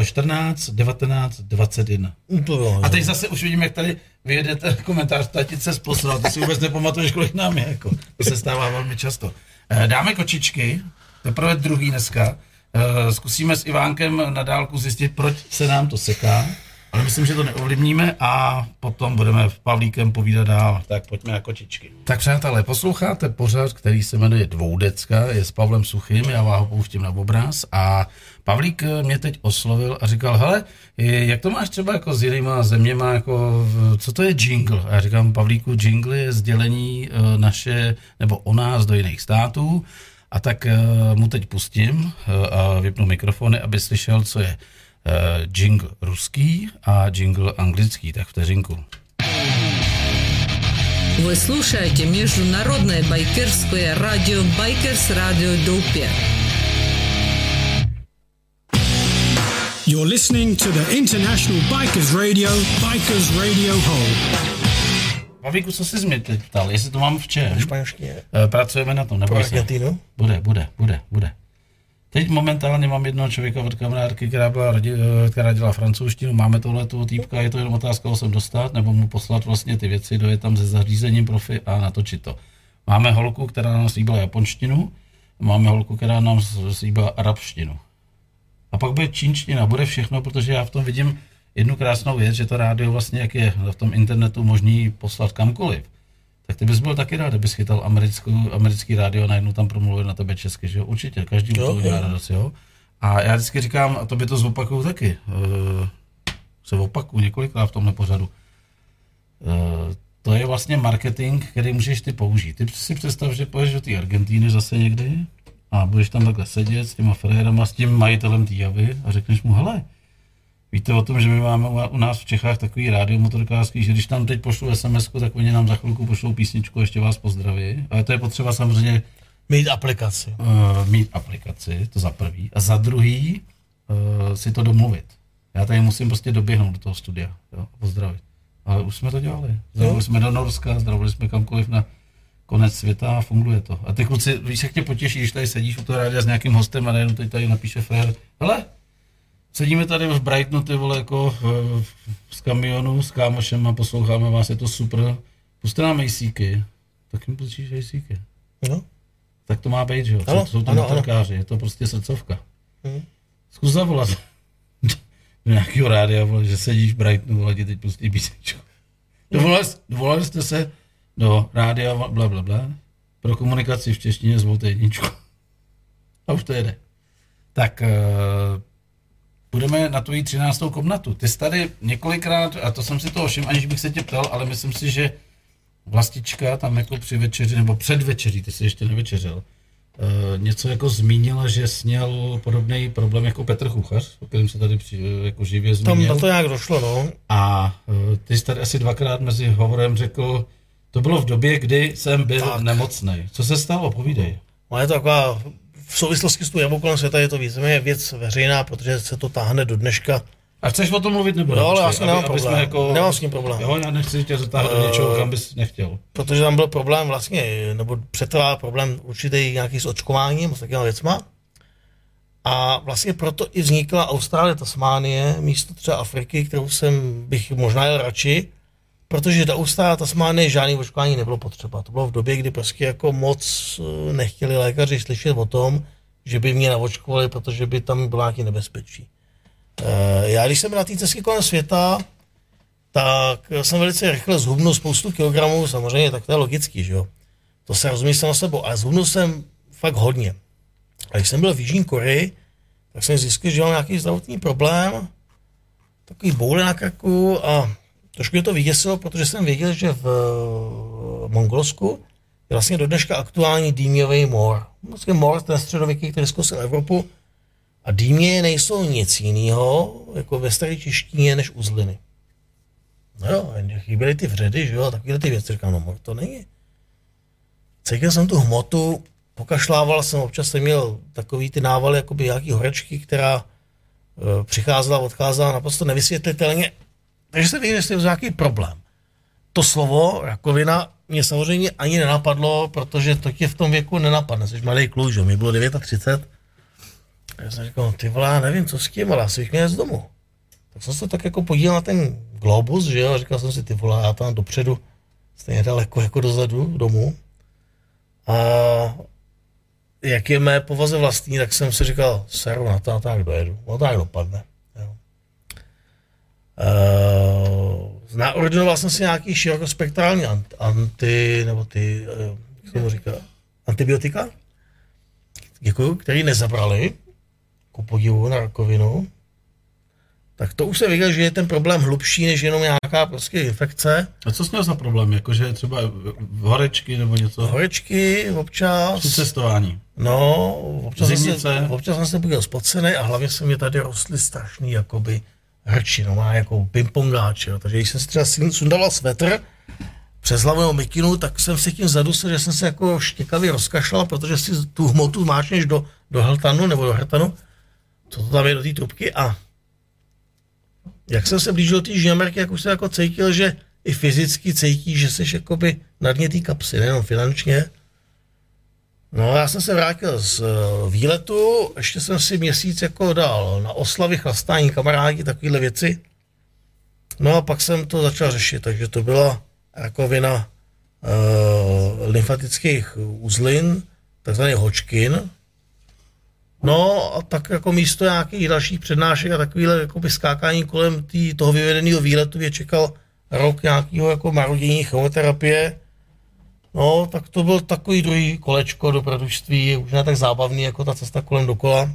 Eh, 14, 19, 21. No to jo. A teď zase už vidím, jak tady vyjedete komentář, tatice zposral, ty si vůbec nepamatuješ, kolik nám je, jako. To se stává velmi často. Eh, Dáme kočičky, teprve druhý dneska. Eh, Zkusíme s Ivánkem na dálku zjistit, proč se nám to seká, ale myslím, že to neovlivníme a potom budeme v Pavlíkem povídat dál. Tak pojďme na kočičky. Tak přátelé, posloucháte pořad, který se jmenuje Dvoudecka, je s Pavlem Suchým, já vám ho pouštím na obraz a Pavlík eh, mě teď oslovil a říkal, hele, eh, jak to máš třeba jako s jinýma zeměma, jako, v- co to je jingle? A já říkám, Pavlíku, jingle je sdělení eh, naše, nebo o nás do jiných států, a tak eh, mu teď pustím eh, a vypnu mikrofony, aby slyšel, co je eh, jingle ruský a jingle anglický, tak vteřinku. Вы слушаете международное байкерское радио Байкерс Радио Допе. You're listening to the International Bikers Radio, Bikers Radio Hole. Pavíku, co jsi mě teď ptal, jestli to mám v čem? Španělštině. Eh, Pracujeme na tom, Pro neboj se. Bude, bude, bude, bude. Teď momentálně mám jednoho člověka od kamarádky, která, byla, eh, která dělá francouzštinu, máme tohle tu týpka, je to jenom otázka, ho sem dostat, nebo mu poslat vlastně ty věci, dojet tam se zařízením profi a natočit to. Máme holku, která nám slíbila japonštinu, máme holku, která nám slíbila arabštinu. A pak bude čínština, bude všechno, protože já v tom vidím jednu krásnou věc, že to rádio vlastně, jak je v tom internetu možný poslat kamkoliv, tak ty bys byl taky rád, kdybys chytal americkou, americký rádio a najednou tam promluvil na tebe česky, že jo? Určitě, každý Jo, to udělá radost, jo? A já vždycky říkám, a to by to zopakuju taky, uh, se opakuju několikrát v tomhle pořadu, uh, to je vlastně marketing, který můžeš ty použít. Ty si představ, že poješ do té Argentíny zase někdy a budeš tam takhle sedět s těma frérama, s tím majitelem té javy a řekneš mu, hele, Víte o tom, že my máme u- nás v Čechách takový rádio motorkářský, že když tam teď pošlu sms tak oni nám za chvilku pošlou písničku, ještě vás pozdraví. Ale to je potřeba samozřejmě Mít aplikaci. uh, mít aplikaci, to za prvý. A za druhý uh, si to domluvit. Já tady musím prostě doběhnout do toho studia, jo, a pozdravit. Ale už jsme to dělali. Zdravili jsme do Norska, zdravili jsme kamkoliv na konec světa a funguje to. A ty kluci, víš, jak tě potěší, když tady sedíš u toho rádia s nějakým hostem a najednou teď tady napíše frér, hele, sedíme tady v Brightonu, ty vole, jako eh, z kamionu, s kámošem a posloucháme vás, je to super. Puste nám ACky, tak jim pustíš ACky. No. Tak to má být, že jo? Ano, Jsou, to motorkáři, je to prostě srdcovka. Mhm. Zkus zavolat [laughs] do nějakého rádia, vole, že sedíš v Brightonu, vole, ti teď pustí písničku. Dovolali, dovolali jste se do rádia, bla, bla, bla. Pro komunikaci v češtině zvolte jedničku. [laughs] A už to jede. Tak uh, budeme na tvoji třináctou komnatu. Ty jsi tady několikrát, a to jsem si to všiml, aniž bych se tě ptal, ale myslím si, že vlastička tam jako při večeři, nebo před večeří, ty jsi ještě nevečeřel, uh, něco jako zmínila, že jsi měl podobný problém jako Petr Chuchař, o kterém se tady při, jako živě Tam zmínil. na to nějak došlo, no. A uh, ty jsi tady asi dvakrát mezi hovorem řekl, to bylo v době, kdy jsem byl Tak. nemocný. Co se stalo? Povídej. No je to taková v souvislosti s tou jabou kolem světa je to víceméně věc veřejná, protože se to táhne do dneška. A chceš o tom mluvit nebo No, ale já s tím nemám aby- problém. Jako... Nemám s tím problém. Jo, já nechci tě zatáhnout do něčeho, kam bys nechtěl. Protože tam byl problém vlastně, nebo přetrvá problém určitý nějaký s očkováním, s takovými věcma. A vlastně proto i vznikla Austrálie, Tasmánie, místo třeba Afriky, kterou jsem bych možná jel radši, protože do Austrálie, Tasmánie žádný očkování nebylo potřeba. To bylo v době, kdy prostě jako moc eh, nechtěli lékaři slyšet o tom, že by mě naočkovali, protože by tam bylo nějaké nebezpečí. Eh, Já když jsem byl na té cestě kolem světa, tak jsem velice rychle zhubnul spoustu kilogramů, samozřejmě, tak to je logický, že jo. To se rozumí samo sebou, ale zhubnul jsem fakt hodně. A když jsem byl v Jižní Koreji, tak jsem zjistil, že mám nějaký zdravotní problém, takový boule na krku a trošku mě to vyděsilo, protože jsem věděl, že v Mongolsku je vlastně do dneška aktuální dýměvý mor. Vlastně mor, ten středověký, který zkusil Evropu, a dýmě nejsou nic jiného, jako ve staré češtině, než uzliny. No jo, chyběly ty vředy, že jo, a takovéhle ty věci, říkám, no mor to není. Cítil jsem tu hmotu, pokašlával jsem, občas jsem měl takový ty návaly, jakoby nějaký horečky, která e, přicházela, odcházela naprosto nevysvětlitelně. Takže jsem věděl, že jsem nějaký problém. To slovo rakovina mě samozřejmě ani nenapadlo, protože to tě v tom věku nenapadne. Jsi mladý kluk, že? mi bylo 39. A já jsem říkal, no, ty vole, nevím, co s tím, ale asi měl z domu. Tak jsem se tak jako podíval na ten globus, že jo, a říkal jsem si, ty vole, já tam dopředu, stejně daleko jako dozadu domů. A jak je mé povaze vlastní, tak jsem si říkal, seru na to a tak dojedu. No tak dopadne. Uh, naordinoval jsem si nějaký širokospektrální ant, anti, nebo ty, uh, jak se tomu říká, antibiotika, děkuju, který nezabrali, ku podivu na rakovinu, tak to už jsem viděl, že je ten problém hlubší, než jenom nějaká prostě infekce. A co jsi měl za problém? Jakože třeba horečky nebo něco? Horečky občas, Při cestování. no, občas jsem, se, občas jsem se budil spocený a hlavně se mi tady rostly strašný jakoby hrči, no má jako pingpongáč, jo. takže když jsem si třeba sundával svetr, přes hlavu mikinu, tak jsem se tím zadusil, že jsem se jako štěkavě rozkašlal, protože si tu hmotu máčneš do, do hltanu nebo do hrtanu, co to tam je do té trubky a jak jsem se blížil té Jižní Ameriky, jak už jsem jako cítil, že i fyzicky cítí, že jsi jakoby na dně té kapsy, nejenom finančně. No já jsem se vrátil z eh, výletu, ještě jsem si měsíc jako dal na oslavy, chlastání, kamarádi, takovéhle věci. No a pak jsem to začal řešit, takže to byla rakovina uh, lymfatických uzlin, takzvaný Hodgkin. No a tak jako místo nějakých dalších přednášek a takovýhle jakoby skákání kolem tý, toho vyvedeného výletu mě čekal rok nějakého jako marodění chemoterapie. No, tak to byl takový druhý kolečko do produžství, už ne tak zábavný jako ta cesta kolem dokola.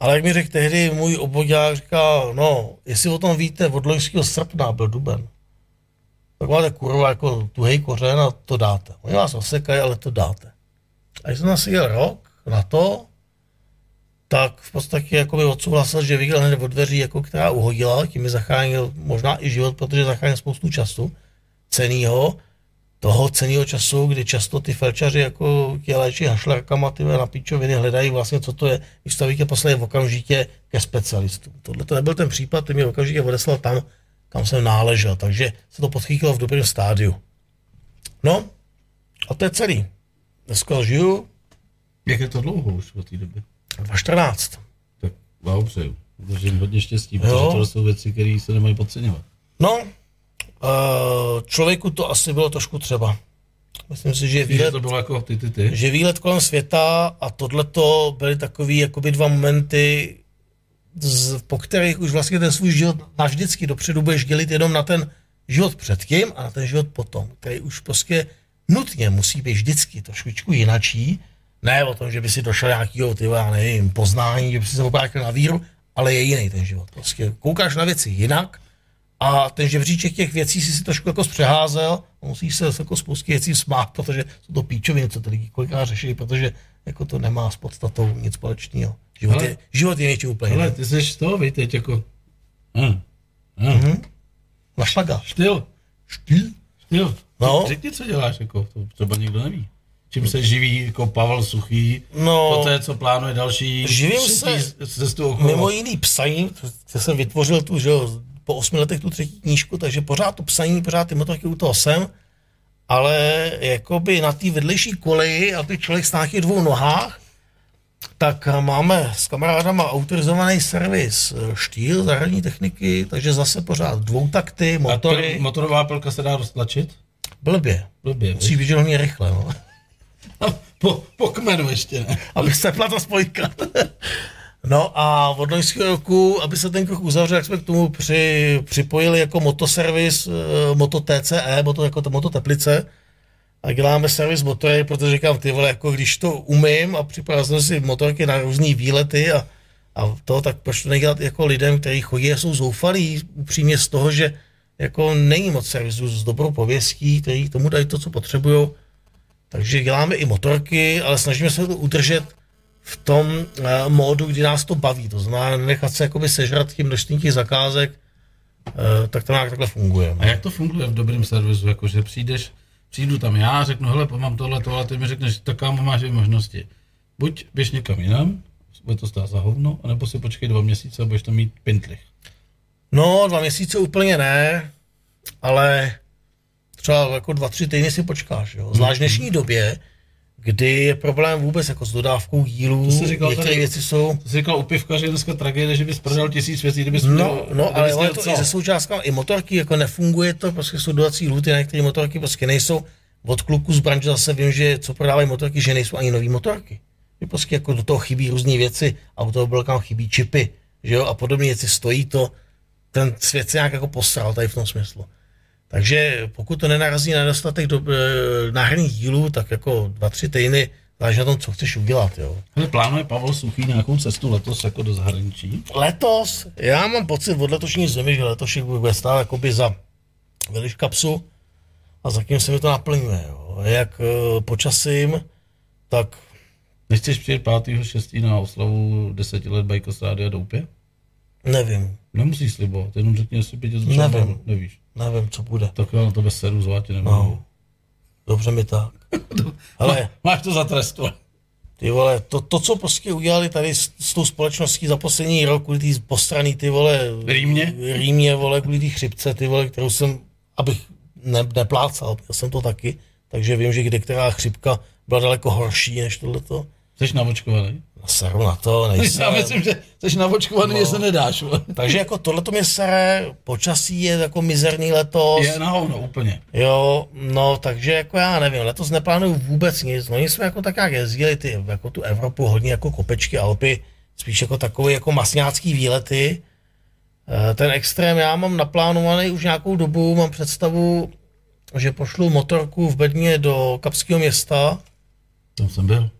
Ale jak mi řekl tehdy můj obvodák, říkal, no, jestli o tom víte, od loňského srpna byl duben. Tak máte kurva jako tuhej kořen a to dáte. Oni vás osekají, ale to dáte. A když jsem asi jel rok na to, tak v podstatě jako by odsouhlasil, že viděl hned od dveří, jako která uhodila, tím mi zachránil možná i život, protože zachránil spoustu času cenýho, toho cenného času, kdy často ty felčaři jako tě léčí hašlerkama, ty na píčoviny hledají vlastně, co to je, když to víte poslali v okamžitě ke specialistům. Tohle to nebyl ten případ, ty mě okamžitě odeslal tam, kam jsem náležel, takže se to podchytilo v dobrém stádiu. No, a to je celý. Dneska žiju Jak je to dlouho už od té doby? 2.14. Tak blahopřeju. Protože jim hodně štěstí, Jo. protože tohle jsou věci, které se nemají podceňovat. No, člověku to asi bylo trošku třeba. Myslím si, že Víš, že výlet, to bylo jako ty, ty, ty. že výlet kolem světa a tohleto byly takový jakoby dva momenty, z, po kterých už vlastně ten svůj život navždycky dopředu budeš dělit jenom na ten život předtím a na ten život potom, který už prostě nutně musí být vždycky trošičku jinačí. Ne o tom, že by si došel nějakého, ty já nevím, poznání, že by si se obrátil na víru, ale je jiný ten život. Prostě koukáš na věci jinak a ten žebříček těch věcí si si trošku jako zpřeházel, musíš se jako spoustě věcí smát, protože jsou to píčoviny, co ty lidi kolikrát řeší, protože jako to nemá s podstatou nic společného. Život, Ale- je, život je něčím úplně Ale jiným. ty jsi z toho, vej, teď jako... Hm. Hm. Mhm. Na šlaga. Štýl. Štýl? Štýl. No. Řekni, co děláš, jako, to třeba nikdo neví. čím se živí jako Pavel Suchý, No. poté, co plánuje další Živím se cestu okolo. Mimo jiný psaní, že jsem vytvořil tu, že jo, po osmi letech tu třetí knížku, takže pořád to psaní, pořád ty motorky u toho jsem, ale jakoby na té vedlejší koleji, aby člověk stál na těch dvou nohách, tak máme s kamarádama autorizovaný servis eh, štýl zahradní techniky, takže zase pořád dvoutakty, A to, motory, motorová pilka se dá roztlačit? blbě. Blbě, Musí hlavně rychle, no. [laughs] po, po kmenu ještě ne. aby se pla ta spojka. No a od loňského roku, aby se ten kruh uzavřel, jak jsme k tomu při, připojili jako motoservis eh, Moto TCE, moto, jako to Moto Teplice, a děláme servis motory, protože říkám, ty vole, jako když to umím a připravil jsem si motorky na různé výlety a, a to, tak proč to nedělat jako lidem, kteří chodí a jsou zoufalí upřímně z toho, že jako není moc servisu s dobrou pověstí, který tomu dají to, co potřebují. Takže děláme i motorky, ale snažíme se to udržet v tom uh, módu, kdy nás to baví. To znamená nechat se jakoby sežrat tím množstvím těch zakázek, uh, tak to nějak takhle funguje. A jak to funguje v dobrém servisu? Jako, že přijdeš, přijdu tam já, řeknu, hele, mám tohle, tohle, ty mi řekneš, tak kámo, máš dvě možnosti. Buď běž někam jinam, bude to stát za hovno, anebo si počkej dva měsíce a budeš tam mít pintlich. No, dva měsíce úplně ne, ale třeba jako dva, tři týdny si počkáš. Jo? Zvlášť v dnešní době, kdy je problém vůbec jako s dodávkou dílů, To jsi říkal některé tady- věci jsou... To jsi říkal u pivka, že je dneska tragédie, že bys prodal tisíc věcí, kdybys No, měl- no ale měl to co? i se součástkami, i motorky, jako nefunguje to, prostě jsou dodací lhuty, na některé motorky prostě nejsou. Od kluků z branže zase vím, že co prodávají motorky, že nejsou ani nové motorky. Že prostě jako do toho chybí různé věci, automobilkám chybí čipy, že jo, a podobné věci stojí to, ten svět se nějak jako posral tady v tom smyslu. Takže pokud to nenarazí na nedostatek do, e, náhradních dílů, tak jako dva, tři týdny, záleží na tom, co chceš udělat, jo. Hele, plánuje Pavel Suchý nějakou cestu letos jako do zahraničí? letos, já mám pocit od letošní zimy, že letošek bude stát jakoby za veliš kapsu a za kým se mi to naplňuje. Jo. Jak uh, počasím, tak Nechceš přijet 5.6. na oslavu 10 let Bajkos Rádia Doupě? nevím, Nemusíš slibovat, jenom řekni, jestli by tě Nevím. Nevíš. Nevím, co bude. Tak já na tebe seru, zvát tě nebudu. No. Dobře mi tak. [laughs] Ale Máš to za trest, vole. ty vole, to, to, co prostě udělali tady s, s tou společností za poslední rok, kvůli tý postraný, ty vole, Rýmě? Rýmě, vole, kvůli té chřipce, ty vole, kterou jsem, abych ne, neplácal, měl jsem to taky, takže vím, že kde která chřipka byla daleko horší než tohleto. Jsi navočkovaný? No, Seru na to, [laughs] nejsem. Já myslím, že jsi navočkovaný, no. že se nedáš. Vole. Takže jako tohleto mě sere, počasí je jako mizerný letos. Je na hovno, úplně. Jo, no, takže jako já nevím, letos neplánuju vůbec nic. No, my jsme jako tak jak jezdili ty, jako tu Evropu, hodně jako kopečky, Alpy, spíš jako takový jako masňácký výlety. Eh, Ten extrém já mám naplánovaný už nějakou dobu, mám představu, že pošlu motorku v Bedně do Kapského města, Tam jsem byl.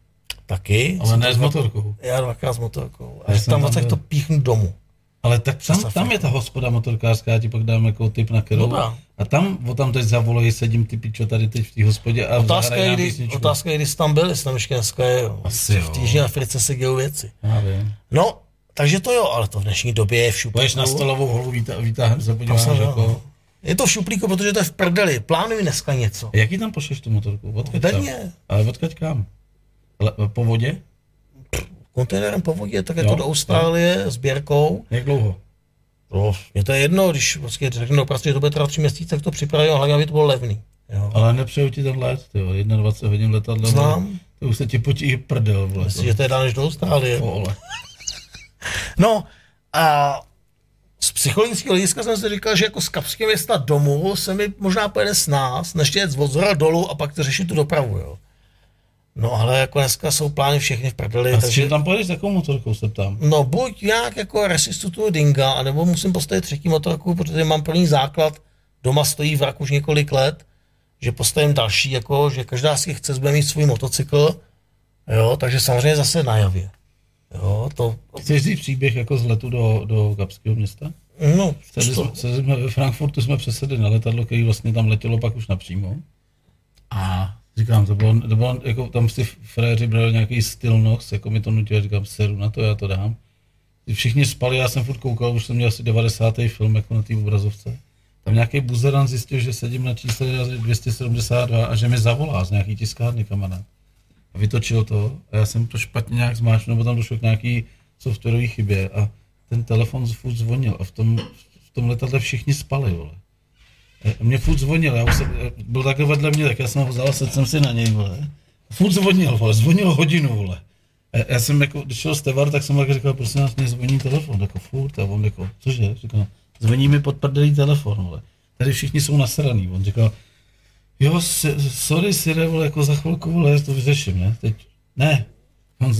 Taky. Ale ne s motorkou. Já dvakrát s motorkou. Já A jsem tam vlastně to píchnu domů. Ale tak tam, tam je ta hospoda motorkářská, já ti pak dám jako tip na kterou. Dobrá. A tam, o tam teď zavolají, sedím ty pičo tady teď v té hospodě a Otázka je, kdy, otázka je, kdy jsi tam byl, jestli tam ještě dneska je. Asi v Jižní Africe se dějou věci. Já vím. No, takže to jo, ale to v dnešní době je v šuplíku. Poješ na stolovou holu, výtah, výtahem se podíváš, jako... Je to v šuplíku, protože to je v prdeli. Plánuji dneska něco. Jaký tam pošleš tu motorku? Odkud tam? Bedně. Ale odkud kam? Le, po vodě? Kontejnerem po vodě, tak jako Jo, do Austrálie, s běrkou. Jak dlouho? No, mě to je jedno, když prostě řeknu, prostě, že to bude trvat tři měsíce, tak to připravím, hlavně, aby to bylo levný. Jo. Ale nepřeju ti ten let, ty jo, 21 hodin letadlo. Znám. To už se ti potí i prdel, vole. Myslím, že to je dál než do Austrálie. [laughs] No a z psychologického hlediska jsem si říkal, že jako z Kapského města domů se mi možná pojede s nás, než jet od zhora dolů a pak to řešit tu dopravu, jo. No ale jako dneska jsou plány všechny v prdeli, A takže... tam pojedeš, jakou motorkou se ptám? No buď nějak jako restitutu dinga, anebo musím postavit třetí motorku, protože mám první základ, doma stojí vrak už několik let, že postavím další, jako, že každá z těch chce bude mít svůj motocykl, jo, takže samozřejmě zase na javě. Jo, to, Chceš říct příběh jako z letu do, do Kapského města? no, to, jsme, jsme ve Frankfurtu jsme přesedli na letadlo, který vlastně tam letělo pak už napřímo. A říkám, to bylo, to bylo jako tam si fréři brali nějaký stylnox, jako mi to nutilo, říkám, seru na to, já to dám. Všichni spali, já jsem furt koukal, už jsem měl asi 90. film jako na té obrazovce. Tam nějaký buzeran zjistil, že sedím na čísle 272 a že mi zavolá z nějaký tiskárny kamarád. a vytočil to a já jsem to špatně nějak zmáčknul, nebo tam došlo k nějaký softwarové chybě a ten telefon furt zvonil a v tom, v tom letadle všichni spali, vole. A mě furt zvonil, já už jsem, byl takhle vedle mě, tak já jsem ho vzal sedl jsem si na něj, vole. Furt zvonil, vole, zvonil hodinu, vole. A já jsem jako, když šel Stevar, tak jsem tak říkal, prosím vás, mě zvoní telefon, jako furt, a on jako, cože, říkal, zvoní mi podprdelý telefon, vole. Tady všichni jsou nasraný, on říkal, jo, si, sorry, Sire, vole, jako za chvilku, vole, to vyřeším, ne, teď, ne, on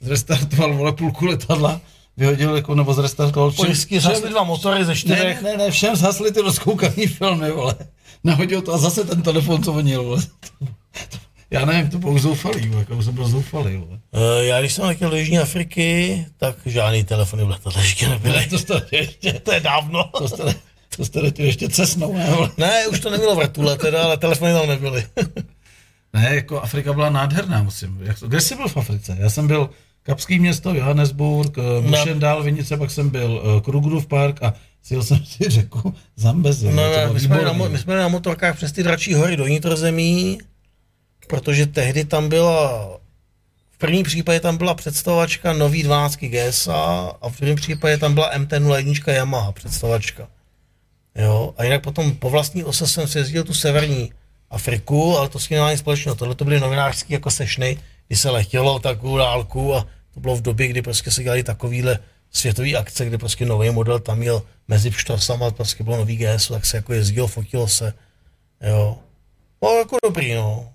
zrestartoval, vole, půlku letadla, vyhodil jako, nebo zrestartoval všem, Vždycky zhasli dva motory ze čtyřech. ne, ne, ne, všem zhasli ty rozkoukaný filmy, vole. Nahodil to a zase ten telefon, co vonil, vole. [laughs] Já nevím, to bylo zoufalý, jako jsem byl zoufalý, vole. Eh, Já když jsem letěl do Jižní Afriky, tak žádný telefony v letadle ještě nebyly. To jste ještě, [laughs] To je dávno. to jste, to jste letěl ještě cesnou, ne. Ne, už to nebylo vrtule teda, ale telefony tam nebyly. Ne, jako Afrika byla nádherná, musím. Jak to, kde jsi byl v Africe? Já jsem byl Kapský město, Johannesburg, eh, Mušendal, Vinice, pak jsem byl eh, Krugerův park a sjel jsem si [laughs] řeku Zambezi. No, bylo my, jsme na, my jsme na motorkách přes ty dračí hory do nitrozemí, protože tehdy tam byla, v prvním případě tam byla představovačka nový 12 GSA a v druhém případě tam byla MT-01 Yamaha představovačka. Jo, a jinak potom po vlastní ose jsem si jezdil tu severní Afriku, ale to s tím nemá nic společného. Tohle to byly novinářské jako sešny, kdy se letělo takovou dálku a to bylo v době, kdy prostě se dělali takovýhle světový akce, kde prostě nový model tam měl mezi pštrosama, prostě bylo nový GS, tak se jako jezdilo, fotilo se, jo. No jako dobrý, no.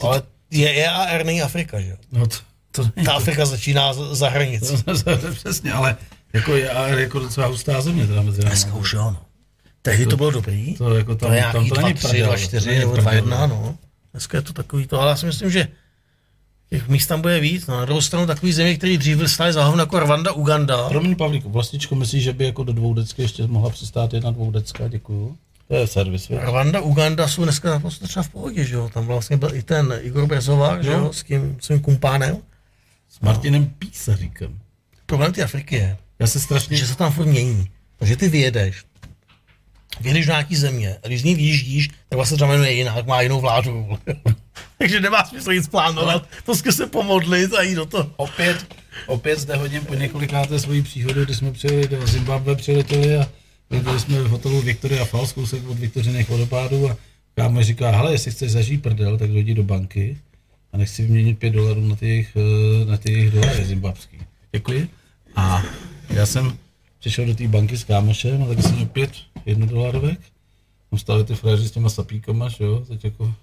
Ale je EAR není Afrika, že jo. No, to, to Ta Afrika začíná za, [laughs] to, přesně, ale jako je a jako docela hustá země teda mezi námi. Dneska už jo, no. Tehdy to bylo dobrý. To jako tam, To je tam nějaký to 2, není 3, prdel, 2, to 4 není nebo prdel. 2, 1, no. Dneska je to takový to, ale já si myslím, že těch míst tam bude víc. No. Na druhou stranu takový země, který dřív byl stále za jako Rwanda, Uganda. Promiň, Pavlíku, vlastičko, myslíš, že by jako do dvoudecky ještě mohla přistát jedna dvoudecka? Děkuju. To je servis, víš? Rwanda, Uganda jsou dneska naprosto třeba v pohodě, že jo. Tam vlastně byl i ten Igor Brezovák, že No. jo, s tím svým kumpánem. S Martinem Písaříkem. Problém té Afriky je, Já se strašně... že se tam furt mění. Takže ty vyjedeš, vyjedeš do nějaký země a když z ní vyjíždíš, tak vlastně třeba jmenuje jinak, má jinou vládu. [laughs] Takže nemá smysl nic plánovat, prostě se pomodlit a jít do toho. Opět, opět zde hodím po několikáté svoji příhodu, kdy jsme přijeli do Zimbabwe, přiletěli a byli jsme v hotelu Victoria Falls, kousek od Viktoriných vodopádů a kámo říká, hele, jestli chceš zažít prdel, tak dojdi do banky a nech si vyměnit 5 dolarů na jejich, eh, na ty jejich dolary zimbabský. Děkuji. A já jsem přišel do té banky s kámošem a taky jsem měl pět jednodolarovek. Tam stáli ty frajeři s těma sapíkama, že jo, teď jako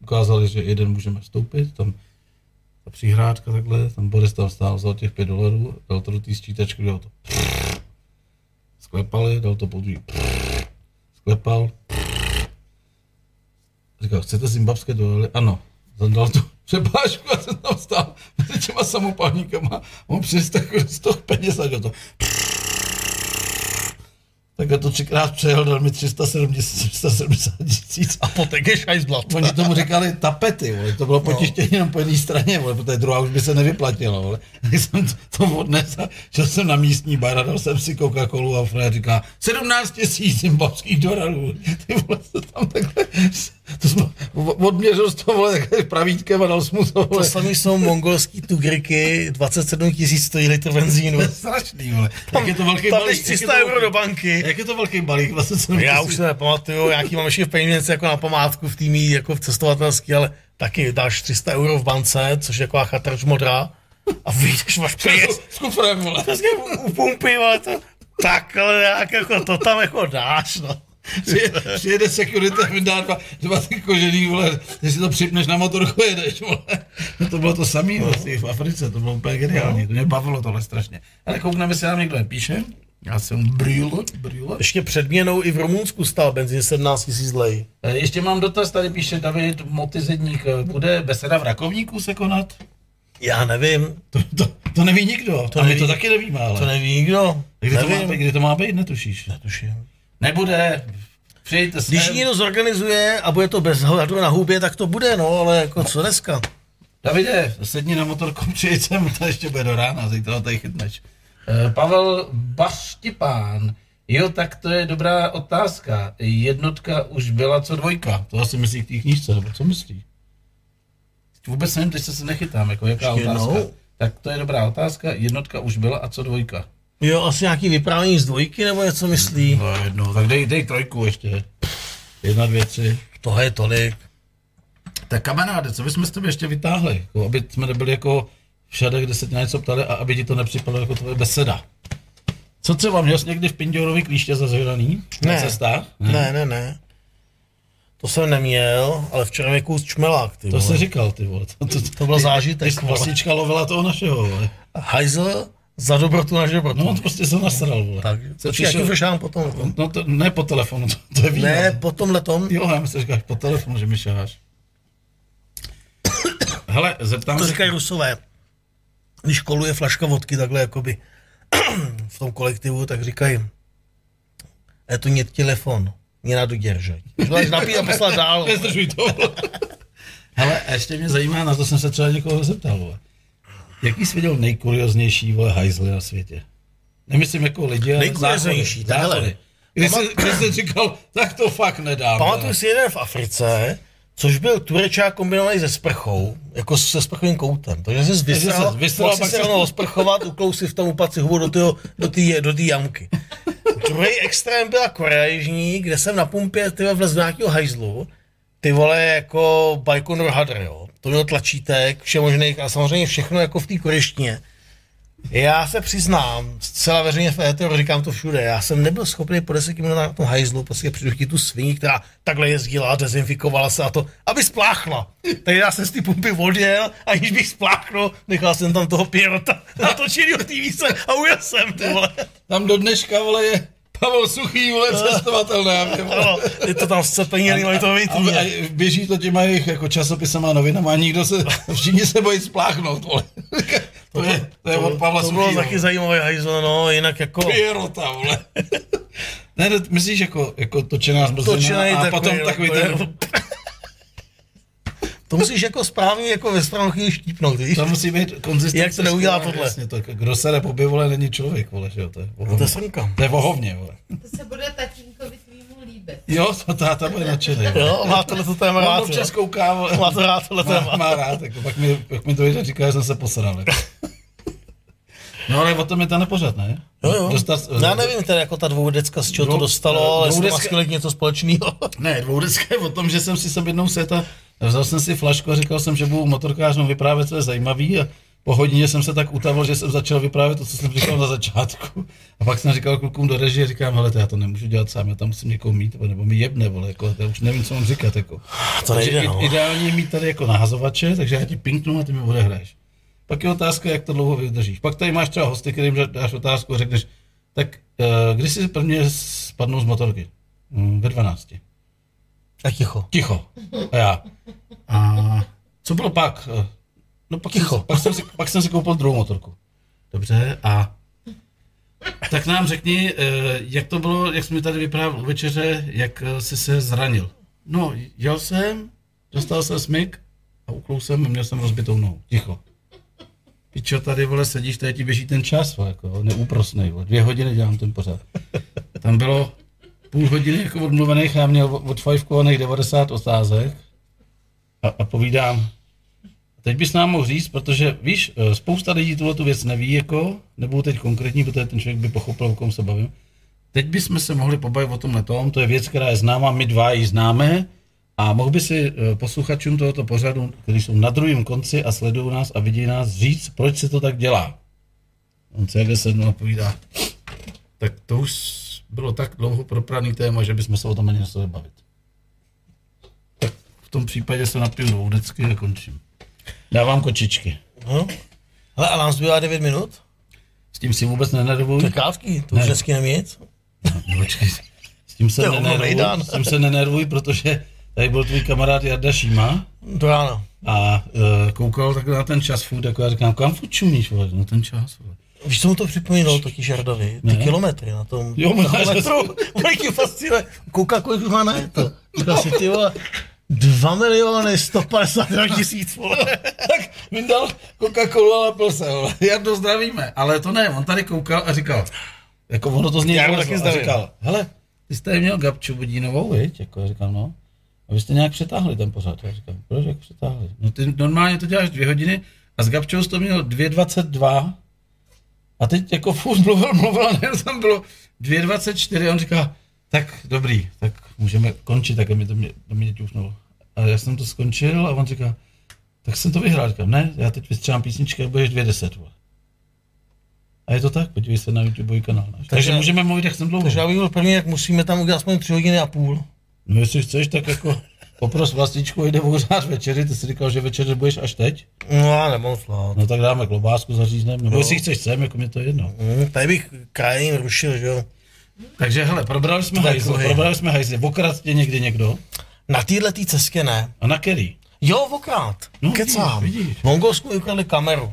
ukázali, že jeden můžeme vstoupit, tam ta přihrádka takhle, tam Boris tam stál, vzal těch 5 dolarů, dal to do té sčítačky, dal to sklepali, dal to po druhý sklepal. Říkal, chcete zimbabské dolary? Ano. Dal tu [laughs] přepážku a jsem tam stál mezi těma samopalníkama. On přes takový z toho peněz a dělal to. Tak to třikrát přejel, dal mi 370, 370 tisíc. A potek je šajzblat. Oni tomu říkali tapety, vole. to bylo potištění jenom po jedné straně, vole, protože druhá už by se nevyplatilo. Vole. [laughs] Tak jsem to, to odnes a šel jsem na místní bar a dal jsem si Coca-Colu a Fred říká 17 tisíc zimbabských dolarů. Ty vole, to tam takhle, to jsme, odměřil z toho vole, takhle pravítkem a dal jsem mu to, To vole. samý jsou mongolský tugriky, 27 tisíc stojí litr benzínu. To je strašný, vole. Jak je to velký Tam balík? jdeš jak je 300 to euro do banky. Jak je to velký balík? Vlastně jsem Já už se nepamatuju, jaký mám ještě v peněžence jako na památku v týmí, jako v cestovatelský, ale taky dáš 300 euro v bance, což je taková chatrč modrá a vyjdeš, máš peněz, S kufrem, vole. u, pumpy, ale to, tak, ale jak jako to tam jako dáš, no. Přijede, security a vydá dva, dva ty kožený, vole, když si to připneš na motorku, jedeš, vole. No to bylo to samé vlastně v Africe, to bylo úplně geniální, to mě bavilo tohle strašně. Ale koukneme, jestli nám někdo nepíše. Já jsem brýle, brýle. Ještě předměnou i v Rumunsku stál benzín 17 tisíc lej. Eh, Ještě mám dotaz, tady píše David Motizedník, eh, bude beseda v Rakovníku se konat? Já nevím, To, to, to neví nikdo, to a my neví. to taky nevíme, ale. to neví nikdo. kdy, to má, nevím. být, kdy to má být, netušíš? Netuším. Nebude, přijďte sem. Když někdo zorganizuje a bude to bez hladu na hubě, tak to bude, no, ale jako co dneska? Davide, sedni na motorku, [laughs] přijď sem, to ještě bude do rána, zítra ho tady chytneš. Eh, Pavel Baštipán. Jo, tak to je dobrá otázka. Jednotka už byla co dvojka. To asi myslí k té knížce, nebo co myslí? Vůbec nevím, teď se se nechytám, jako jaká Ještě otázka. jednou? Tak to je dobrá otázka. Jednotka už byla a co dvojka? Jo, asi nějaký vyprávění z dvojky, nebo něco myslí? No jedno, tak dej, dej trojku ještě. Jedna, dvě, tři. Toho je tolik. Tak kamaráde, co bychom s tebe ještě vytáhli? Jako, aby jsme nebyli jako všade, kde se tě na něco ptali a aby ti to nepřipadlo jako tvoje beseda. Co třeba, měl jsi někdy v Pindiorovi klíště zazvědaný? Na Ne. cestách? Ne, ne, ne. To jsem neměl, ale včera mi kus čmelák, ty To vole. jsi říkal, ty vole. To, to, To byl zážitek, Ty vole. vlastička lovila toho našeho, vole. Hajzl za dobrotu na žebrotu. No, on prostě se nasral, vole. tak, Se počkej, přišel- jak vyšám potom. No to, ne po telefonu, to, [laughs] to je víno. Ne, po tomhle tom. Jo, já myslím, že říkáš po telefonu, že mi šáš. Hele, zeptám To se... říkají rusové. Když koluje flaška vodky takhle jakoby [clears throat] v tom kolektivu, tak říkají, je to нет telefon, mě na držet. Když máš napít a poslat dál. [laughs] Nezdržuj to. [laughs] vole. Hele, a ještě mě zajímá, na to jsem se třeba někoho zeptal, vole. Jaký jsi viděl nejkurioznější, vole, hajzly na světě? Nemyslím jako lidi, ale Nejkurioznější, takhle. Když jsi, když jsi říkal, tak to fakt nedám. Pamatuju si jeden v Africe, což byl turečák kombinovaný se sprchou, jako se sprchovým koutem. Takže jsi vysral, vysral, mohl si pak se rovnou osprchovat, uklous si v tom upaci hubu do té do tý, do tý jamky. Druhý extrém byla Korea Jižní, kde jsem na pumpě ty vlez do nějakého hajzlu, ty vole jako Baikonur Hadr, jo. To měl tlačítek, všemožných a samozřejmě všechno jako v té koreštině. Já se přiznám, zcela veřejně v éteru, říkám to všude, já jsem nebyl schopný po deseti minutách na tom hajzlu prostě přidružit tu sviní, která takhle jezdila, dezinfikovala se a to, aby spláchla. Takže já jsem z té pumpy odjel, aniž bych spláchnul, nechal jsem tam toho Pierrota natočený v té a ujel jsem, ty vole. Tam do dneška, vole, je Pavel Suchý, vole, [laughs] cestovatel na Ano, je to tam scepeněný, mají to a, a, běží to těma jejich jako časopisama a novinama a nikdo se, [laughs] všichni se bojí spláchnout, vole. [laughs] To je, to je od Pavla To bylo Suchýho. taky zajímavé hajzlo, no, jinak jako... Pierrota, vole. Ne, myslíš jako, jako točená zmrzlina a potom takový to ten, To musíš jako správně jako ve správnou chvíli štípnout, víš? to musí být konzistence. Jak to neudělá tohle? Jasně, to, kdo se po vole, není člověk, vole, že jo, to je To je vohovně. srnka. To je vohovně, vole. To se bude tatínkovi tvýmu líbit. Jo, to táta bude nadšený. Jo, má tohle to téma On rád, občas jo. kouká, vole. Má to rád tohle má, téma. má rád, jako, pak, mi, pak mi to říká, že jsem se posral. Jako. [laughs] No ale o tom je to nepořád, ne? Jo, jo. Dostat, No, já nevím teda, jako ta dvoudecka, z čeho to Dvou- dostalo, ale jestli to má dvoudecka- skvělek něco společného. [laughs] Ne, dvoudeska je o tom, že jsem si sem jednou seta, vzal jsem si flašku a říkal jsem, že budu motorkářům vyprávět, co je zajímavý a po hodině jsem se tak utavil, že jsem začal vyprávět to, co jsem říkal na začátku. A pak jsem říkal klukům do režie, říkám, hele, já to nemůžu dělat sám, já tam musím někoho mít, nebo mi jebne, vole, jako, já už nevím, co mám říkat, jako. To nejde, no. ideálně je mít tady jako nahazovače, takže já ti pinknu a ty mi odehraješ. Pak je otázka, jak to dlouho vydržíš. Pak tady máš třeba hosty, kterým dáš otázku a řekneš, tak uh, kdy jsi prvně spadnul z motorky? Hm, ve 12. A ticho. Ticho. A já. A co bylo pak? Eh, No pak, Ticho. Jsem, pak, jsem si, pak jsem si koupil druhou motorku. Dobře, a tak nám řekni, eh, jak to bylo, jak jsi mi tady vyprávěl u večeře, jak eh, jsi se zranil. No, jel jsem, dostal jsem smyk a uklou jsem a měl jsem rozbitou nohu. Ticho. Pičo, tady, vole, sedíš, tady ti běží ten čas, vole, jako neúprosnej, vole. Dvě hodiny dělám ten pořád. Tam bylo půl hodiny jako odmluvených, já měl odfajfkovaných 90 otázek a, a povídám, teď bys nám mohl říct, protože víš, eh, spousta lidí tuhle tu věc neví, jako, nebudu teď konkrétní, protože ten člověk by pochopil, o kom se bavím. Teď bychom se mohli pobavit o tom, to je věc, která je známá, my dva ji známe a mohl by si eh, posluchačům tohoto pořadu, kteří jsou na druhém konci a sledují nás a vidí nás, říct, proč se to tak dělá. On se jde sednu a povídá, tak to už bylo tak dlouho propraný téma, že bychom se o tom ani nesli bavit. Tak v tom případě se napiju do vůdecky a končím. Dávám kočičky. No. Hele, a nám zbývá 9 minut? S tím si vůbec nenervuj. To je krátký, to už Ne. dneska nemí nic. No, počkej, s tím se s tím se nenervuj, protože tady byl tvůj kamarád Jarda Šíma Do rána. a uh, koukal takhle na ten čas furt, jako já říkám, kam furt čumíš, vole, no ten čas, vole. Víš, co mu to připomínalo totiž Jardovi? Ty Ne. kilometry na tom Jo, že- metru. Velký [laughs] fascinuje. Kouká, kolik už má na to. Říkal si, ty vole, 2 miliony 152 tisíc, vole. [laughs] tak vyndal Coca-Colu a napil se, vole. Jardo, zdravíme. Ale to ne, on tady koukal a říkal, jako ono to z něj Já taky zdravím. říkal, hele, ty jsi tady měl Gabču Budínovou, viď? Jako já říkal, no. A vy jste nějak přetáhli ten pořád. Já říkám, proč jak přetáhli? No ty normálně to děláš dvě hodiny a s Gabčou to měl 2.22 a teď jako furt mluvil, mluvil, a najednou tam bylo 2.24 a on říká, tak dobrý, tak můžeme končit, tak mi to mě, to mě ťufnulo. A já jsem to skončil a on říká, tak jsem to vyhrál. Říkám, ne, já teď vystřelám písničky a budeš 2.10. vole. A je to tak, podívej se na YouTube kanál. náš. Takže, takže můžeme mluvit, jak jsem dlouho. Takže já bych byl první, jak musíme tam udělat aspoň tři hodiny a půl. No jestli chceš, tak jako popros vlastičku, jde ořád večery, ty jsi říkal, že večeře budeš až teď. No já nemohu slát. No tak dáme klobásku, zařízneme, nebo no. jestli chceš sem, jako mi to je jedno. Mm, tady bych krajin rušil, že jo. Takže hele, probrali jsme hajzl, probrali jsme hajzl, okrát tě někdy někdo? Na téhle tý cestě ne. A na který? Jo, okrát. No, No, Kecám. vidíš, vidíš. V Mongolsku ukradli kameru.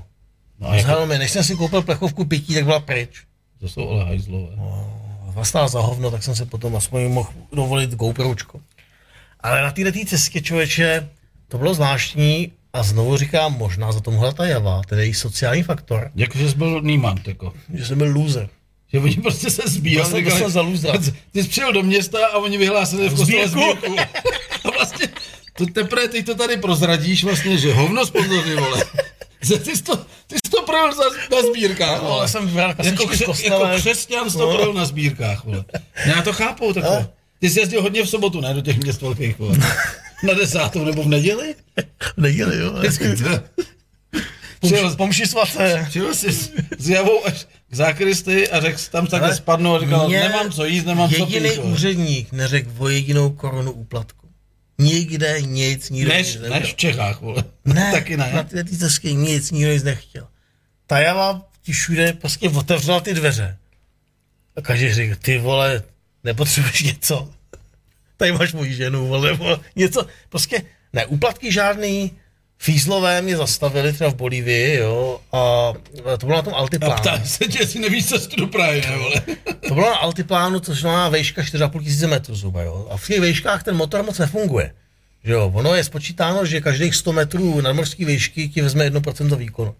No a jako, helmy, než jsem si koupil plechovku pití, tak byla pryč. to jsou ale hajzlové. Vlastně za hovno, tak jsem se potom aspoň mohl dovolit GoPročko. Ale na této cestě, člověče, to bylo zvláštní a znovu říkám, možná za to mohla ta java, tedy její sociální faktor, Jako, že jsi byl nímant, jako. že jsem byl loser. Že oni prostě se zbíjali. To jsem- za lůzra. [laughs] Ty jsi přijel do města a oni vyhlásili v kostele Sbírku. sbírku. [laughs] A vlastně, to teprve teď to tady prozradíš vlastně, že hovno sponzoři, vole. [laughs] Že ty jsi to, ty jsi to projel za, na sbírkách, No, ale jsem vybral jako, z kře, jako křesťan jsi to No. projel na sbírkách, vole. Já to chápu, takhle. No. Ty jsi jezdil hodně v sobotu, ne, do těch měst velkých, vole. Na desátou nebo v neděli? Neděli, jo. [laughs] Přijel, Pomši svaté. přijel jsi s, javou až k zákristy a řekl, tam takhle Ale spadnou a říkal, nemám co jíst, nemám co Jediný pít. vole. úředník neřekl o jedinou korunu úplatku. Nikde nic, nikdo Než, nic než v Čechách, vole. Ne, [laughs] Taky na ne. ty, ty cestky nic, nikdo nic nechtěl. Ta java ti všude prostě otevřela ty dveře. A každý řekl, ty vole, nepotřebuješ něco? [laughs] Tady máš moji ženu, vole, nebo něco. Prostě ne, úplatky žádný. Fízlové mě zastavili třeba v Bolívii, jo, a to bylo na tom A altiplánu. ptá se tě, jestli nevíš cestu do Prahy, ne, vole. To bylo na altiplánu, což má vejška 4,5 tisíce metrů zhruba, jo. A v těch vejškách ten motor moc nefunguje. Že jo, ono je spočítáno, že každých 100 metrů nadmorské výšky ti vezme 1% výkonu.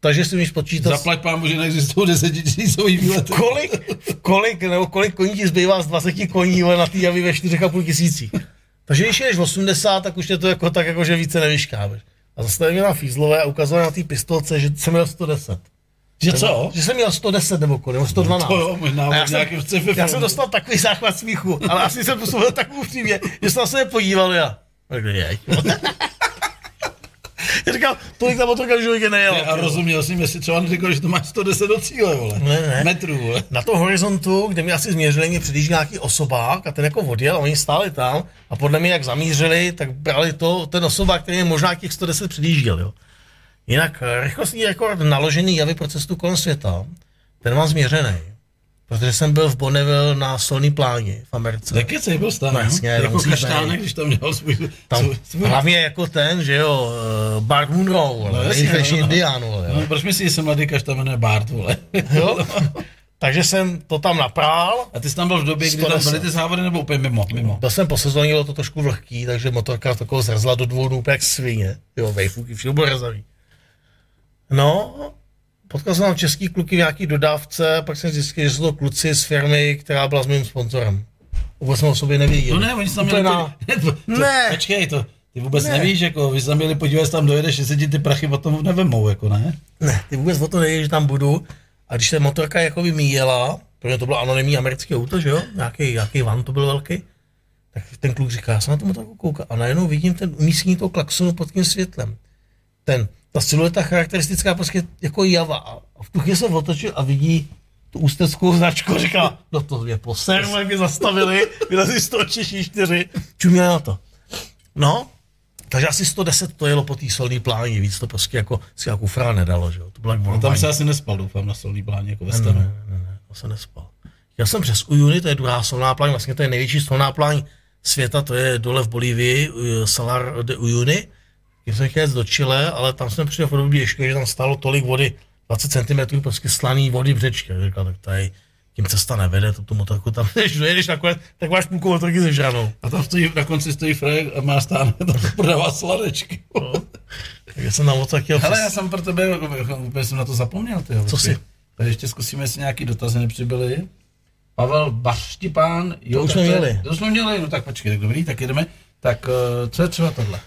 Takže si umíš počítat, Zaplať pámu, že neexistují desetitisícový výlety. kolik, kolik, nebo kolik koní ti zbývá z 20 koní ale na té javy ve 4,5 tisících. Takže když jdeš 80, tak už je to jako tak, jako že více nevyškáváš. A zase mě na fízlové a ukazovali na té pistolce, že jsem měl 110. Že co? Že jsem měl 110 nebo kolik, nebo 112. To jo, možná A já jsem, já jsem dostal takový záchvat smíchu, ale asi jsem působil tak upřímně, že jsem na sebe podíval já. Tak. Já [laughs] říkal, tolik ta motorka v životě nejela. A rozuměl jsem, jestli třeba neříkal, že to máš 110 do cíle, vole. Ne, ne. Metrů, vole. Na tom horizontu, kde mi asi změřili, mě předjíždí nějaký osobák a ten jako odjel a oni stáli tam a podle mě jak zamířili, tak brali to, ten osobák, který je možná těch 110 předjížděl, jo. Jinak eh, rychlostní rekord naložený javy pro cestu kolem světa, ten mám změřený. Protože jsem byl v Bonneville na solný pláni v Americe. Tak je byl stán, No jasně, to jako kaštánek, když tam měl svůj, Tam, svůj, svůj hlavně jako ten, že jo, uh, Bart Munro, No, no, jasně, nejrychlejší no. indián, vole. No, proč myslíš, že se mladý kašta jmenuje Bart, vole? jo. [laughs] Takže jsem to tam naprál, A ty jsi tam byl v době, kdy tam 110. byly ty závody, nebo úplně mimo? mimo. Byl jsem po sezóně, bylo to trošku vlhký, takže motorka takovou zrzla do dvou dnů jak svině. Jo, vejfuky, všechno bylo rezavý. No, potkal jsem tam český kluky v nějaký dodávce, pak jsem zjistil, že jsou to kluci z firmy, která byla s mým sponzorem. Vůbec jsme o sobě nevěděli. No ne, oni tam měli... na- [laughs] Ne, to, to, Ne. Počkej, to, ty vůbec Ne. nevíš, jako, vy se měli podívat, jestli tam dojedeš, jestli ti ty prachy potom nevemou, jako ne? Ne, ty vůbec o to nevíš, že tam budu. A když se motorka jako vymíjela, protože to bylo anonymní americké auto, že jo, nějaký, nějaký van to byl velký, tak ten kluk říká, já jsem na tu motorku koukal a najednou vidím ten umístění toho klaxonu pod tím světlem. Ten, ta silueta charakteristická prostě jako java. A v tu chvíli se otočil a vidí tu ústeckou značku a říká, no to mě poseru, jak mě zastavili, vylezli z toho Češi čtyři, čumě na to. No, takže asi 110 to jelo po té solní pláni, víc to prostě jako si jako kufra nedalo, že jo. To bylo jak No, tam se asi nespal, doufám, na solný pláně, jako ve ne, stanu. ne, ne, ne, to se nespal. Já jsem přes Uyuni, to je druhá solná pláň, vlastně to je největší solná pláň světa, to je dole v Bolívii, uh, Salar de Uyuni. Já jsem chtěl do Chile, ale tam jsme přišli v období ještě, že tam stálo tolik vody, 20 cm prostě slaný vody břečky. Já říkal, tak tady tím cesta nevede, to tu motorku tam, [laughs] když dojedeš nakonec, tak máš půlku motorky zežranou. A tam stojí, na konci stojí Frek a má stán, [laughs] tam prodává sladečky. Takže jsem tam moc tak chtěl Hele, přes- já jsem pro tebe, úplně jsem na to zapomněl, ty. Co si? Tak ještě zkusíme, jestli nějaký dotazy nepřibyly. Pavel Baštipán, jo, už tak jsme to měli. To jsme měli, no tak počkej, tak dobrý, tak jedeme. Tak eh, co je třeba tohle?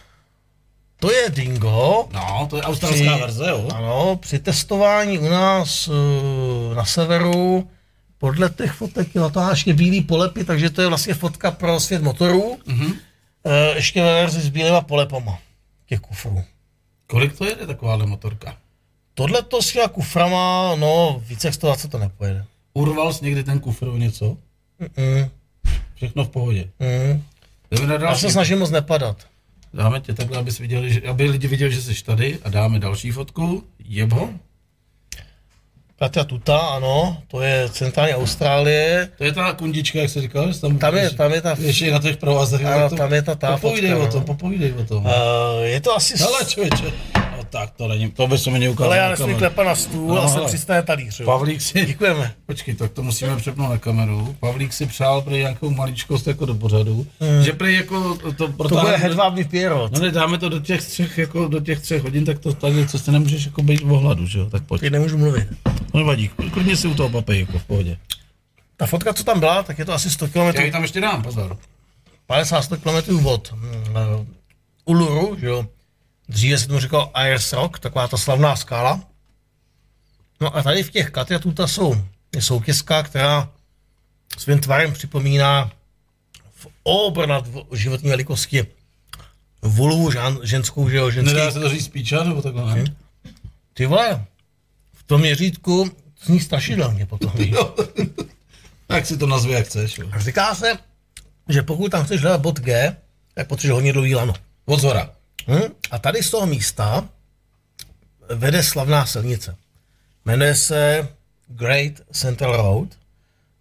To je Dingo. No, to je australská verze, jo? Ano, při testování u nás uh, na severu podle těch fotek je natáčně bílý polepy, takže to je vlastně fotka pro svět motorů. Mm-hmm. Uh, ještě ve verzi s bílýma polepama těch kufrů. Kolik to jede takováhle motorka? Tohle to s těma kuframa, no více jak 120 to nepojede. Urval jsi někdy ten kufr o něco? Mm-mm. Všechno v pohodě. Mm. Já se snažím moc nepadat. Dáme tě takhle, abys viděli, že, aby lidi viděli, že jsi tady a dáme další fotku. Jebo. Katia Tuta, ano, to je centrální Austrálie. To je ta kundička, jak jsi říkal, že tam, Tam je, tam je ta, ještě na těch provazech. Ano, to- tam je ta- ta Popovídej fotka, o no. tom, popovídej o tom. uh, je to asi... Hele, člověče. Tak, to není, to by se mi neukázalo. ale já nesmím klepat na stůl No, a jsem přistane talíř. Pavlík si... Děkujeme. [laughs] Počkej, tak to musíme přepnout na kameru. Pavlík si přál prý nějakou maličkost jako do pořadu, že prý jako to To protáhneme- bude hedvábný pěrot. No ne, dáme to do těch třech, jako do těch třech hodin, tak to tak, co ty nemůžeš jako být v ohladu, že jo, tak pojď. Teď nemůžu mluvit. No nevadí, klidně si u toho papej, jako v pohodě. Ta fotka, co tam byla, tak je to asi 100 km, Já ji tam ještě dám, pozor. 50-100 km od eh, Uluru, že jo. Dříve se tomu říkal Ayers Rock, taková ta slavná skála. No a tady v těch Katiatuta jsou je soutězka, která svým tvarem připomíná v obrnat životní velikosti vulu žen, ženskou, že jo, ženský. Nedá se to říct píča, nebo takhle, ne? Ty vole, v tom měřítku zní strašidelně potom. víš. [laughs] Tak si to nazvi, jak chceš. Jo. Říká se, že pokud tam chceš hledat bod G, tak potřebuješ hodně dlouhý lano. Od zhora. Hm? A tady z toho místa vede slavná silnice. Jmenuje se Great Central Road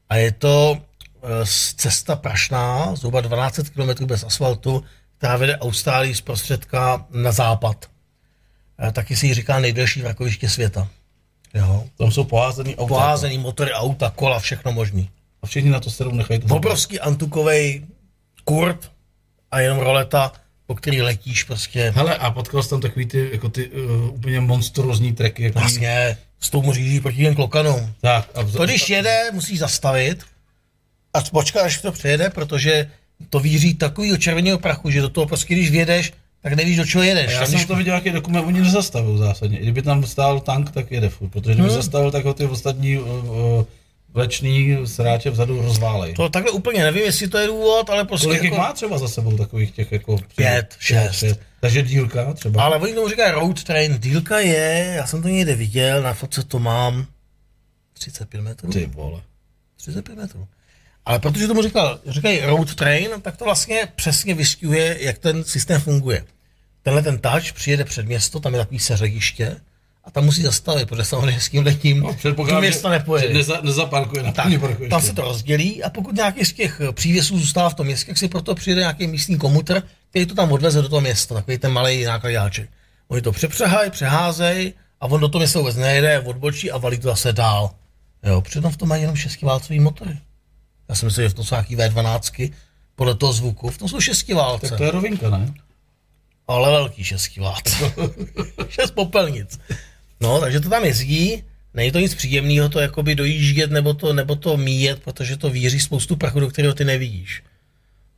a je to eh, cesta prašná, zhruba 12 km bez asfaltu, která vede Austrálii z prostředka na západ. Eh, Taky si ji říká nejdelší vrakoviště světa. Jo. Tam jsou poházený auta. Poházený motory, auta, kola, všechno možný. A všichni na to sedou nechají Obrovský antukový kurt a jenom roleta, po který letíš prostě. Hele, a potkal jsi tam takový ty, jako ty uh, úplně monstrózní treky. Jako Vlastně s tou říží proti těm klokanům. Tak, a vz... To když jede, musíš zastavit a počkat, až to přejede, protože to víří takového červeného prachu, že do toho prostě, když vědeš, tak nevíš, do čeho jedeš. A já jsem když- to viděl, jaký dokument, oni nezastavují zásadně. Kdyby tam stál tank, tak jede furt, protože kdyby Hmm. zastavil, tak ho ty ostatní uh, uh, vlečný sráče vzadu rozválej. To takhle úplně nevím, jestli to je důvod, ale prostě Kolik jako, má třeba za sebou takových těch jako... Pět, šest. Takže dílka třeba. Ale oni tomu říkají road train. Dílka je, já jsem to někde viděl, na fotce to mám 35 metrů. Ty vole. 35 metrů. Ale protože tomu říkal, říkají road train, tak to vlastně přesně vystihuje, jak ten systém funguje. Tenhle ten touch přijede před město, tam je takový seřegiště a tam musí zastavit, protože samozřejmě s tím letím No, do města nepojede. neza, nezaparkuje na Tak, tam se to rozdělí a pokud nějaký z těch přívěsů zůstává v tom městě, tak si proto přijde nějaký místní komuter, který to tam odveze do toho města, takový ten malý nákladáček. Oni to přepřehají, přeházej a on do toho města vůbec nejde, odbočí a valí to zase dál. Jo, přitom v tom mají jenom šestiválcový motory. Já si myslím, že v tom jsou nějaký V12, podle toho zvuku, v tom jsou šestiválce. Tak to je rovinka, ne? Ale velký šestiválce. [laughs] Šest popelnic. No, takže to tam jezdí, není to nic příjemného to jakoby dojíždět nebo to, nebo to míjet, protože to víří spoustu prachu, do kterého ty nevidíš.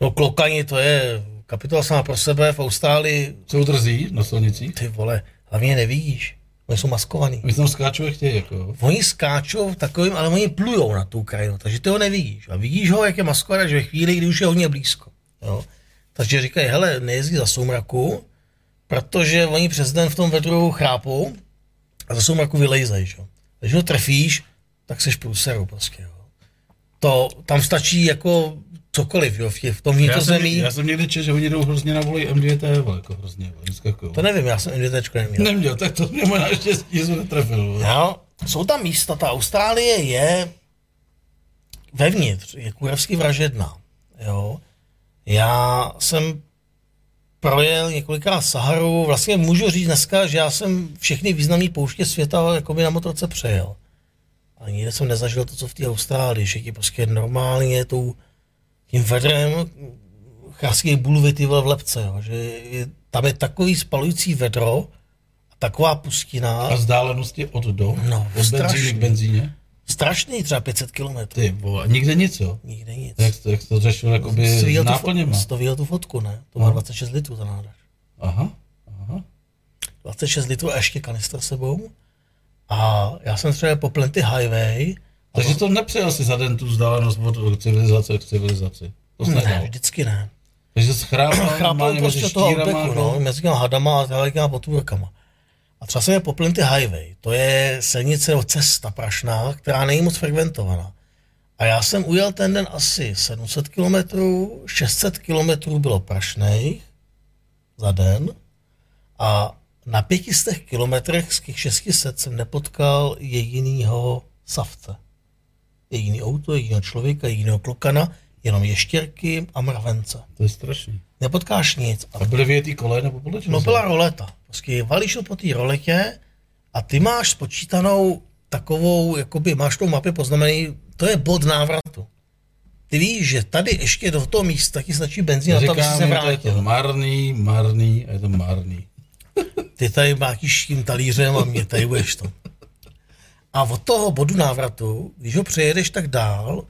No klokani, to je kapitola sama pro sebe v Austrálii, Jsou drzí na silnicích. ty vole, hlavně nevidíš. Oni jsou maskovaný. My tam skáčou, jak chtějí, jako. Oni skáčou takovým, ale oni plujou na tu krajinu, takže ty ho nevidíš. A vidíš ho, jak je maskovaný, že ve chvíli, kdy už je hodně blízko. Jo. Takže říkají, hele, nejezdí za soumraku, protože oni přes den v tom vedru chrápou a za soumraku vylejzají. Že? jo. Když ho trefíš, tak seš průseru prostě. Jo. To, tam stačí jako cokoliv, jo, v, tě, v tom Já jsem, vnitrozemí. já jsem někde čet, že oni jdou hrozně na volej M2T, jako hrozně, vyskakují. To nevím, já jsem NDT neměl. Neměl, tak to mě možná štěstí, že jsem netrefil. Jo, jsou tam místa, ta Austrálie je vevnitř, je kurevsky vražedná. Jo. Já jsem projel několikrát Saharu, vlastně můžu říct dneska, že já jsem všechny významné pouště světa jako by na motorce přejel. A nikde jsem nezažil to, co v té Austrálii, že ti prostě normálně tou, tím vedrem chráský bulvy ty v lepce, jo. že je, tam je takový spalující vedro a taková pustina. A vzdálenosti od do, No, od benzíny strašný. k benzíně. Strašný, třeba 500 kilometrů. Ty vole, nikde nic, jo? Nikde nic. Jak to, jak to řešil jakoby s tu, náplněma? jsi to viděl tu fotku, ne? To má 26 litrů ta nádrž. Aha, aha. 26 litrů a ještě kanistr sebou. A já jsem třeba po Plenty Highway, Takže to nepřejel si za den tu vzdálenost od civilizace k civilizaci. To ne, nedal. vždycky ne. Takže jsi chrápal, prostě toho štírama, outbacku, no, mezi těma hadama a těma potvůrkama. A třeba jsem je Plenty Highway, to je silnice nebo cesta prašná, která není moc frekventovaná. A já jsem ujel ten den asi 700 kilometrů, 600 kilometrů bylo prašných za den a na 500 kilometrech z těch 600 jsem nepotkal jedinýho savce. Jediný auto, jediného člověka, jediného klokana, jenom ještěrky a mravence. To je strašný. Nepotkáš nic. A A byly vyjetý kole nebo podle čeho? No byla roleta. Prostě valíš po té roletě a ty máš spočítanou takovou, jakoby máš tou mapě poznamený, to je bod návratu. Ty víš, že tady ještě do toho místa ti stačí benzín to, Říkám, si se to je to vrátil. marný, marný a je to marný. [laughs] Ty tady máš tím talířem a mě tady budeš to. A od toho bodu návratu, když ho přejedeš tak dál,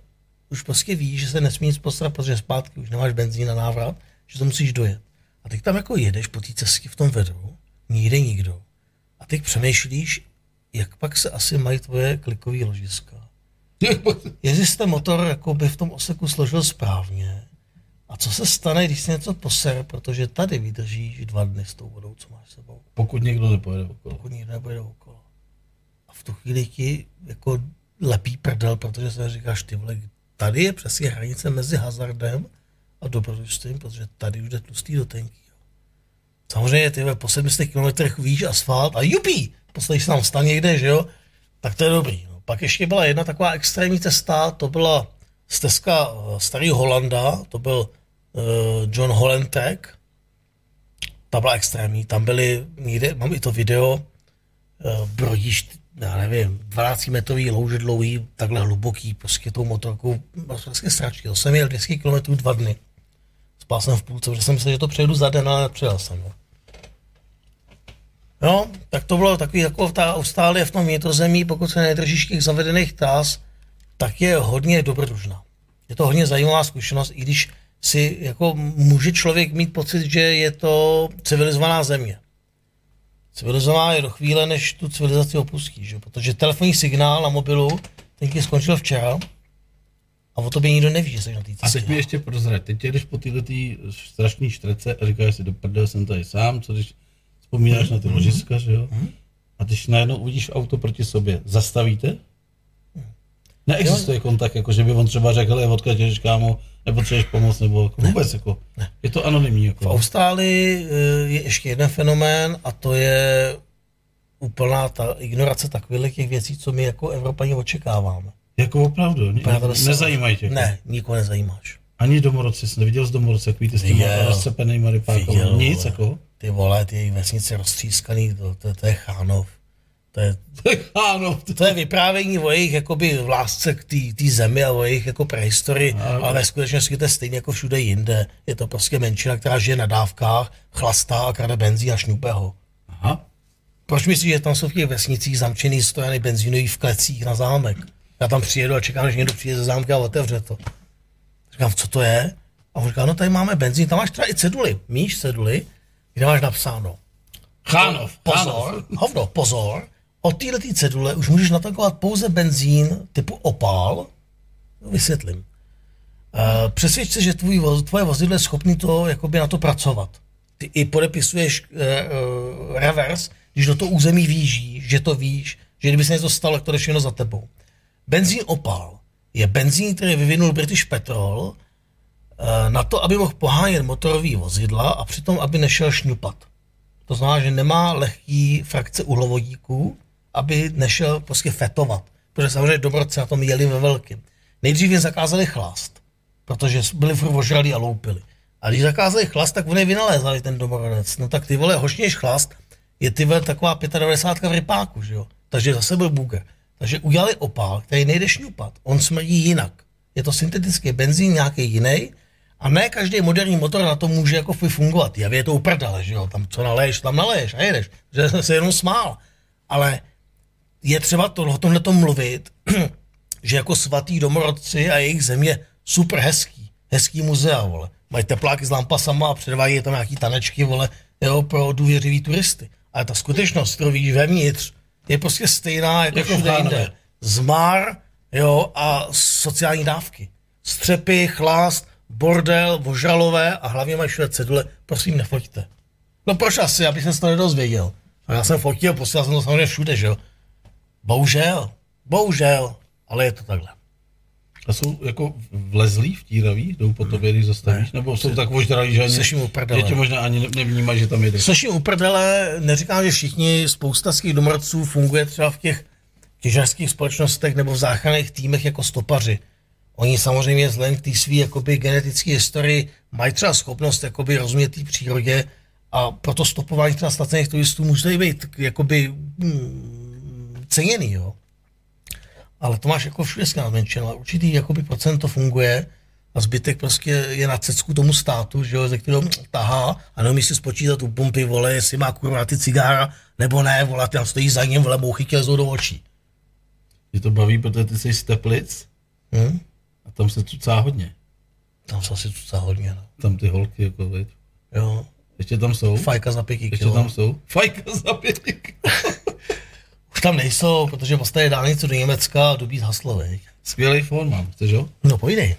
už prostě víš, že se nesmí nic postarat, protože zpátky už nemáš benzín na návrat, že to musíš dojet. A teď tam jako jedeš po té cestě v tom vedru, nejde nikdo. A teď přemýšlíš, jak pak se asi mají tvoje klikové ložiska. [laughs] Jestli jsi ten motor jakoby v tom oseku složil správně, a co se stane, když se něco poser, protože tady vydržíš dva dny s tou vodou, co máš s sebou Pokud někdo nepojede okolo. pokud nikdo nebude okolo. A v tu chvíli ti jako lepí prdel, protože se říkáš, ty vole, tady je přesně hranice mezi hazardem a dobrodružstvím, protože tady už jde tlustý do tenký. Samozřejmě ty vole, po 700 kilometrech víš asfalt a jupí, postavíš tam stan někde, že jo, tak to je dobrý. No. Pak ještě byla jedna taková extrémní cesta, to byla stezka eh, starého Holanda, to byl uh, John Holland Track, ta byla extrémní, tam byly někde, mám i to video, uh, brodíš, já nevím, 12 metrový louže dlouhý, takhle hluboký, prostě tou motorkou, prostě sračky, to jsem jel 200 km dva dny. Spal jsem v půlce, protože jsem myslel, že to přejdu za den, ale nepřijel jsem. Jo. No, tak to bylo takový, jako ta Austrálie v tom vnitrozemí, pokud se nedržíš těch zavedených tras, tak je hodně dobrodružná. Je to hodně zajímavá zkušenost, i když si jako může člověk mít pocit, že je to civilizovaná země. Civilizovaná je do chvíle, než tu civilizaci opustí, že? protože telefonní signál na mobilu, ten ti skončil včera a o tobě nikdo neví, že jsi na té A cestě. teď mi ještě prozrať, teď jedeš po této strašné štrece a říkáš si, do prdele jsem tady sám, co když vzpomínáš na ty ložiska, že jo? A když najednou uvidíš auto proti sobě, zastavíte? Neexistuje kontakt, jako že by on třeba řekl, je odkud jdeš, kámo, nepotřebuješ pomoc, nebo jako vůbec, jako, je to anonymní, V jako. Austrálii eh, je ještě jeden fenomén a to je úplná ta ignorace takových těch věcí, co my jako Evropani očekáváme. Jako opravdu, ne, dostane. nezajímají tě. jako. Ne, nikoho nezajímáš. Ani domorodci, jsi neviděl z domorodce, takový ty s těma Viděl. rozcepenýma rypákama, nic, jako. Ty vole, ty vesnice roztřískaný, to, to, to je Chánov. To je, [laughs] Ano, to je vyprávění o jejich jakoby v lásce k té zemi a o jejich jako prehistorii, Ano. ale ve skutečnosti to je stejně jako všude jinde. Je to prostě menšina, která žije na dávkách, chlastá a krade benzín a šňupe ho. Aha. Proč myslíš, že tam jsou v těch vesnicích zamčený stojany benzínový v klecích na zámek? Já tam přijedu a čekám, že někdo přijde ze zámky a otevře to. Říkám, co to je? A on říká, no tady máme benzín, tam máš třeba i ceduly. Míš ceduly, kde máš napsáno. Chánov, Pozor, Chánov. hovno, pozor, od této cedule už můžeš natankovat pouze benzín typu opál. No, Vysvětlím. Uh, přesvědč se, že tvůj, tvoje vozidlo je schopný to, jakoby na to pracovat. Ty i podepisuješ uh, uh, revers, když do toho území výjíždíš, že to víš, že kdyby se něco stalo, to jde všechno za tebou. Benzín opál je benzín, který vyvinul British Petrol eh, na to, aby mohl pohánět motorový vozidla a přitom, aby nešel šňupat. To znamená, že nemá lehký frakce uhlovodíků, aby nešel prostě fetovat. Protože samozřejmě dobrodci na tom jeli ve velkým. Nejdřív jim zakázali chlast, protože byli furt ožralí a loupili. A když zakázali chlast, tak oni vynalézali ten domorodec. No tak ty vole, hoř než chlast, je ty vole taková 95 v rypáku, že jo? Takže zase byl buger. Takže udělali opál, který nejde šňupat. On smrdí jinak. Je to syntetický benzín, nějaký jiný. A ne každý moderní motor na to může jako fungovat. Javě je to uprdele, že jo? Tam co naleješ, tam naleješ a jedeš. Že [laughs] se jenom smál. Ale je třeba to, o tomhle tom mluvit, [clears throat] že jako svatý domorodci a jejich země super hezký, hezký muzea, vole. Mají tepláky s lampasama a předvádějí tam nějaký tanečky, vole, jo, pro důvěřivý turisty. Ale ta skutečnost, kterou vidíš vevnitř, je prostě stejná jako, Jako všude jinde. Zmar, jo, a sociální dávky. Střepy, chlast, bordel, vožralové a hlavně mají všude cedule, prosím, nefoťte. No proč asi, abych se to nedozvěděl. A já jsem fotil, posílal jsem to samozřejmě všude, že jo. Bohužel, bohužel, ale je to takhle. A jsou jako vlezlí, vtíraví, jdou po tobě, když zastavíš, nebo jsou tak ožralí, že ani, tě možná ani ne- nevnímají, že tam jedeš. Slyším uprdele, neříkám, že všichni, spousta z těch domorodců funguje třeba v těch těžařských společnostech nebo v záchranných týmech jako stopaři. Oni samozřejmě vzhledem k té své jakoby genetické historii mají třeba schopnost jakoby rozumět té přírodě a proto stopování třeba ztracených turistů může být jakoby hmm, ceněný, jo. Ale to máš jako všude zmenšeno. ale Určitý jakoby procent to funguje a zbytek prostě je na cecku tomu státu, že jo, ze kterého tahá a neumí si spočítat u pumpy, vole, jestli má kurva ty cigára, nebo ne, vole, tam stojí za ním, vole, mouchy lezou do očí. Mě to baví, protože ty jsi z Teplic Hm? a tam se cucá hodně. Tam se asi tuca hodně, no. Tam ty holky, jako, veď. Jo, Ještě tam jsou? fajka za pěti Ještě tam jsou? Fajka za pětik. [laughs] Už tam nejsou, protože postavili dálnici do Německa a dobít haslo, veď. Skvělý fón mám, chceš jo? No pojdej.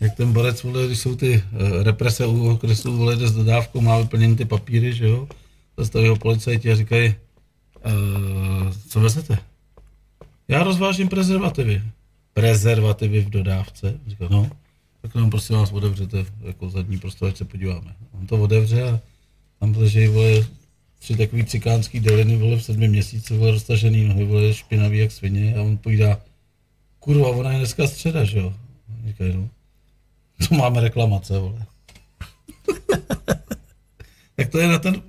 Jak ten borec, vole, když jsou ty uh, represe u okresu, vole, jde s dodávkou, má vyplněny ty papíry, že jo? Zastaví ho policajti a říkají, uh, co vezete? Já rozvážím prezervativy. Prezervativy v dodávce? Říkal, no, tak nám prosím vás otevřete jako zadní prostor, ať se podíváme. On to otevře a tam leží, vole, tři takový cikánský deliny, vole, v sedmi měsíci, vole, roztažený nohy, vole, špinavý jak svině a on povídá, kurva, ona je dneska středa, že jo? Říkají, no, to máme reklamace, vole. [laughs] tak to je na, ten,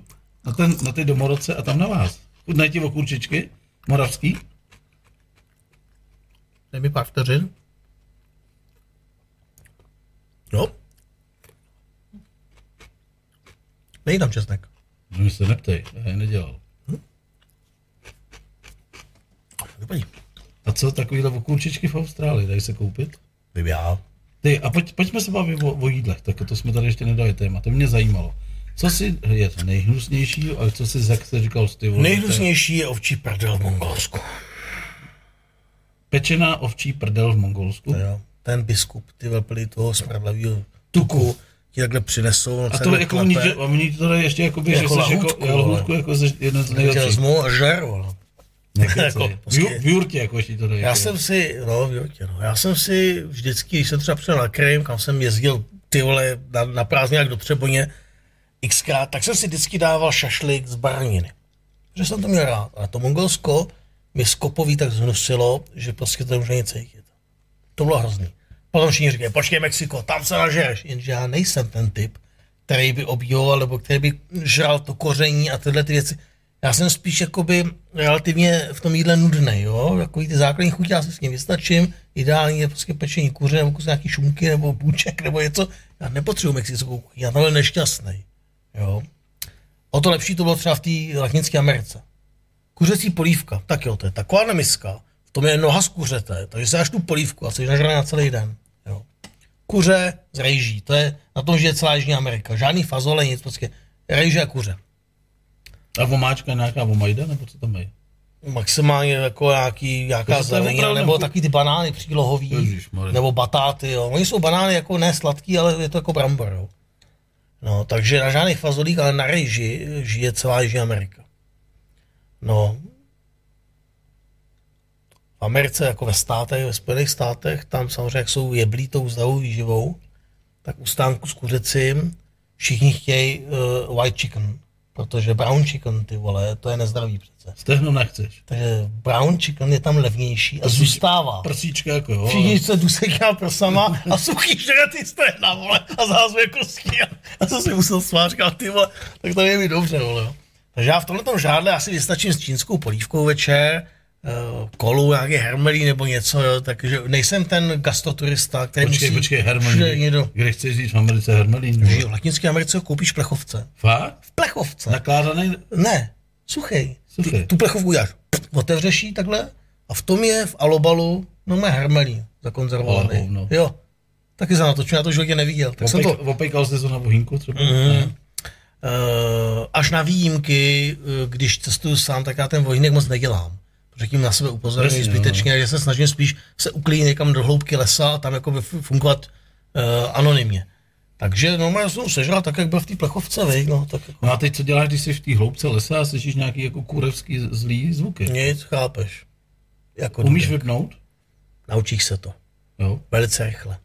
na, ten, na ty domorodce a tam na vás. Chutnají ti okurčičky? Moravský? Dej mi pár vteřin. Jo. Není tam česnek. No mi se neptej, já je nedělal. Dobrý. A co takovýhle okurčičky v Austrálii, dají se koupit? Vím já. Ty, a pojď, pojďme se bavit o, o jídlech, tak to jsme tady ještě nedali téma, to mě zajímalo. Co si je nejhnusnější a co si jak jsi říkal ty vole, Nejhnusnější je ovčí prdel v Mongolsku. Pečená ovčí prdel v Mongolsku. Jo. Ten biskup, ty veply toho smradlavého tuku, ti takhle přinesou. A to jako oni, že, a oni to tady ještě jako by, že Jako jsi lahůdku, jako, lahůdku jako jeden z nejlepších. vezmu a žer, vole. Nekecej. jako v, prostě- v jurtě jako ještě to dají. Já jako. jsem si, no, v Jortě, no, já jsem si vždycky, když jsem třeba přijel na Krym, kam jsem jezdil ty vole na, na prázdninách do Třeboně xkrát, tak jsem si vždycky dával šašlik z baraniny. Že jsem to měl rád. A to Mongolsko mi skopový tak zhnusilo, že prostě to už není cítit. To bylo hrozný. Potom všichni říkají, počkej Mexiko, tam se nažereš. Jenže já nejsem ten typ, který by objíval, nebo který by žral to koření a tyhle ty věci. Já jsem spíš jakoby relativně v tom jídle nudný, jo? Takový ty základní chutě, já si s ním vystačím. Ideální je prostě pečení kuře, nebo kus nějaký šunky, nebo bůček, nebo něco. Já nepotřebuji mexickou kuchyni, já tam byl nešťastný. Jo? O to lepší to bylo třeba v té Latinské Americe. Kuřecí polívka, tak jo, to je taková miska, v tom je noha z kuřete, takže si dáš tu polívku a jsi na celý den. Kuře z rejží, to je, na tom žije celá Jižní Amerika. Žádný fazole, nic, prostě rejže a kuře. A vomáčka nějaká vomajda, nebo co tam mají? Maximálně jako nějaký, nějaká je zelenina, nebo chu- taky ty banány přílohový, Ježišmarja. nebo batáty, jo. Oni jsou banány jako ne sladký, ale je to jako brambor, jo. No, takže na žádných fazolích, ale na rejži žije celá Jižní Amerika. No, v Americe, jako ve státech, ve Spojených státech, tam samozřejmě, jak jsou jeblí tou zdravou výživou, tak u stánku s kuřecím všichni chtějí uh, white chicken, protože brown chicken, ty vole, to je nezdravý přece. Stehno nechceš. Takže brown chicken je tam levnější a zůstává. Prsíčka jako jo. Všichni se duseká prsama a suchý žere ty stehna, vole, a zahazuje kostky. A, a co si musel svát, říkal, ty vole, tak to je mi dobře, vole. jo. Takže já v tomhle žádle asi vystačím s čínskou polívkou večer, kolu, nějaký hermelí nebo něco, jo, takže nejsem ten gastroturista, který Počkej, musí počkej, všude hermelín. někdo. Kde chceš říct v Americe hermelín? Že nebo? v Latinské Americe ho koupíš v plechovce. Fakt? V plechovce. Nakládaný? Ne, suchej. Suchej. Ty, tu plechovku uděláš, otevřeš ji takhle a v tom je v alobalu No má hermelí, zakonzervovaný. Ale hovno. Jo. Taky jsem natočil, já to životě neviděl. Tak jsem to, Opejk- Opejkal jsi to na bohínku třeba? Mhm. Ne. Eh, až na výjimky, eh, když cestuju sám, tak já ten vojínek moc nedělám. Tím na sebe upozorňuji Jasně, zbytečně, že se snažím spíš se uklidit někam do hloubky lesa a tam jako fu- fungovat uh, anonymně. Takže normálně jsem sežral tak, jak byl v té plechovce, vej, no, tak jako No a teď co děláš, když jsi v té hloubce lesa a slyšíš nějaký jako kurevský zlý zvuky? nic, chápeš. Jako Umíš dudek. vypnout? Naučíš se to. Jo. Velice rychle.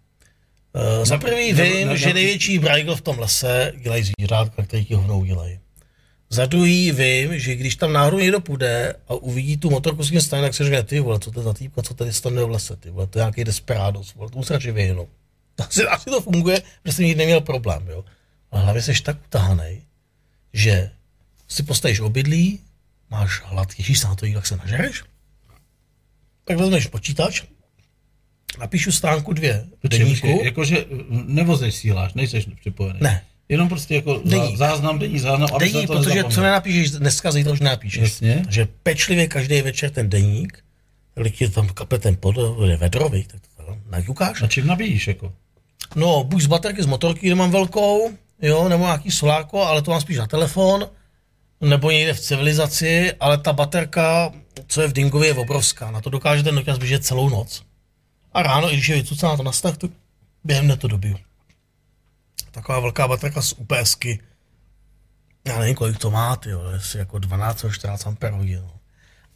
Uh, za prvý vím, ne- že ne- největší brajgl v tom lese dělají zvířátka, který ti hovnou dělají. Za druhý vím, že když tam náhodou někdo půjde a uvidí tu motorku s tím stanem, tak se řekne, ty vole, co to je za týpka, co tady stane v lese, ty vole, to je nějaký desperados, vole, tomu se radši vyhnu. [laughs] Asi, asi to funguje, protože jsem nikdy neměl problém, jo. Ale hlavně jsi tak utahanej, že si postavíš obydlí, máš hlad, těšíš se na to, jak se nažereš, tak vezmeš počítač, napíšu stránku dvě deníku, počkej, jakože nevozeš síláš, nejseš připojený. Ne. Jenom prostě jako Deník. zá, záznam, denní záznam, aby deník, se to protože nezapomněl. co nenapíšeš dneska, zítra už nenapíšeš. Jasně. Takže pečlivě každý večer ten deník, když ti tam kape ten pod, je vedrový, tak to tam naťukáš. A čím nabíjíš jako? No, buď z baterky z motorky, kde mám velkou, jo, nebo nějaký solárko, ale to mám spíš na telefon, nebo někde v civilizaci, ale ta baterka, co je v Dingově, je obrovská. Na to dokáže ten Nokia zběžet celou noc. A ráno, i když je vycucaná to na stah, to během dne to dobiju. Taková velká baterka z UPSky. Já nevím, kolik to má, ty jo, jestli jako 12 nebo 14 amper hodin. no.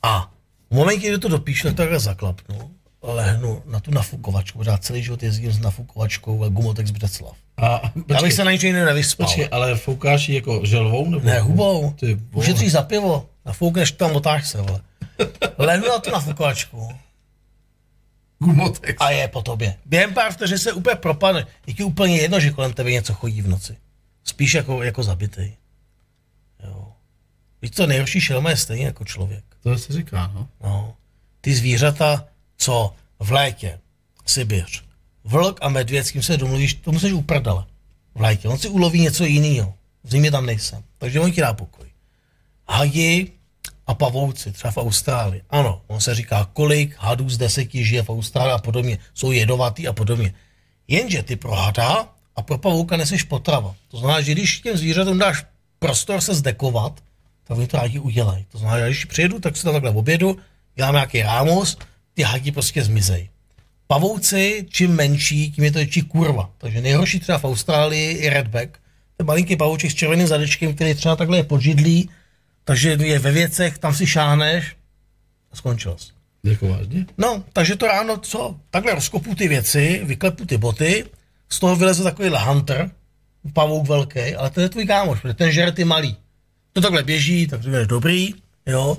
A v momentě, kdy to dopíšu, tak takhle zaklapnu, lehnu na tu nafukovačku, protože já celý život jezdím s nafukovačkou ve Gumotex Břeclav. A Já počkej, bych se na ničem jiném nevyspal. počkej, ale foukáš ji jako želvou? Nebo Ne, hubou. Ty. Ušetříš za pivo. Nafoukneš tam, otáž se, vole. [laughs] Lehnu na tu nafukovačku Gumotex. a je po tobě. Během pár vteřin se úplně propadne. Je ti úplně jedno, že kolem tebe něco chodí v noci. Spíš jako, jako zabitej. Jo. Víš co, nejhorší šelma je stejně jako člověk. To se říká, no. No. Ty zvířata, co v létě, Sibiř, vlk a medvěd, s kým se domluvíš, to musíš uprdele. V létě. On si uloví něco jiného. V zimě tam nejsem. Takže on ti dá pokoj. Hadi a pavouci, třeba v Austrálii. Ano, on se říká, kolik hadů z deseti žije v Austrálii a podobně. Jsou jedovatý a podobně. Jenže ty pro hada a pro pavouka neseš potrava. To znamená, že když těm zvířatům dáš prostor se zdekovat, tak oni to rádi udělají. To znamená, že když přijedu, tak si tam takhle obědu, dělám nějaký rámus, ty hadi prostě zmizej. Pavouci, čím menší, tím je to větší kurva. Takže nejhorší třeba v Austrálii je redback. Ten malinký pavouček s červeným zadečkem, který třeba takhle je podžidlý, takže je ve věcech, tam si šáneš a skončil jsi. Jako vážně? No, takže to ráno, co? Takhle rozkopu ty věci, vyklepu ty boty, z toho vyleze takovýhle hunter, pavouk velký, ale to je tvůj kámoš, protože ten žere ty malý. To takhle běží, tak to je dobrý, jo.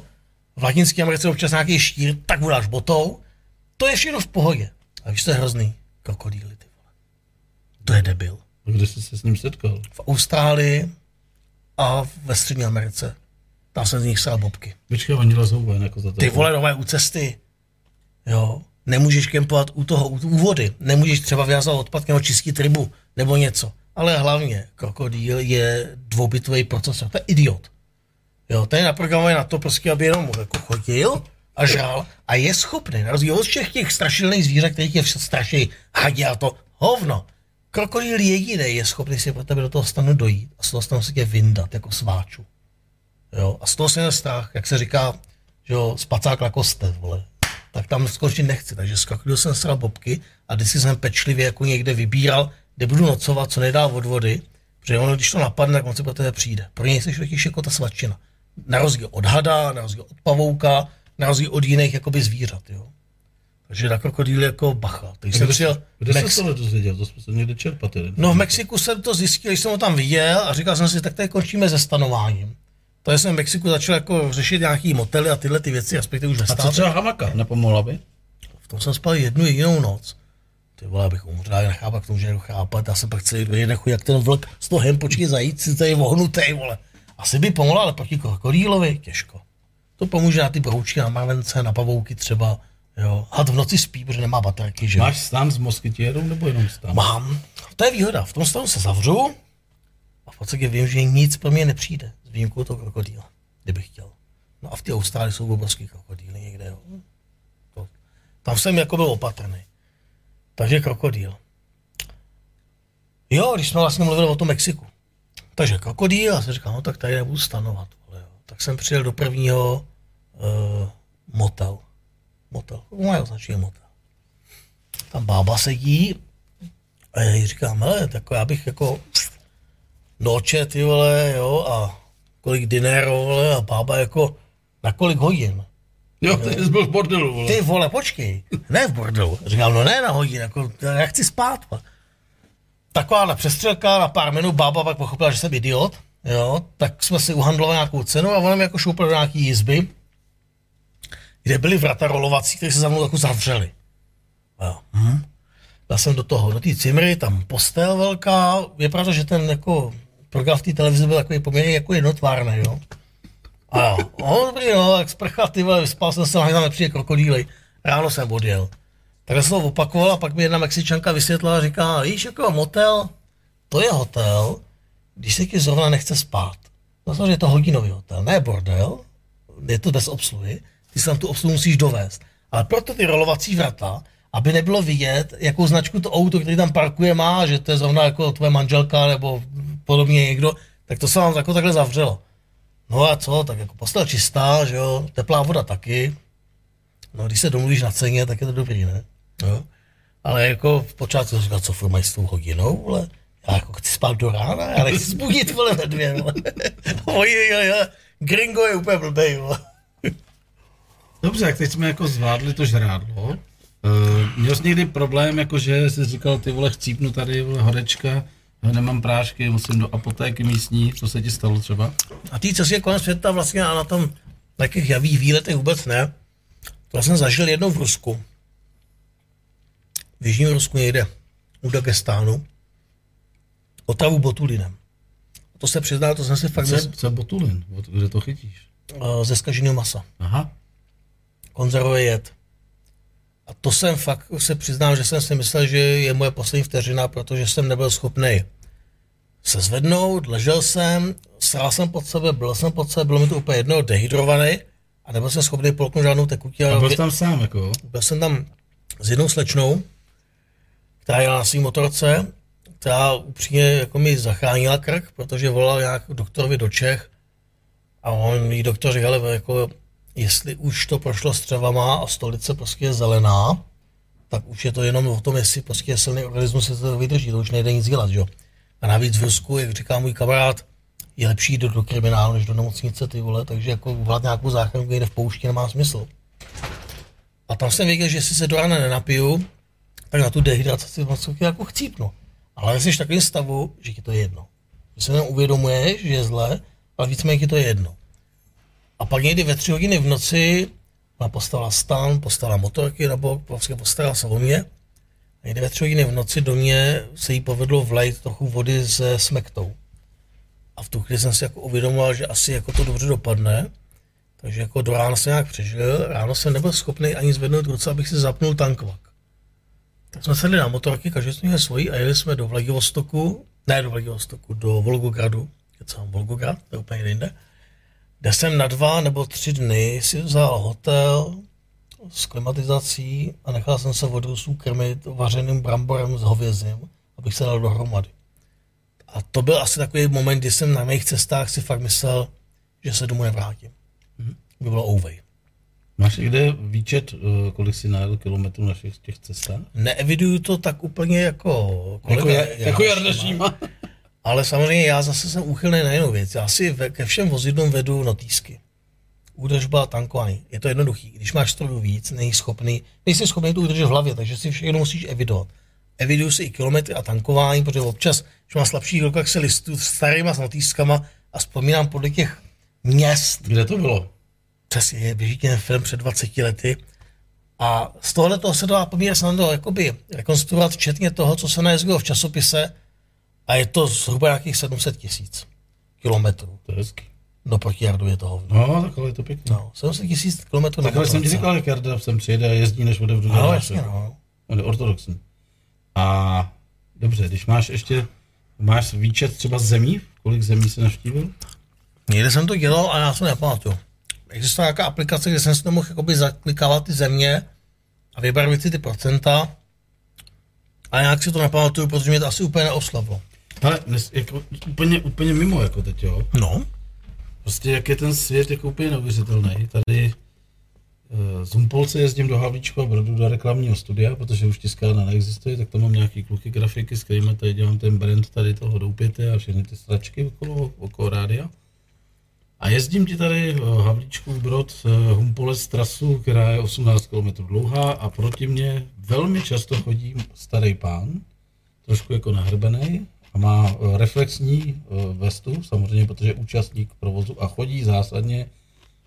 V Latinské Americe občas nějaký štír, tak mu dáš botou. To je všechno v pohodě. A víš, to je hrozný. Krokodýly, ty vole. To je debil. A kde jsi se s ním setkal? V Austrálii a ve Střední Americe. Tam jsem z nich sral bobky. Počkej, oni lezou ven jako za Ty tebou. vole, nové u cesty. Jo. Nemůžeš kempovat u toho, u, u vody. Nemůžeš třeba vyhazovat odpadky nebo čistit rybu nebo něco. Ale hlavně, krokodýl je dvoubitový procesor. To je idiot. Jo, ten je naprogramovaný na to prostě, aby jenom jako chodil a žral a je schopný, na rozdíl od všech těch strašidelných zvířat, kterých je straší hadě a to hovno. Krokodýl jediný je schopný si pro tebe do toho stanu dojít a z toho stanu si tě vyndat jako sváču. Jo, a z toho se měl strach, jak se říká, že jo, spacák na koste, vole. Tak tam skončit nechci, takže skakil jsem sral bobky a vždycky jsem pečlivě jako někde vybíral, kde budu nocovat, co nedá od vody, protože ono, když to napadne, tak on si pro tebe přijde. Pro něj jsi totiž jako ta svačina. Na rozdíl od hada, na rozdíl od pavouka, na rozdíl od jiných jakoby zvířat, jo. Takže na krokodýl jako bacha. Takže jsem přijel, kde Mex- jsi tohle dozvěděl? To jsme se někde čerpat jeden. No v Mexiku jsem to zjistil, když jsem ho tam viděl a říkal jsem si, tak tady končíme se stanováním. To jsem v Mexiku začal jako řešit nějaký motely a tyhle ty věci, respektive už ve A co třeba hamaka? Nepomohla by? V tom jsem spal jednu jedinou noc. Ty vole, abych umřel, já nechápu, jak to může někdo chápat. Já jsem pak celý den nechuj, jak ten vlk z toho hem počkej zajít, si tady vohnutý, vole. Asi by pomohla, ale proti krokodýlovi těžko. To pomůže na ty broučky, na mravence, na pavouky třeba. Jo. Had v noci spí, protože nemá baterky, že? Máš stan s moskytierou nebo jenom stan? Mám. To je výhoda. V tom stavu se zavřu a v podstatě vím, že nic pro mě nepřijde. S výjimkou toho krokodýla, kdybych chtěl. No a v té Austrálii jsou obrovský krokodýly někde. Jo. To. Tam jsem jako byl opatrný. Takže krokodýl. Jo, když jsme vlastně mluvili o tom Mexiku. Takže krokodýl, a jsem říkal, no tak tady nebudu stanovat. Vole, jo. Tak jsem přijel do prvního uh, motel. Motel, moje označení motel. Tam bába sedí a já jí říkám, hele, tak já bych jako noče, ty vole, jo, a kolik dinero, vole, a bába jako na kolik hodin. Jo, ty jsi byl v bordelu, vole. Ty vole, počkej, ne v bordelu. Říkám, no ne na hodin, jako, já chci spát. Vole. Taková přestřelka na pár minut, bába pak pochopila, že jsem idiot, jo, tak jsme si uhandlovali nějakou cenu a ona mi jako šoupil do nějaký jizby, kde byly vrata rolovací, které se za mnou jako zavřely. Jo. Hm. Dal jsem do toho, do té cimry, tam postel velká, je pravda, že ten jako program v té televizi byl takový poměrně jako jednotvárný, jo. A jo, no, dobrý, no, tak sprcha, ty vole, vyspal jsem se, tam nepřijde krokodýly. Ráno jsem odjel. Takhle jsem to opakoval a pak mi jedna Mexičanka vysvětlila a říká, víš, jako motel, to je hotel, když se ti zrovna nechce spát. No samozřejmě je to hodinový hotel, ne bordel, je to bez obsluhy, ty se tam tu obsluhu musíš dovést. Ale proto ty rolovací vrata, aby nebylo vidět, jakou značku to auto, který tam parkuje, má, že to je zrovna jako tvoje manželka nebo podobně někdo, tak to se vám jako takhle zavřelo. No a co, tak jako postel čistá, že jo, teplá voda taky. No když se domluvíš na ceně, tak je to dobrý, ne? Jo. Ale jako v počátku říkal, co furt mají s tou hodinou, vole? Já jako chci spát do rána, já nechci zbudit, vole, ve dvě, vole. [laughs] Oj, oj, oj, gringo je úplně blbej, vole. Dobře, jak teď jsme jako zvládli to žrádlo. Uh, měl jsi někdy problém, jako že jsi říkal, ty vole, chcípnu tady, vole, horečka, nemám prášky, musím do apotéky místní, co se ti stalo třeba? A té cestě kolem světa vlastně a na tom, na těch javých výletech vůbec ne. To jsem zažil jednou v Rusku. V Jižním Rusku někde, u Dagestánu. Otravu botulinem. To se přiznal, to jsem si fakt Co, co je botulin? Kde to chytíš? uh, ze skaženého masa. Aha. konzervový jed. A to jsem fakt se přiznám, že jsem si myslel, že je moje poslední vteřina, protože jsem nebyl schopný se zvednout, ležel jsem, srál jsem pod sebe, byl jsem pod sebe, bylo mi to úplně jedno, dehydrovaný a nebyl jsem schopný polknout žádnou tekutí. A byl jsi tam sám, jako byl jsem tam s jednou slečnou, která jela na svým motorce, která upřímně jako mi zachránila krk, protože volala nějak doktorovi do Čech a on jí doktor říkal, jako, jestli už to prošlo střevama a stolice prostě je zelená, tak už je to jenom o tom, jestli prostě je silný organismus, se to vydrží, to už nejde nic dělat, že jo. A navíc v Rusku, jak říká můj kamarád, je lepší jít do, do kriminálu, než do nemocnice, ty vole, takže jako volat nějakou záchranu, kde v poušti, nemá smysl. A tam jsem věděl, že jestli se do rána nenapiju, tak na tu dehydrataci vlastně jako chcípnu. Ale jsi v takovém stavu, že ti to je jedno. Že se jenom uvědomuješ, že je zle, ale víceméně ti to je jedno. A pak někdy ve tři hodiny v noci ona postavila stan, postavila motorky nebo prostě postarala se o mě. Někdy ve tři hodiny v noci do mě se jí povedlo vlejt trochu vody se smektou. A v tu chvíli jsem si jako uvědomoval, že asi jako to dobře dopadne. Takže jako do rána jsem nějak přežil, ráno jsem nebyl schopný ani zvednout ruce, abych si zapnul tankvak. Tak jsme sedli na motorky, každý jsme měli svoji a jeli jsme do Vladivostoku, ne do Vladivostoku, do Volgogradu, co Volgograd, to je úplně jinde, kde jsem na dva nebo tři dny si vzal hotel s klimatizací a nechal jsem se od Rusů krmit vařeným bramborem s hovězím, abych se dal dohromady. A to byl asi takový moment, kdy jsem na mých cestách si fakt myslel, že se domů nevrátím. By bylo ouvej. Máš někde výčet, eh, kolik jsi najel kilometrů na všech těch cestách? Neeviduju to tak úplně jako kolega, Jako, je, jako Jarda. Šíma. Ale samozřejmě já zase jsem úchylný na jinou věc. Já si ve, ke všem vozidlům vedu notýsky. Údržba, tankování. Je to jednoduchý. Když máš strojů víc, nejsi schopný, nejsi schopný to udržet v hlavě, takže si všechno musíš evidovat. Eviduju si i kilometry a tankování, protože občas, když mám slabší ruku, tak se listuju s starýma s notýskama a vzpomínám podle těch měst, Kde to bylo? přesně je běží ten film před 20 lety. A z tohohle toho se dá poměrně snadno jakoby rekonstruovat, včetně toho, co se najezdilo v časopise, a je to zhruba nějakých 700 tisíc kilometrů. To je hezký. No proti Jardu je to hovno. No, takhle je to pěkné. No. No, 700 tisíc kilometrů na Takhle jsem ti říkal, jak Jarda sem přijede a jezdí, než ode v No, jasně, no. On je ortodoxní. A dobře, když máš ještě, máš výčet třeba zemí, kolik zemí jsi navštívil? Někde jsem to dělal a já se nepamatuju. Existuje nějaká aplikace, kde jsem si to mohl jakoby zaklikávat ty země a vybarvit si ty procenta. A nějak si to nepamatuju, protože mě to asi úplně neoslavilo. Ale jako, úplně, úplně mimo jako teď, jo. No. Prostě jak je ten svět jako úplně neuvěřitelný. Tady z Humpolce jezdím do Havlíčku a Brodu do reklamního studia, protože už tiskárna neexistuje, tak tam mám nějaký kluky grafiky, s kterými tady dělám ten brand tady toho doupěte a všechny ty stračky okolo, okolo rádia. A jezdím ti tady Havlíčku Brod Humpolec trasu, která je 18 km dlouhá a proti mě velmi často chodí starý pán, trošku jako nahrbený a má reflexní vestu, samozřejmě, protože je účastník provozu a chodí zásadně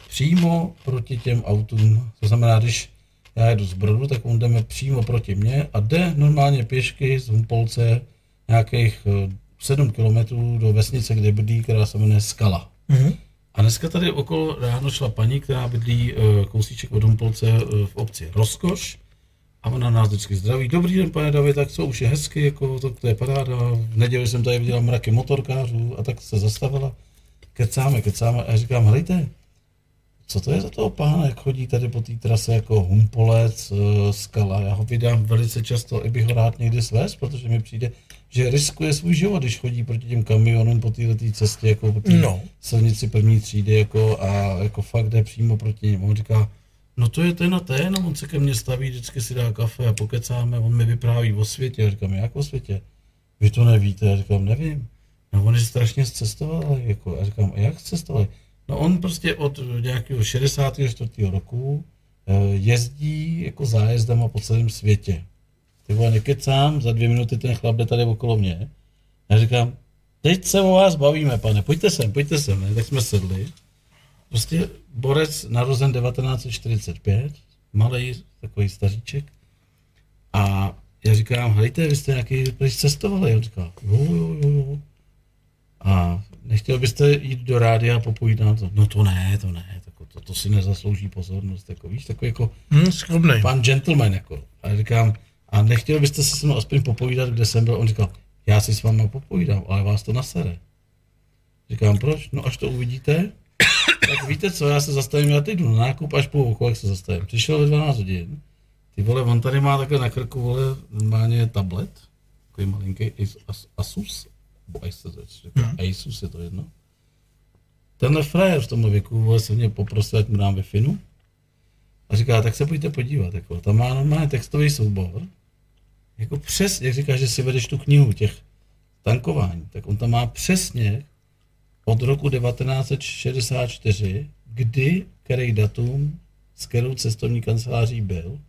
přímo proti těm autům. To znamená, když já jedu z Brodu, tak on jdeme přímo proti mně a jde normálně pěšky z Humpolce nějakých 7 kilometrů do vesnice, kde bydlí, která se jmenuje Skala. Mm-hmm. A dneska tady okolo ráno šla paní, která bydlí kousíček od Humpolce v obci Rozkoš a ona nás vždycky zdraví. Dobrý den, pane David, tak co, už je hezky, jako to, to je paráda. V neděli jsem tady viděla mraky motorkářů a tak se zastavila. Kecáme, kecáme a já říkám, hlejte, co to je za toho pána, jak chodí tady po té trase jako Humpolec, Skala. Já ho vydám velice často, i bych ho rád někdy svést, protože mi přijde, že riskuje svůj život, když chodí proti těm kamionům po této cestě, jako po té No. silnici první třídy, jako, a jako fakt jde přímo proti němu. On říká, no to je ten a ten, on se ke mně staví, vždycky si dá kafe a pokecáme, on mi vypráví o světě. Já říkám, jak o světě? Vy to nevíte? Já říkám, nevím. No on je strašně zcestoval, jako, já říkám, jak cestoval? No on prostě od nějakého 64. roku eh, jezdí jako zájezdama po celém světě. Ty vole, nekecám, za dvě minuty ten chlap jde tady okolo mě. Já říkám, teď se o vás bavíme, pane, pojďte sem, pojďte sem, ne? tak jsme sedli. Prostě borec narozen 1945, malý takový staříček. A já říkám, hejte, vy jste nějaký, když cestovali? On říká, jo, jo, jo, jo. A nechtěl byste jít do rádia a popovídat to? No to ne, to ne, to, to, to si nezaslouží pozornost, jako víš, takový jako Hm, skromnej. pan gentleman, jako. A říkám, a nechtěl byste se se mnou aspoň popovídat, kde jsem byl? On říkal, já si s váma popovídám, ale vás to nasere. Říkám, proč? No až to uvidíte, tak víte co, já se zastavím, já teď jdu na nákup, až po kolik se zastavím. Přišel ve 12 hodin, ty vole, on tady má takhle na krku, vole, normálně tablet, takový malinký As- As- Asus, nebo Asus, říká, Asus je to jedno. Tenhle frajer v tomhle věku vole, se mě poprosil, ať mu dám wi a říká, tak se pojďte podívat, jako, tam má normálně textový soubor, jako přes, jak říká, že si vedeš tu knihu těch tankování, tak on tam má přesně od roku 1964, kdy, který datum, s kterou cestovní kanceláří byl,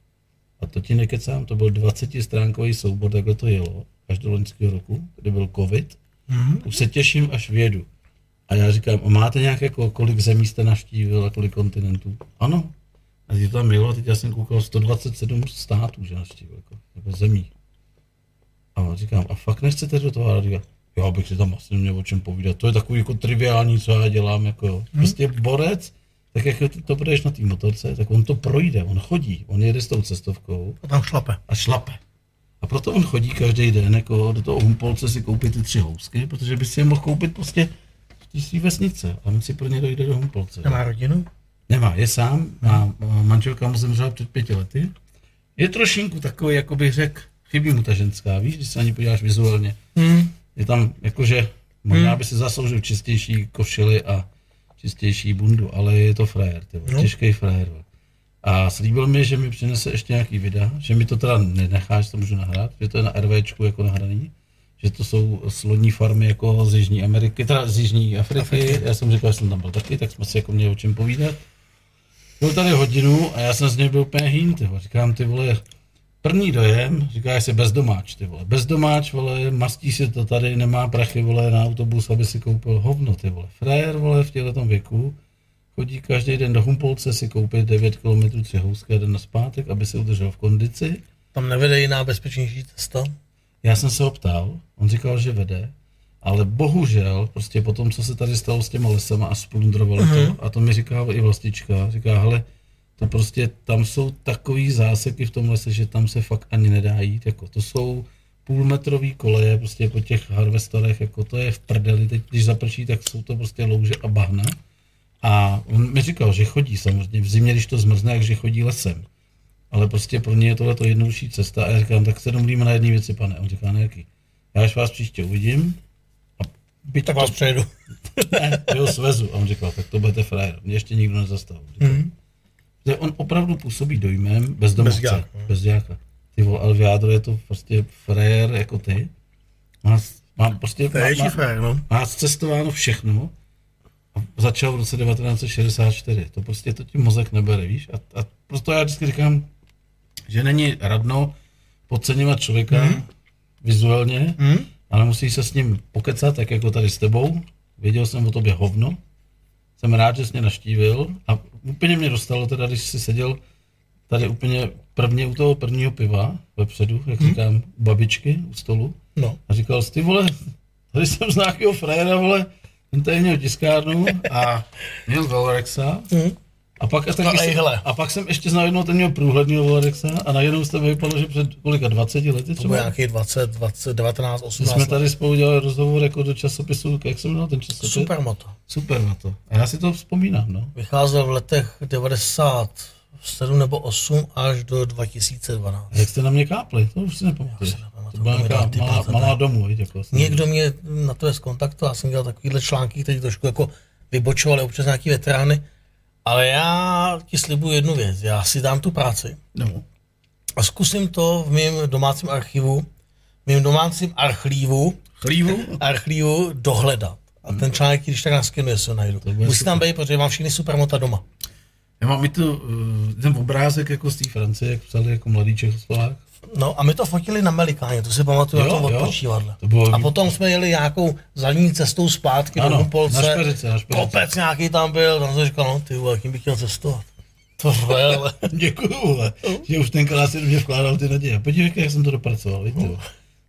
a to ti nekecám, to byl 20-stránkový soubor, takhle to jelo, až do loňského roku, kdy byl covid. Mm-hmm. Už se těším, až vědu. A já říkám, a máte nějak jako, kolik zemí jste navštívil a kolik kontinentů? Ano. A teď to tam jelo, a teď já jsem koukal 127 států, že navštívil, jako, jako zemí. A říkám, a fakt nechcete do toho rádia? Já bych si tam asi neměl o čem povídat. To je takový jako triviální, co já dělám. Jako, prostě borec, tak jak ty to budeš na té motorce, tak on to projde, on chodí, on jede s tou cestovkou A tam šlape. a šlape. A proto on chodí každý den jako do toho Humpolce si koupit ty tři housky, protože by si je mohl koupit prostě v té vesnice. A on si pro ně dojde do Humpolce. Nemá rodinu? Nemá, je sám, má, má manželka mu zemřela před pěti lety. Je trošinku takový, jako bych řekl, chybí mu ta ženská, víš, když se na ní podíváš vizuálně. Hmm. Je tam jakože, možná by si zasloužil čistější košily a čistější bundu, ale je to frajer, ty vole, No. těžký frajer. A slíbil mi, že mi přinese ještě nějaký videa, že mi to teda nenechá, že to můžu nahrát, že to je na RVčku jako nahraný, že to jsou slodní farmy jako z Jižní Ameriky, teda z Jižní Afriky. Afriky. Já jsem říkal, že jsem tam byl taky, tak jsme si jako měli o čem povídat. Byl tady hodinu a já jsem z něj byl úplně hýn, ty vole. Říkám, ty vole, první dojem, říká si bezdomáč, ty vole. Bezdomáč, vole, mastí si to tady, nemá prachy, vole, na autobus, aby si koupil hovno, ty vole. Frajer, vole, v těchto věku, chodí každý den do Humpolce si koupit 9 km tři housky a den na zpátek, aby se udržel v kondici. Tam nevede jiná bezpečnější cesta? Já jsem se ho ptal, on říkal, že vede, ale bohužel, prostě po tom, co se tady stalo s těma lesama a splundrovalo Mhm. to, a to mi říká i vlastička, říká, hele, to prostě, tam jsou takový záseky v tom lese, že tam se fakt ani nedá jít, jako to jsou půlmetrový koleje, prostě po těch harvestorech, jako to je v prdeli, teď když zaprší, tak jsou to prostě louže a bahna. A on mi říkal, že chodí samozřejmě v zimě, když to zmrzne, takže chodí lesem. ale prostě pro ně je tohle to jednodušší cesta. A já říkám, tak se domluvíme na jedné věci, pane. On říká, na jaký? Já až vás příště uvidím, a byť Tak vás přejdu. [laughs] ne, svezu. A on říkal, tak to budete frajer. Mě ještě nikdo nezastavil. Mm. Že on opravdu působí dojmem bezdomovce. Bezďák, no. Ty vole, ale v jádru je to prostě frajer jako ty. Má, má prostě To je má, má, no. má cestováno všechno a začal v roce 1964. To prostě to ti mozek nebere, víš? A, a proto já vždycky říkám, že není radno podceňovat člověka hmm. vizuálně, hmm. ale musí se s ním pokecat, tak jako tady s tebou. Věděl jsem o tobě hovno. Jsem rád, že jsi mě naštívil a úplně mě dostalo teda, když jsi seděl tady úplně prvně u toho prvního piva vepředu, jak Mhm. říkám, u babičky u stolu. No. A říkal jsi, ty vole, tady jsem z nějakého frajera, vole, ten tady měl tiskárnu a měl Velrexa. Mm. A pak, a, taky No, jsem, a pak jsem ještě znal jednou, ten měl průhledného Velrexa a najednou jste vypadalo, že před kolika, 20 lety To třeba. nějaký 20, 20, 19, My 18 jsme tady spolu dělali rozhovor jako do časopisu, jak jsem měl ten časopis? Supermoto. Super na to. A já si to vzpomínám, no. Vycházel v letech 97 nebo 8 až do 2012. A jak jste na mě kápli, to už si nepamatuju. To byla to nějaká malá, malá domů, jako. Někdo mě na to je skontaktoval, já jsem dělal takovýhle články, které trošku jako vybočovaly občas nějaký veterány, ale já ti slibuju jednu věc, já si dám tu práci No. a zkusím to v mém domácím archivu, v mém domácím archívu, Chlívu? archívu [laughs] dohledat. A ten článek, když tak naskenuje, se najdu. Musí tam být, protože mám všechny supermota doma. Já mám i tu, eh, ten obrázek jako z té Francie, jak psali jako mladý Čechoslovák. No a my to fotili na Melikáně, to si pamatuju na Jo, tom odpočívadle. To bylo- A potom jsme jeli nějakou zadní cestou zpátky Ano, do Humpolce. na Špeřice, na Špeřice. Kopec nějaký tam byl, tam jsem říkal, no ty vole, kým bych chtěl cestovat. To je, ale... [laughs] Děkuju, vole, že už tenkrát si do mě vkládal ty naděje. Podívej, jak jsem to dopracoval, víte. No.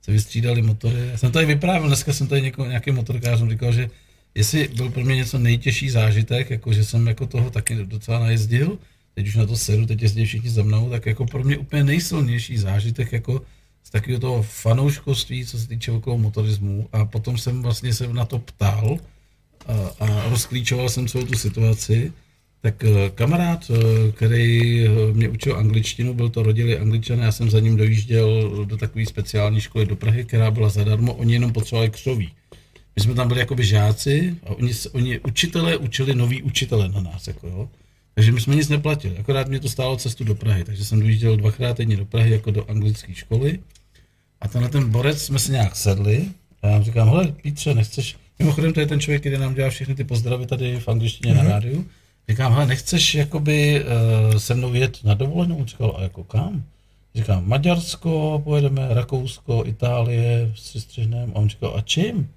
Se vystřídali motory. Já jsem tady vyprávěl, dneska jsem tady něko, nějakým motorkářem říkal, že jestli byl pro mě něco nejtěžší zážitek, jako že jsem jako toho taky docela najezdil, teď už na to sedu, teď jezdí všichni za mnou, tak jako pro mě úplně nejsilnější zážitek jako z takového toho fanouškovství, co se týče okolo motorismu. A potom jsem vlastně se na to ptal a, a rozklíčoval jsem celou tu situaci. Tak eh, kamarád, eh, který eh, mě učil angličtinu, byl to rodilý angličan, já jsem za ním dojížděl do takové speciální školy do Prahy, která byla zadarmo, oni jenom potřebovali křoví. My jsme tam byli jakoby žáci a oni, oni učitelé učili nový učitele na nás, jako jo. Takže my jsme nic neplatili, akorát mě to stálo cestu do Prahy, takže jsem dojížděl dvakrát týdně do Prahy jako do anglické školy a tenhle ten borec jsme si nějak sedli a já mu říkám, hele Pítře, nechceš, mimochodem to je ten člověk, který nám dělá všechny ty pozdravy tady v angličtině mm-hmm. na rádiu, říkám, hele, nechceš jakoby uh, se mnou jet na dovolenou? On říkal, a jako kam? Říkám, Maďarsko, pojedeme, Rakousko, Itálie, s střižném. A on říkal, a čím?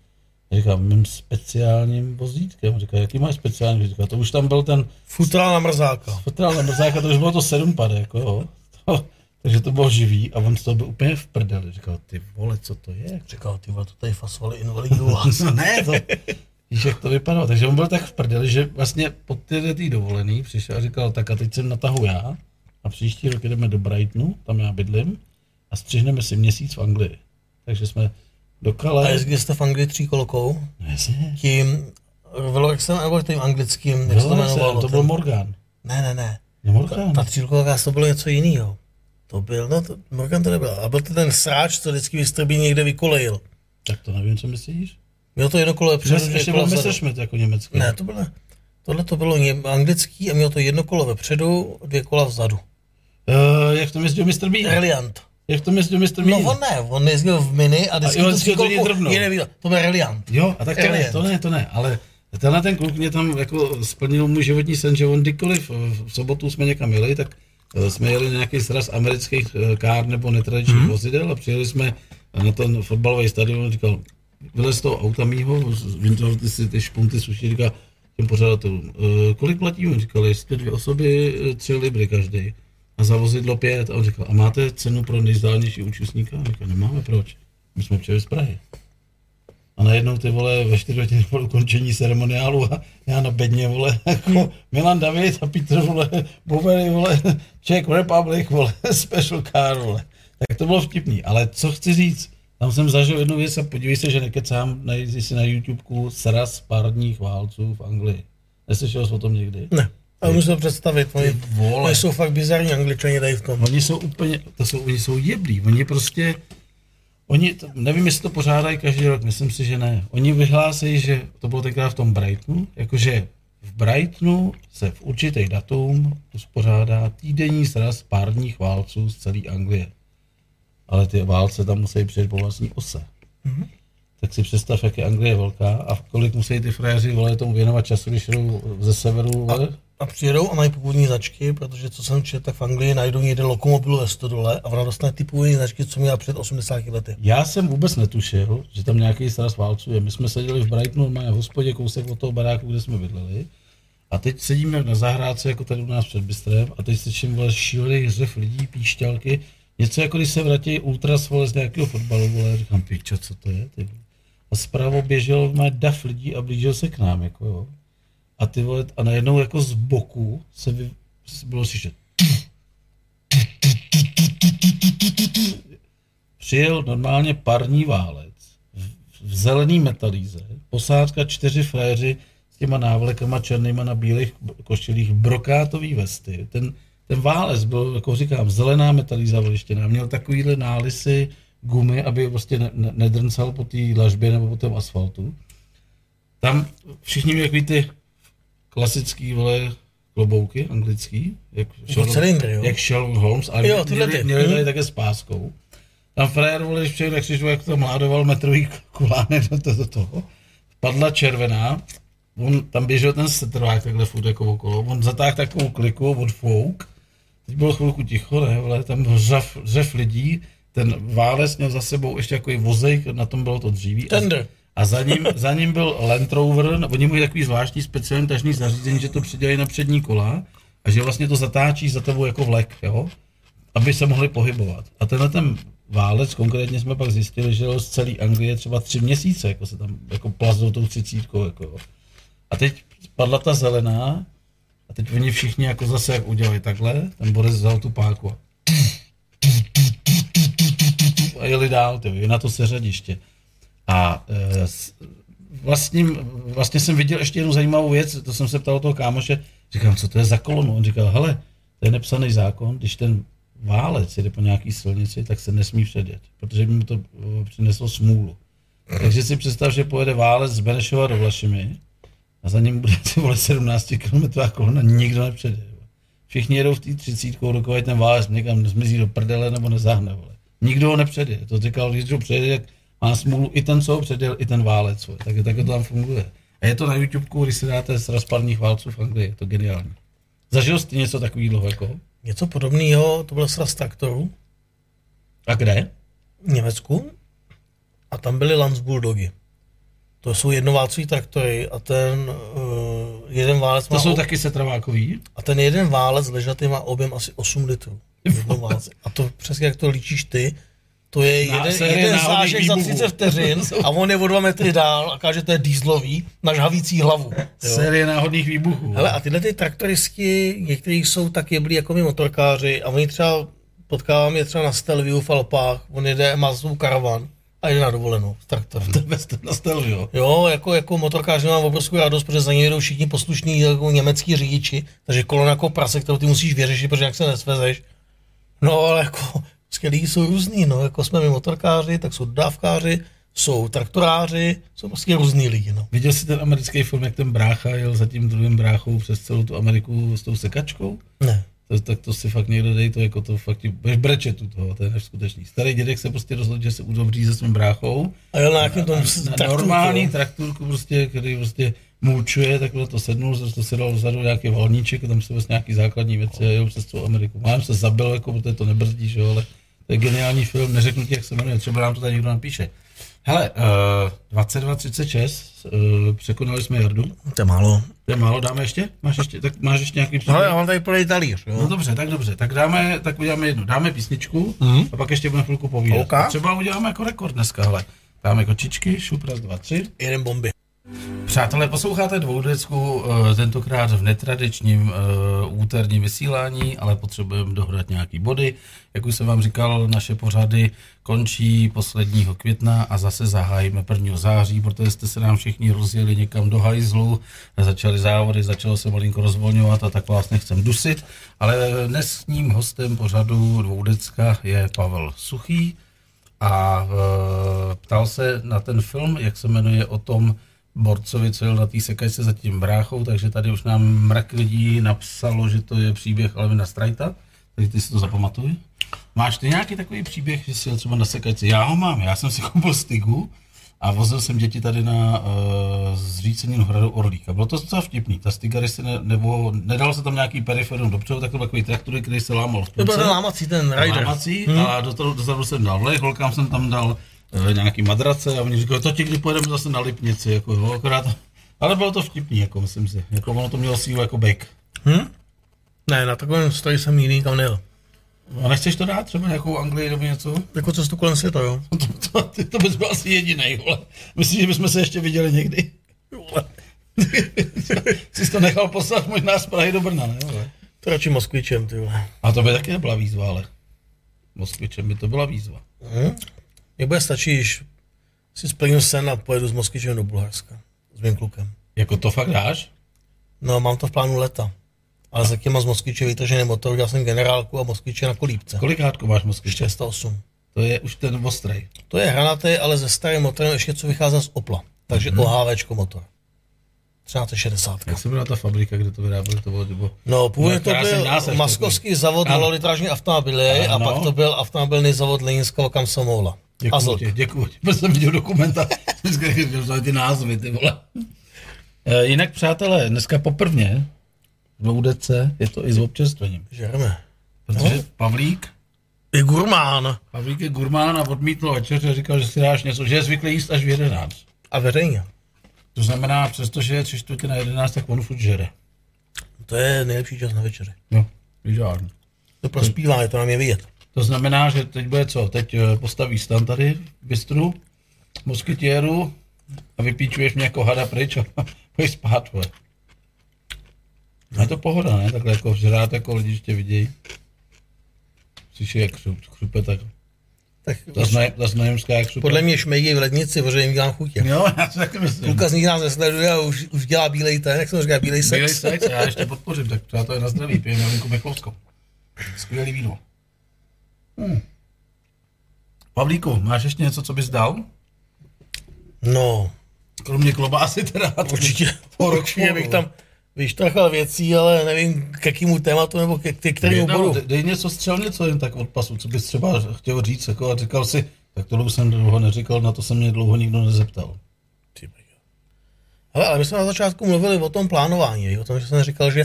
Říkám, mým speciálním vozítkem. Říkal, jaký máš speciální vozítko? To už tam byl ten Futrál na mrzáka. fotel na mrzáka, to už bylo to sedm pade, jako jo. To, takže to bylo živý a on z toho byl úplně v prdeli. Říkal, ty vole, co to je? Říkal, ty vole, to tady fasovali invalidů. [laughs] Ne, to, víš, jak to vypadalo. Takže on byl tak v prdeli, že vlastně po této tý dovolený přišel a říkal, tak a teď jsem na tahu já a příští rok jdeme do Brightonu, tam já bydlím, a střihneme si měsíc v Anglii. Takže jsme do A Kale. jezdili jste v Anglii tříkolkou, No jasně. tím Velorexem nebo tím anglickým, jak se to jmenovalo? to byl ten- Morgan. Ne, ne, ne. No Morgan. Ta tříkolka to bylo něco jiného. To byl, no, to, Morgan to nebyl. A byl to ten sráč, co vždycky vystrbí někde vykolejil. Tak to nevím, co myslíš. Měl to jedno kolo vepředu, Ještě, byl vzadu. Messerschmitt jako německý. Ne, to bylo, tohle to bylo ně- anglický a mělo to jedno kolo vepředu, dvě kola vzadu. Uh, jak to jezdil Mr. Bean? Reliant. Jak to jezdil Mr. No Bean? on ne, on jezdil v mini a vždycky A jo, tu to tříkolku drvnou. jiný viděl. To byl Reliant. Jo, a tak to ne, to ne, to ne, ale tenhle ten kluk mě tam jako splnil můj životní sen, že on kdykoliv v sobotu jsme někam jeli, tak eh, jsme jeli na nějaký sraz amerických eh, kár nebo netradičních Mhm. hmm. vozidel a přijeli jsme na ten fotbalový stadion, říkal, vylez z toho auta mýho, vyndal ty si ty špunty suší, říká těm pořadatelům, "Eh, kolik platíme? Říkal, jestli dvě osoby, eh, tři libry každý. A za vozidlo pět. A on říkal, a máte cenu pro nejzdálnější účastníka? A říkal, nemáme, proč? My jsme přijeli z Prahy. A najednou ty vole ve 4 hodiny po ukončení ceremoniálu a já na bedně vole jako Milan David a Petr vole Bovery vole Czech Republic vole [laughs] special car vole. Tak to bylo vtipný, ale co chci říct, tam jsem zažil jednu věc a podívej se, že nekecám, najdi si na YouTubeku sraz párních válců v Anglii. Neslyšel jsi o tom někdy? Ne. A můžu to představit, oni, oni jsou fakt bizarní angličani tady v tom. Oni jsou úplně, to jsou, oni jsou jeblí, oni prostě, oni, to, nevím, jestli to pořádají každý rok, myslím si, že ne. Oni vyhlásí, že to bylo tenkrát v tom Brightonu, jakože v Brightonu se v určitý datum uspořádá týdenní sraz párních válců z celé Anglie. Ale ty válce tam musí přijet po vlastní ose. Mm-hmm. Tak si představ, jak je Anglie velká a kolik musí ty frajeři vole tomu věnovat času, když jdou ze severu. Vole. A přijedou a mají původní značky, protože co jsem četl, tak v Anglii najdou někde lokomobilu ve stodole a ona dostane ty původní značky, co měla před 80 lety. Já jsem vůbec netušil, že tam nějaký sraz válců je. My jsme seděli v Brightonu, máme v hospodě kousek od toho baráku, kde jsme bydleli. A teď sedíme na zahrádce, jako tady u nás před Bystrem, a teď slyším vole šílený hřev lidí, píšťalky. Něco jako když se vrátí ultras vole z nějakého fotbalu, vole, říkám, pičo, co to je, ty. A zpravo běžel má dav lidí a blížil se k nám, jako jo. A ty vole, a najednou jako z boku se vy, bylo slyšet. Přijel normálně parní válec v, v zelený metalíze, posádka čtyři fréři s těma návlekama černýma na bílých košilích, brokátový vesty. Ten, ten válec byl, jako říkám, zelená metalíza vlištěná, měl takovýhle nálisy gumy, aby prostě ne, ne, nedrncal po té lažbě nebo po tom asfaltu. Tam všichni měli ty klasický, vole, klobouky anglický, jak Sherlock, cylindry, jo? jak Sherlock Holmes, ale Jo, tyhle měli, ty. měli tady Mhm. také s páskou. Tam frajer, vole, když přijel, jak si jak to mládoval metrový kulánek do, do, do toho, padla červená, on tam běžel ten setrvák takhle furt jako okolo, on zatáhl takovou kliku, odfouk, teď bylo chvilku ticho, ne, vole, tam byl řev, řev lidí, ten válec měl za sebou ještě takový vozejk, na tom bylo to dříví. Tender. a za ním, za ním byl Land Rover, oni mají takový zvláštní speciální tažný zařízení, že to přidělají na přední kola a že vlastně to zatáčí za tebou jako vlek, jo? aby se mohli pohybovat. A tenhle ten válec, konkrétně jsme pak zjistili, že z celé Anglie třeba tři měsíce, jako se tam jako plazdou tou třicítkou. Jako, a teď padla ta zelená a teď oni všichni jako zase jak udělali takhle, ten Boris vzal tu páku a a jeli dál, je na to seřadiště. A e, vlastně, vlastně jsem viděl ještě jednu zajímavou věc, to jsem se ptal toho kámoše, říkám, co to je za kolonu? On říkal, hele, to je nepsaný zákon, když ten válec jede po nějaký silnici, tak se nesmí předjet, protože by mu to e, přineslo smůlu. Takže si představ, že pojede válec z Benešova do Vlašimi a za ním bude [laughs] ty vole 17 km kolona, nikdo nepředje. vole. Všichni jedou v té 30 dokud ten válec někam zmizí do prdele nebo nezahne. Vole. Nikdo ho nepředje. To říkal, když ho předje, tak má smůlu i ten, co ho předjel, i ten válec. Tak, tak to tam funguje. A je to na YouTube, když si dáte z rozpadných válců v Anglii. Je to geniální. Zažil jsi něco takového jako? Něco podobného, to byl sraz traktorů A kde? v Německu a tam byly Lanz Bulldogy. To jsou jednoválcový traktory a ten uh, jeden válec To má jsou o- taky setrvákový. a ten jeden válec ležatý má objem asi 8 litrů. [laughs] A to přesně jak to líčíš ty, to je Na- jeden, jeden zážek za výbuchů. 30 vteřin [laughs] a on je o dva metry dál a káže, že to je dýzlový na žhavící hlavu. Jo. Série náhodných výbuchů. Hele, a tyhle ty traktoristi, někteří jsou tak jeblí jako my motorkáři a oni třeba, potkávám je třeba na Stelviu v Alpách, on jede, má svou karavan a jde na dovolenou s traktorem. Jste nastavil, jo. Jo, jako, jako motorkář mám obrovskou radost, protože za ně jedou všichni poslušní jako německý řidiči, takže kolona jako prase, kterou ty musíš vyřešit, protože jak se nesvezeš. No ale jako, prostě lidi jsou různý, no, jako jsme my motorkáři, tak jsou dodávkáři, jsou traktoráři, jsou prostě různý lidi, no. Viděl jsi ten americký film, jak ten brácha jel za tím druhým bráchou přes celou tu Ameriku s tou sekačkou? Ne. To, tak to si fakt někdo dej, to jako to fakt ti budeš brečet u toho, to je neskutečný. Starý dědek se prostě rozhodl, že se udobří se svým bráchou. A jel na nějakém tom na, na normální jo. trakturku, prostě, který prostě mulčuje, takhle to sednul, zase to si dal vzadu nějaký valníček a tam se vlastně nějaký základní věci a jel přes celou Ameriku. Mám se zabil, jako, protože to nebrzdí, že jo, ale geniální film, neřeknu ti, jak se jmenuje, třeba nám to tady někdo napíše. Hele, uh, 22.36, uh, překonali jsme Jardu. To je málo. To je málo, dáme ještě? Máš ještě, tak máš ještě nějaký příběh? No, já mám tady plný talíř, jo. No dobře, tak dobře, tak dáme, tak uděláme jednu, dáme písničku mm. a pak ještě budeme chvilku povídat. OK. A třeba uděláme jako rekord dneska, hele. Dáme kočičky, šup, raz, dva, tři. Jeden bomby. Přátelé, posloucháte dvoudecku, eh, tentokrát v netradičním uh, úterním vysílání, ale potřebujeme dohrát nějaký body. Jak už jsem vám říkal, naše pořady končí posledního května a zase zahájíme 1. září, protože jste se nám všichni rozjeli někam do hajzlu, začaly závody, začalo se malinko rozvolňovat a tak vás nechcem dusit, ale dnesním hostem pořadu dvoudecka je Pavel Suchý a uh, ptal se na ten film, jak se jmenuje o tom, borcovi, co jel na té sekačce za tím bráchou, takže tady už nám mrak lidí napsalo, že to je příběh Alvina Strajta, takže ty si to zapamatuj. Máš ty nějaký takový příběh, že jsi jel třeba na sekačce? Já ho mám, já jsem si [laughs] koupil stygu a vozil jsem děti tady na uh, zřícení hradu Orlíka. Bylo to docela vtipný. Ta se ne, nebo nedal se tam nějaký periferium dopředu, tak to byl takový traktor, který se lámal v To byl ten lámací, ten rider. Lámací hmm. a do toho dozadu jsem dal vlek, holkám jsem tam dal nějaký madrace a oni říkali, to ti kdy pojedeme zase na Lipnici, jako jo, akorát, ale bylo to vtipný, jako myslím si, jako ono to mělo sílu jako bek. Hm? Ne, na takovém stojí jsem jiný kam nejel. A nechceš to dát třeba nějakou Anglii nebo něco? Jako cestu kolem světa, jo. [laughs] To, to, to, to bys byl asi jediný, vole. Myslím, že bychom se ještě viděli někdy. Vole. [laughs] Jsi to nechal poslat možná z Prahy do Brna, ne? Vole. To radši Moskvičem, ty vole. A to by taky nebyla výzva, ale. Moskvičem by to byla výzva. Hm? Mně bude stačit, když si splním sen a pojedu s Moskvičem do Bulharska. S mým klukem. Jako to fakt dáš? No, mám to v plánu leta. Ale za těma z Moskviče vytažený motor, udělal jsem generálku a Moskviče na kolípce. Kolikátko máš Moskviče? 408. To je už ten ostrej. To je hranatý, ale ze starým motorem ještě co vychází z Opla. Takže Mhm. mm-hmm. OHVčko motor. 1360. Jak se byla ta fabrika, kde to vyráběli? To bylo, nebo... No, původně to krásný byl maskovský zavod malolitrážní automobily a pak to byl automobilný zavod Leninského Kamsomola. Děkuji Azot. ti, děkuji. [laughs] Protože jsem viděl dokumenta, ty názvy, ty vole. E, jinak, přátelé, dneska poprvně v dvoudece je to i s občerstvením. Žereme. Protože Pavlík, Je gurmán. Pavlík je gurmán a odmítl večeři a říkal, že si dáš něco, že je zvyklý jíst až v 11. A veřejně. To znamená, přestože je tři čtvrtě na 11, tak on furt žere. To je nejlepší čas na večeři. No, žádný. To prospívá, je to na mě vidět. To znamená, že teď bude co? Teď eh, postaví stan tady v bistru, moskytěru a vypíčuješ mě jako hada pryč a [laughs] pojď spát, vole. A je to pohoda, ne? Takhle jako žrát, jako lidi ještě vidějí. Slyší, jak chrup, chrupe, tak Tak na Němská, jak chrupe. podle mě šmejí v lednici, protože jim dělám chutě. Jo, [laughs] já si taky myslím. Kluka z nich nás nesleduje a už, už dělá bílej ten, jak jsem říkal, bílej sex. Bílej sex, já ještě podpořím, tak přátelé na zdraví, pijeme Linku Michlovskou. Skvělý víno. Hmm. Pavlíku, máš ještě něco, co bys dal? No, Kromě klobásy teda. [laughs] určitě, Po roku, určitě bych tam vyštrachal věcí, ale nevím k jakému tématu nebo ke, ke kterému Dej, no, bodu. dej, dej něco, střel něco jen tak od pasu, co bys třeba chtěl říct, jako a říkal si, tak tohle už jsem dlouho neříkal, na to se mě dlouho nikdo nezeptal. Hele, ale my jsme na začátku mluvili o tom plánování, o tom, že jsem říkal, že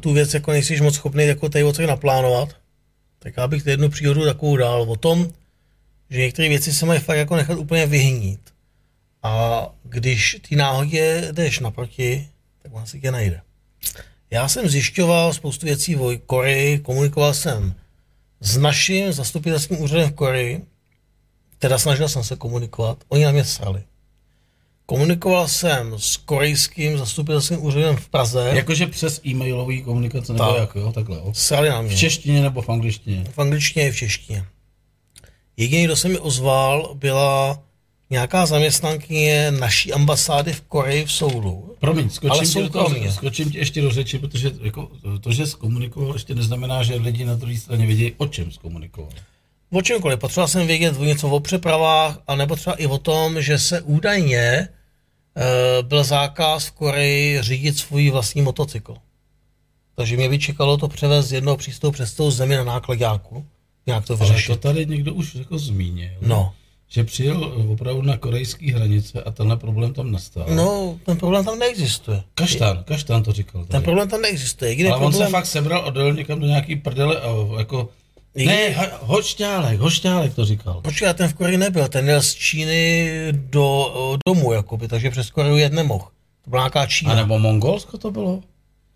tu věc jako nejsi moc schopný jako tady naplánovat, tak já bych jednu příhodu takovou dal o tom, že některé věci se mají fakt jako nechat úplně vyhnít. A když ty náhodě jdeš naproti, tak on si tě najde. Já jsem zjišťoval spoustu věcí v Koreji, komunikoval jsem s naším zastupitelským úřadem v Koreji, teda snažil jsem se komunikovat, oni na mě srali. Komunikoval jsem s korejským zastupitelským úřadem v Praze, Jakože přes e-mailový komunikace nebo Tak. jak, jo, takhle, jo. na V mě. češtině nebo v angličtině. V angličtině i v češtině. Jediný, kdo se mi ozval, byla nějaká zaměstnankyně naší ambasády v Koreji v Soulu. Promiň, Ale skočím, ti do toho, skočím ti ještě do řeči, protože jako, to, že zkomunikoval, ještě neznamená, že lidi na druhé straně vědí, o čem zkomunikoval. O čemkoliv. Potřeboval jsem vědět něco o přepravách, a nebo třeba i o tom, že se údajně e, byl zákaz v Koreji řídit svůj vlastní motocykl. Takže mě by čekalo to převést z jednoho přístavu přes tou zemi na nákladňáku. Nějak to Ale vyřešit. to tady někdo už jako zmínil, No. že přijel opravdu na korejské hranice a tenhle problém tam nastal. No, ten problém tam neexistuje. Kaštán, Kaštán to říkal. Tady. Ten problém tam neexistuje. Jediný Ale on problém... se fakt sebral a dojel někam do nějaký prdele a jako... Ne, hošťálek, hošťálek to říkal. Počkej, ten v Koreji nebyl, ten jel z Číny do domu, jakoby, takže přes Koreju jet nemohl. To byla nějaká Čína. A nebo Mongolsko to bylo?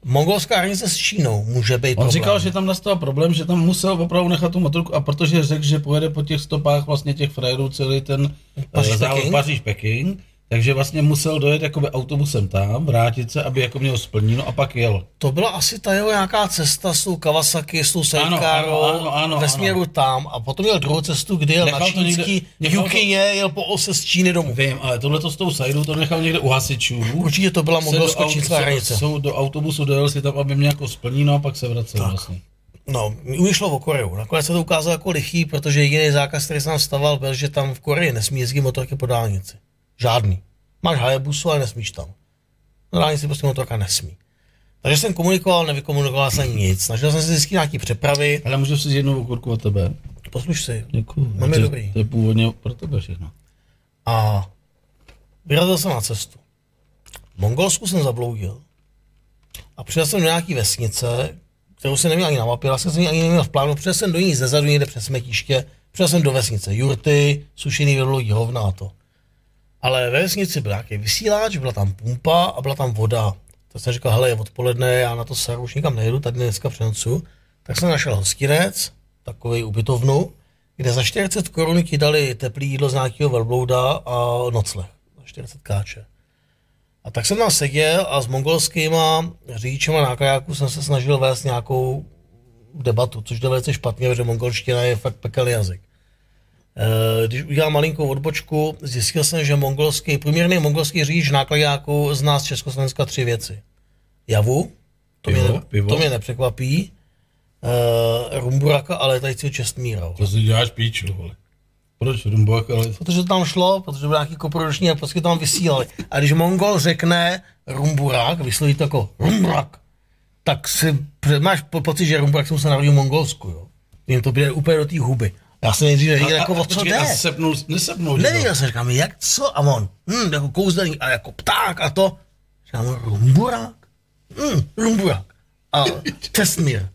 Mongolská hranice s Čínou může být On problém. říkal, že tam nastal problém, že tam musel opravdu nechat tu motorku a protože řekl, že pojede po těch stopách vlastně těch frajerů celý ten Paříž, eh. Paříž Peking, takže vlastně musel dojet jakoby autobusem tam, vrátit se, aby jako měl splněno a pak jel. To byla asi ta jeho nějaká cesta s tou Kawasaki, s tou Ano, ano, ano, ve ano. směru tam a potom měl druhou cestu, kdy jel Nechal na čínský, nechal to- Jukině, jel po ose z Číny domů. Vím, ale tohle to s tou Sajdou to nechal někde u hasičů. Určitě to byla mongolsko-čínská hranice. Jsou do autobusu dojel si tam, aby mě jako splnil a pak se vracel vlastně. No, u ní šlo o Koreu. Nakonec se to ukázalo jako lichý, protože jediný zákaz, který se tam staval, byl, že tam v Koreji nesmí jezdit motorky po dálnici. Žádný. Máš Hayabusu, ale nesmíš tam. Na dálnici prostě motorka nesmí. Takže jsem komunikoval, nevykomunikoval jsem nic. Snažil jsem se zjistit nějaký přepravy. Ale můžu si jednu okurku od tebe? Posluš si. Děkuju. Mám je To- dobrý. To je původně pro tebe všechno. A vyrazil jsem na cestu. V Mongolsku jsem zabloudil. A přijel jsem do nějaký vesnice, kterou jsem neměl ani na mapě, vlastně jsem ji ani neměl v plánu. Přijel jsem do ní zezadu někde přes smetiště. Přijel jsem do vesnice. Jurty, sušený vedloudí hovna a to. Ale ve vesnici byl nějaký vysílač, byla tam pumpa a byla tam voda. Tak jsem říkal, hele, je odpoledne, já na to seru už nikam nejedu, tady dneska přenocu. Tak jsem našel hostinec, takový ubytovnu, kde za 40 korun dali teplý jídlo z nějakého velblouda a nocleh. Za 40 káče. A tak jsem tam seděl a s mongolskýma řidičema na kajáku jsem se snažil vést nějakou debatu, což jde velice špatně, protože mongolština je fakt pekelný jazyk. Eh, Když udělal malinkou odbočku, zjistil jsem, že mongolský, průměrný mongolský řidič nákladáku zná z Československa tři věci. Javu, to, Pivo, mě, pivo. to mě nepřekvapí, uh, Rumburaka a letajícího Čestmíra. To si děláš píču, vole. Proč Rumbok, ale... Protože to tam šlo, protože byl nějaký koproduční a prostě tam vysílali. A když Mongol řekne Rumburak, vysloví to jako Rumburak, tak si máš po, pocit, že Rumburak se musel narodit v Mongolsku, jo. Jim to bude úplně do té huby. Já jsem nejdřív nevěděl, jako o co jde. A sepnul, nesepnul. Nevěděl jsem, říkám, jak co? A on, hm, jako kouzelný a jako pták a to. Říkám, rumburák? Hm, rumburák. A [laughs] Čestmír.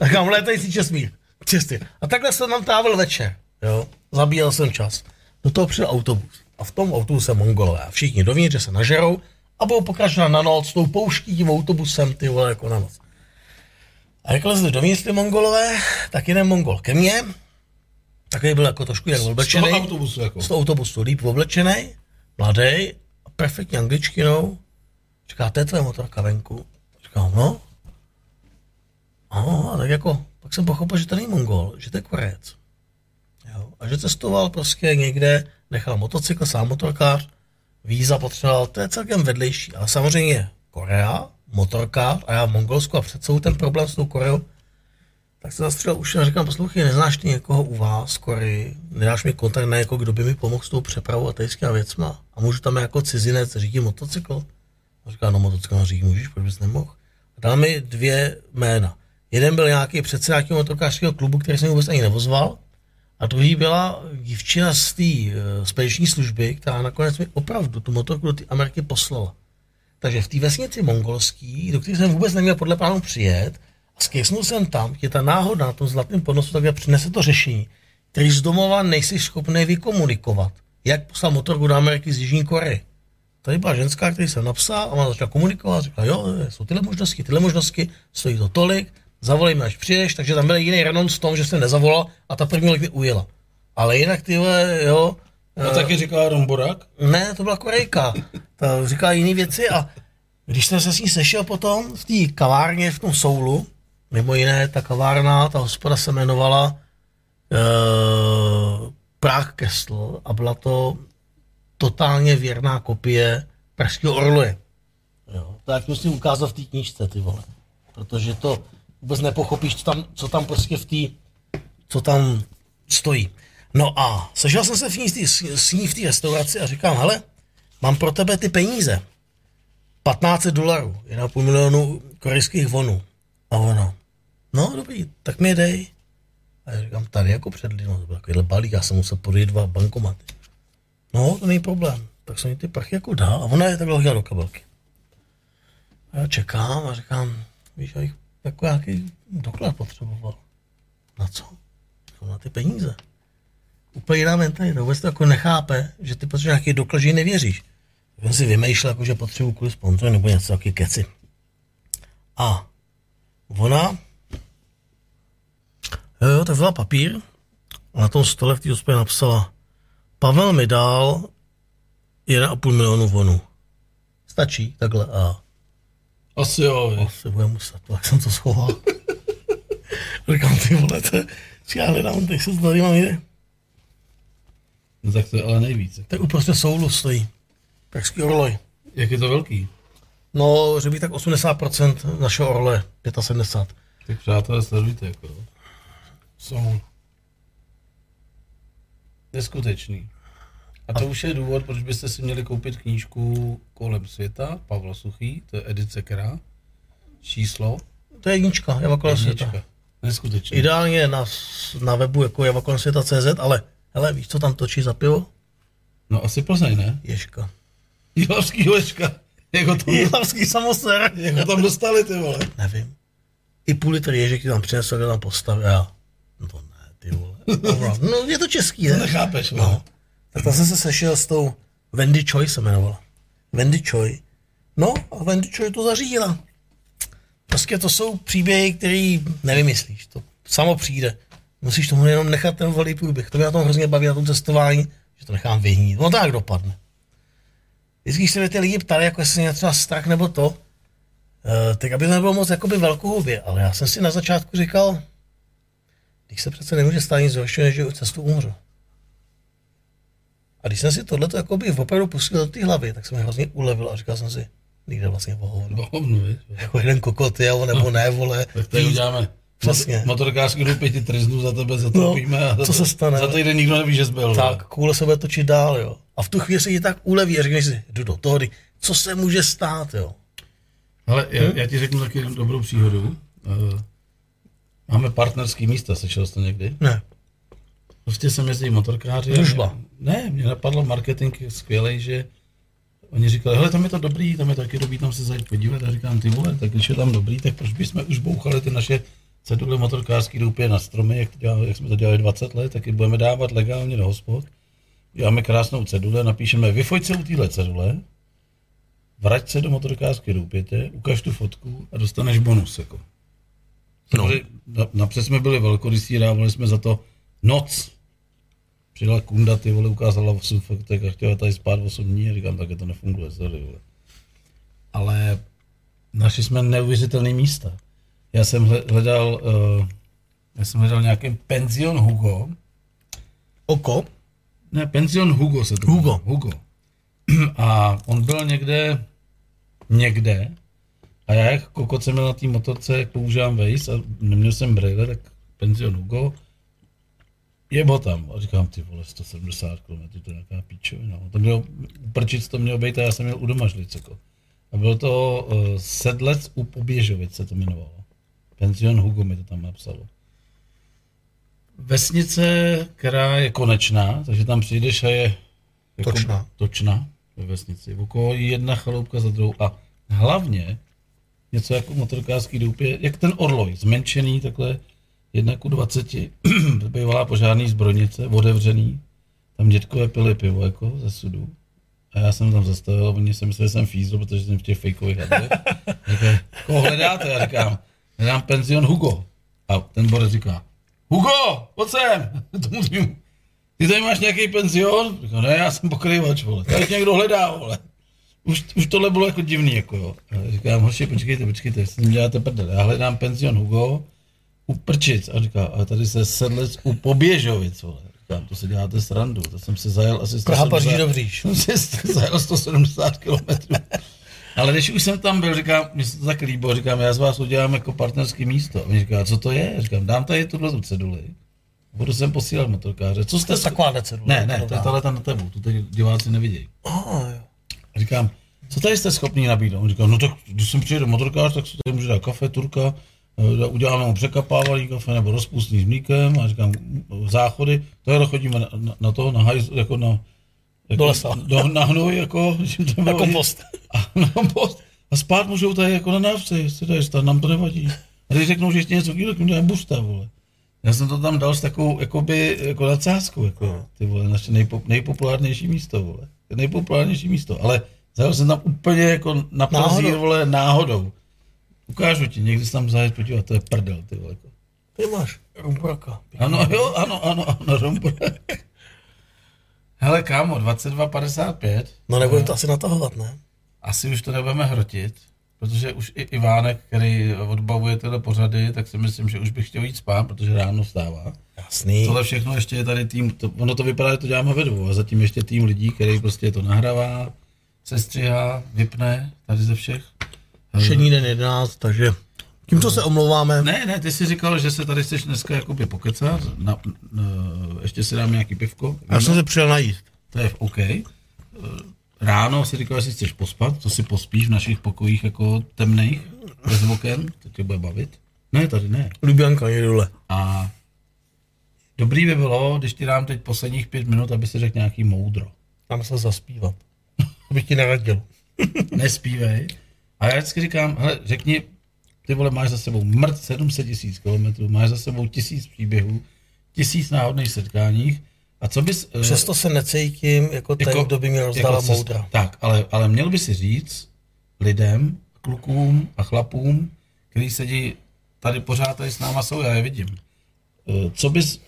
A říkám, létající Čestmír. Čestmír. A takhle jsem tam trávil večer, jo. Zabíjel jsem čas. Do toho přijel autobus. A v tom autobuse mongolové. A všichni dovnitř že se nažerou a budou pokračovat na noc s tou pouští tím autobusem, ty vole, jako na noc. A jak lezli dovnitř ty mongolové, tak jeden mongol ke mně, takový byl jako trošku jak Z toho oblečený autobusu, jako. z toho autobusu líp oblečený, mladý, a perfektní angličtinou. Říká, to je tvoje motorka venku. Říkám, no. No, a tak jako, pak jsem pochopil, že to není Mongol, že to je Korejec. Jo, a že cestoval prostě někde, nechal motocykl, sám motorkář, víza potřeboval, to je celkem vedlejší. Ale samozřejmě Korea, motorkář a já v Mongolsku a před ten problém s tou Koreou, tak se zastřelil už a říkám, poslouchej, neznáš ty někoho u vás Koreji, nedáš mi kontakt na někoho, kdo by mi pomohl s tou přepravou a těma věcma a můžu tam jako cizinec řídit motocykl? A říká, no motocykl řídit můžeš, proč bys nemohl? A dal mi dvě jména. Jeden byl nějaký předseda nějakého motorkářského klubu, který jsem vůbec ani nevozval, a druhý byla dívčina z té uh, spediční služby, která nakonec mi opravdu tu motorku do té Ameriky poslala. Takže v té vesnici mongolský, do které jsem vůbec neměl podle plánu přijet, skysnul jsem tam, je ta náhoda na tom zlatém podnosu, tak přinese to řešení, který z domova nejsi schopný vykomunikovat. Jak poslat motorku do Ameriky z Jižní Koreje. Tady byla ženská, který jsem napsal a ona začala komunikovat, říkala, jo, jsou tyhle možnosti, tyhle možnosti, stojí to tolik, zavolej mi, až přijdeš, takže tam byl jiný renonc v tom, že jsem nezavolal a ta první loď mi ujela. Ale jinak tyhle, jo, A taky říká Rumborak? ne, to byla Korejka. Ta říkala jiné věci a když jsem se s ní sešel potom v té kavárně v tom Soulu, mimo jiné ta kavárna, ta hospoda se jmenovala uh, Prague Castle a byla to totálně věrná kopie Pražského orloje. Jo, to jak musím ukázat v té knížce, ty vole. Protože to vůbec nepochopíš, co tam, co tam prostě v té, co tam stojí. No a sešel jsem se v ní, s ní v té restauraci a říkám, hele, mám pro tebe ty peníze. 1500 dolarů, 1,5 milionu korejských vonů. A ona, no dobrý, tak mi dej. A já říkám, tady jako před lidmi, to byl takovýhle balík, já jsem musel podejít dva bankomaty. No, to není problém. Tak jsem mi ty prachy jako dal a ona je takhle hodila do kabelky. A já čekám a říkám, víš, já jako nějaký doklad potřeboval. Na co? Říkám, na ty peníze. Úplně jiná mentalita, vůbec to jako nechápe, že ty potřebuješ nějaký doklad, že jí nevěříš. Jsem si vymýšlel, jako, že potřebuji kvůli sponzory nebo něco taky keci. A ona, jo, jo, tak vzala papír a na tom stole v té hospodě napsala, Pavel mi dal 1,5 milionu vonů. Stačí, takhle. A Asi jo, viď. asi bude muset, tak jsem to schoval. [laughs] Říkám, ty vole, to já hledám, teď se tady mám jde. No tak to je ale nejvíc. Tak uprostřed soulu stojí. Pražský orloj. Jak je to velký? No, že by tak 80% našeho orle, 75. Tak přátelé, sledujte, jako jo. Jsou neskutečný. A to už je důvod, proč byste si měli koupit knížku Kolem světa, Pavla Suchý, to je edice Kera, číslo, To je jednička, Java kolem světa. jednička. Neskutečný. Ideálně na, na webu jako Java kolem světa.cz, ale hele, víš, co tam točí za pivo? No asi Plzeň, ne? Ježka. Jihlavský Ješka. Jako to, Jihlavský samosér. jako tam dostali, ty vole. Nevím. I půl litr ježek ti tam přinesl, kde tam postavil. Já. No to ne, ty vole. Dobra. No je to český, ne? Nechápeš, vole. No. Tak tam jsem se sešel s tou Wendy Choi se jmenovala. Wendy Choi. No a Wendy Choi to zařídila. Prostě to jsou příběhy, které nevymyslíš. To samo přijde. Musíš tomu jenom nechat ten volný průběh. To mě na tom hrozně baví na tom cestování, že to nechám vyhnít. No tak dopadne. Vždycky, když se mě ty lidi ptali, jako jestli mě třeba strach nebo to, uh, tak aby to nebylo moc jakoby velkohubě, ale já jsem si na začátku říkal, když se přece nemůže stát nic horšího, než že cestu umřu. A když jsem si tohleto jakoby opravdu pustil do té hlavy, tak jsem mi hrozně ulevil a říkal jsem si, nikde vlastně o. No, viď? Jako jeden kokot, jo, nebo ne, vole. Tak víc. uděláme Přesně. motorkářský do pěti trznů za tebe zatopíme No, a za co se stane? Za týden nikdo neví, že jsi byl. Tak, koule se bude točit dál, jo. A v tu chvíli se ti tak uleví a řekneš si, jdu do toho, co se může stát, jo. Ale já, já ti řeknu taky dobrou příhodu. Máme partnerský místa, slyšel jsi to někdy? Ne, Prostě jsem jezdí motorkáři. Družba. Ne, mě napadlo marketing skvělej, že oni říkali, hele, tam je to dobrý, tam je taky dobrý, tam se zajít podívat. A říkám, ty vole, tak když je tam dobrý, tak proč bychom už bouchali ty naše cedule motorkářský doupě na stromy, jak, dělali, jak jsme to dělali 20 let, tak je budeme dávat legálně do hospod. Děláme krásnou cedule, napíšeme, vyfoď se u téhle cedule, vrať se do motorkářské doupětě, ukaž tu fotku a dostaneš bonus. Jako. No. Napřed jsme byli velkorysí, dávali jsme za to noc. Přidala kunda, ty vole, ukázala 8 fotek a chtěla tady spát 8 dní a říkám, tak to nefunguje, sorry, vole. Ale našli jsme neuvěřitelné místa. Já jsem hle- hledal, uh, já jsem hledal nějaký penzion Hugo, oko, ne, penzion Hugo se to Hugo. Hugo. [clears throat] A on byl někde, někde, a já jak kokot jsem měl na té motorce, jak používám Waze a neměl jsem brýle, tak penzion Hugo, jebo tam. A říkám, ty vole, 170 km, to je nějaká píčovina. To mělo, uprčic to mělo být a já jsem měl u domažlic, jako. A bylo to uh, Sedlec u Poběžovic se to jmenovalo. Penzion Hugo mi to tam napsalo. Vesnice, která je konečná, takže tam přijdeš a je jako Točná. točná ve vesnici. Okolo je jedna chaloupka za druhou a hlavně něco jako motorkářský doupě, jak ten orloj, zmenšený takhle, jedna ku 20, [clears throat] bývalá požární zbrojnice, otevřený, tam dětkové pili pivo jako ze sudu. A já jsem tam zastavil, oni si mysleli, že jsem fízl, protože jsem v těch fejkových hadrech. [laughs] Koho hledáte? Já říkám, hledám penzion Hugo. A ten borec říká, Hugo, pojď sem. [laughs] Tomu ty tady máš nějaký penzion? Říkám, ne, já jsem pokrývač, vole. Tady někdo hledá, vole. Už, už tohle bylo jako divný, jako jo. A říkám, hoši, počkejte, počkejte, s tím děláte prdel. Já hledám penzion Hugo u Prčic. A říká, a tady se sedlec u Poběžovic, vole. Říkám, to se děláte srandu, to jsem se zajel asi Praha, 170 Paříž, Dobříš. jsem si zajel 170 km. Ale když už jsem tam byl, říkám, mi se to tak líbilo, říkám, já z vás udělám jako partnerský místo. A on říká, co to je? Říkám, dám tady tuhle tu ceduli. Budu sem posílat motorkáře. Co To jste je taková cedule. Ne, ne, to je tahle na tebu, tu teď diváci nevidějí. Ah, jo. A říkám, co tady jste schopný nabídnout? On říká, no tak když sem přijede motorkář, tak si tady může dát kafe, turka, eh, uděláme mu překapávalý kafe nebo rozpustný s mlíkem a říkám, záchody, to chodíme na, na, na to, na hajz, jako na, jako, Do lesa. Do, na hnoj, jako, [laughs] to Na kompost. A, na kompost. A spát můžou tady jako na návce, jestli jdeš, tam nám to nevadí. A když řeknou, že ještě něco chvíli, tak dají busta, vole. Já jsem to tam dal s takovou, jakoby, jako nadsázkou, jako, ty vole, naše nejpo, nejpopulárnější místo, vole. Nejpopulárnější místo, ale zajel jsem tam úplně jako na plzír, vole, náhodou. Ukážu ti, někdy se tam zajet podívat, to je prdel, ty vole. Jako. Ty máš rumbraka. Ano, jo, ano, ano, ano, Rombrak. Hele, kámo, 22.55. No nebudeme to asi natahovat, ne? Asi už to nebudeme hrotit, protože už i Ivánek, který odbavuje tyhle pořady, tak si myslím, že už bych chtěl jít spát, protože ráno vstává. Jasný. Tohle všechno ještě je tady tým, to, ono to vypadá, že to děláme ve dvou, a zatím ještě tým lidí, který prostě to nahrává, sestřihá, vypne, tady ze všech. Všední den 11, takže tímto se omlouváme. Ne, ne, ty jsi říkal, že se tady chceš dneska jakoby pokecat, na, na, ještě si dám nějaký pivko. Já jsem se přijel najíst. To je v OK. Eh, Ráno si říkal, že si chceš pospat, to si pospíš v našich pokojích jako temných, bez oken, to tě bude bavit. Ne, tady ne. Lubjanka je dole. A dobrý by bylo, když ti dám teď posledních pět minut, aby si řekl nějaký moudro. Tam se zaspívat. [laughs] Abych ti neradil. [laughs] Nespívej. A já vždycky říkám, hele, řekni, ty vole, máš za sebou mrt 700 tisíc kilometrů, máš za sebou tisíc příběhů, tisíc náhodných setkáních, a co bys... eh, Přesto se necítím jako ten, kdo by mi rozdala jako moudra. Tak, ale, ale měl by si říct lidem, klukům a chlapům, který sedí tady pořád tady s náma jsou, já je vidím. Eh, Co bys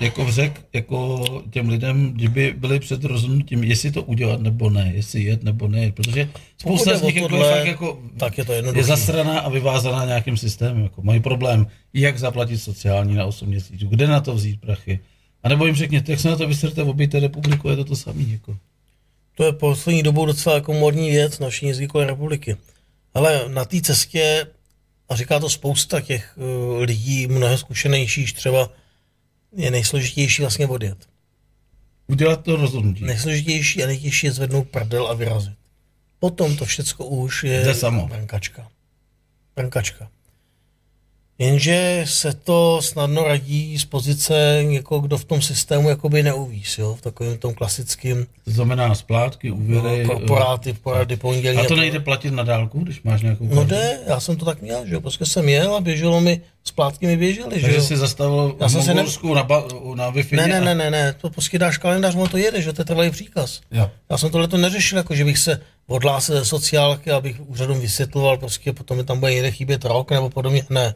jako řekl jako těm lidem, kdyby byli před rozhodnutím, jestli to udělat nebo ne, jestli jet nebo ne, protože spousta z nich jako je tohle, fakt jako tak je to je zasraná a vyvázaná nějakým systémem. Jako mají problém, jak zaplatit sociální na 8 měsíců, kde na to vzít prachy. A nebo jim řekněte, jak se na to vysrte, obejte republiku, je to to samý. Jako. To je poslední dobou docela jako modní věc naší jazykové republiky. Ale na té cestě, a říká to spousta těch uh, lidí, mnohem zkušenějších, třeba je nejsložitější vlastně odjet. Udělat to rozhodnutí. Nejsložitější a nejtěžší je zvednout prdel a vyrazit. Potom to všecko už je Jde samo. brnkačka. Brnkačka. Jenže se to snadno radí z pozice někoho, kdo v tom systému jakoby neuvíz, jo? v takovém tom klasickém To znamená splátky, úvěry. no, korporáty, porady, pondělí. A to nejde platit na dálku, když máš nějakou No kartu? jde, já jsem to tak měl, že jo, prostě jsem jel a běželo mi, splátky mi běžely, že Takže jo. si zastavil Já v jsem se ne- na, ba, na wi Ne, ne, ne, ne, ne, to prostě dáš kalendář, on to jede, že to je trvalý příkaz. Jo. Já jsem tohle to neřešil, jako že bych se odhlásil ze sociálky, abych úřadům vysvětloval, prostě potom mi tam bude někde chybět rok nebo podobně. Ne,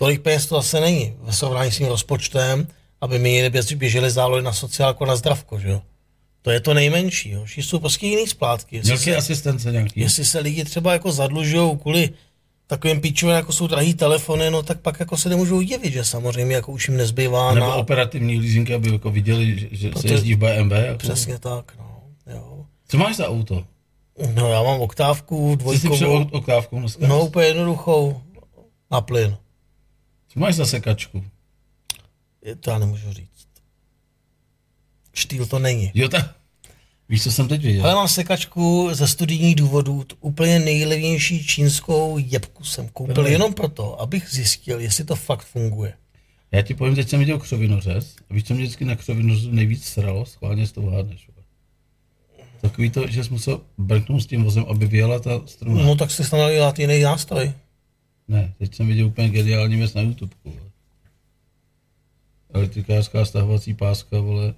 tolik peněz to zase není ve srovnání s tím rozpočtem, aby mi někde běž- běžely zálohy na sociálku na zdravko, že jo. To je to nejmenší, jo. Všichni jsou prostě jiný splátky. Jestli se, asistence nějaký? jestli se lidi třeba jako zadlužují kvůli takovým píčům, jako jsou drahý telefony, no tak pak jako se nemůžou divit, že samozřejmě jako už jim nezbývá Nebo na... operativní leasingy, aby jako viděli, že, že se Proto- jezdí v BMW. Jako. Přesně tak, no. Jo. Co máš za auto? No já mám oktávku, Ty jsi dvojkovou, oktávkou dneska? no úplně jednoduchou na plyn. Co máš za sekačku? Je- To já nemůžu říct. Štýl to není. Jo, tak. Víš, co jsem teď viděl? Ale mám sekačku ze studijních důvodů, t- úplně nejlevnější čínskou jebku jsem koupil Dobrý. jenom proto, abych zjistil, jestli to fakt funguje. Já ti povím, teď jsem viděl křovinořez. A víš, co mě vždycky na křovinořezu nejvíc sralo? Schválně s tou hádneš. Takový to, že jsi musel brknout s tím vozem, aby vyjela ta struna. No tak si snad jiný nástroj. Ne, teď jsem viděl úplně geniální věc na YouTube. Vole. Elektrikářská stahovací páska, vole.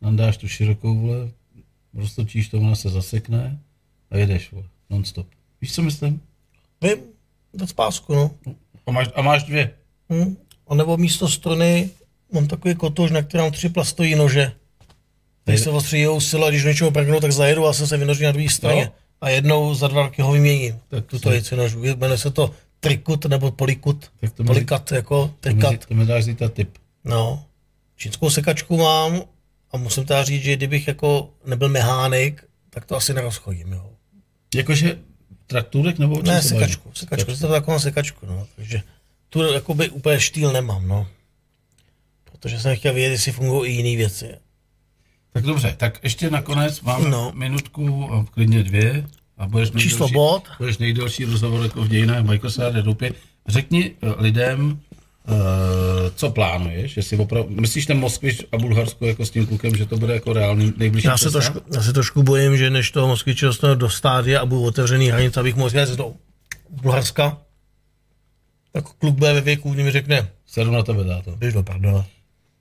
Nandáš tu širokou, vole. Roztočíš to, ona se zasekne a jedeš, vole. Non-stop. Víš, co myslím? Vím, bez pásku, no. A máš, a máš dvě. Hm? A nebo místo struny mám takový kotož, na kterém tři plastové nože. Když se ostříjou sila, když něčeho prknu, tak zajedu a jsem se vynoží na druhé straně. No. A jednou za dva roky ho vyměním. Tak Tak to tuto nožů. Jmenuje se to trikut nebo polikut. Tak to Polikat jako To mi, trikat. to mi dáš zítra tip. No. Čínskou sekačku mám a musím teda říct, že kdybych jako nebyl mechanik, tak to asi nerozchodím, jo. Jakože traktůrek nebo Ne, se bavíme? sekačku, sekačku, to takovou sekačku, no. Takže tu jakoby úplně štýl nemám, no. Protože jsem chtěl vědět, jestli fungují i jiné věci. Tak dobře, tak ještě nakonec mám No. minutku, a klidně dvě. A budeš nejdelší, Číslo bod. Budeš nejdelší rozhovor jako v dějinách Microsoft doupě. Řekni eh, lidem, uh, co plánuješ, jestli opravdu, myslíš ten Moskvič a Bulharsko jako s tím klukem, že to bude jako reálný nejbližší Já se, trošku, já se trošku bojím, že než toho Moskviče dostanu do stádia a budu otevřený hranice, abych mohl jít do Bulharska, tak kluk bude ve věku, kdy mi řekne, Sedu na tebe, táto. běž do prdele.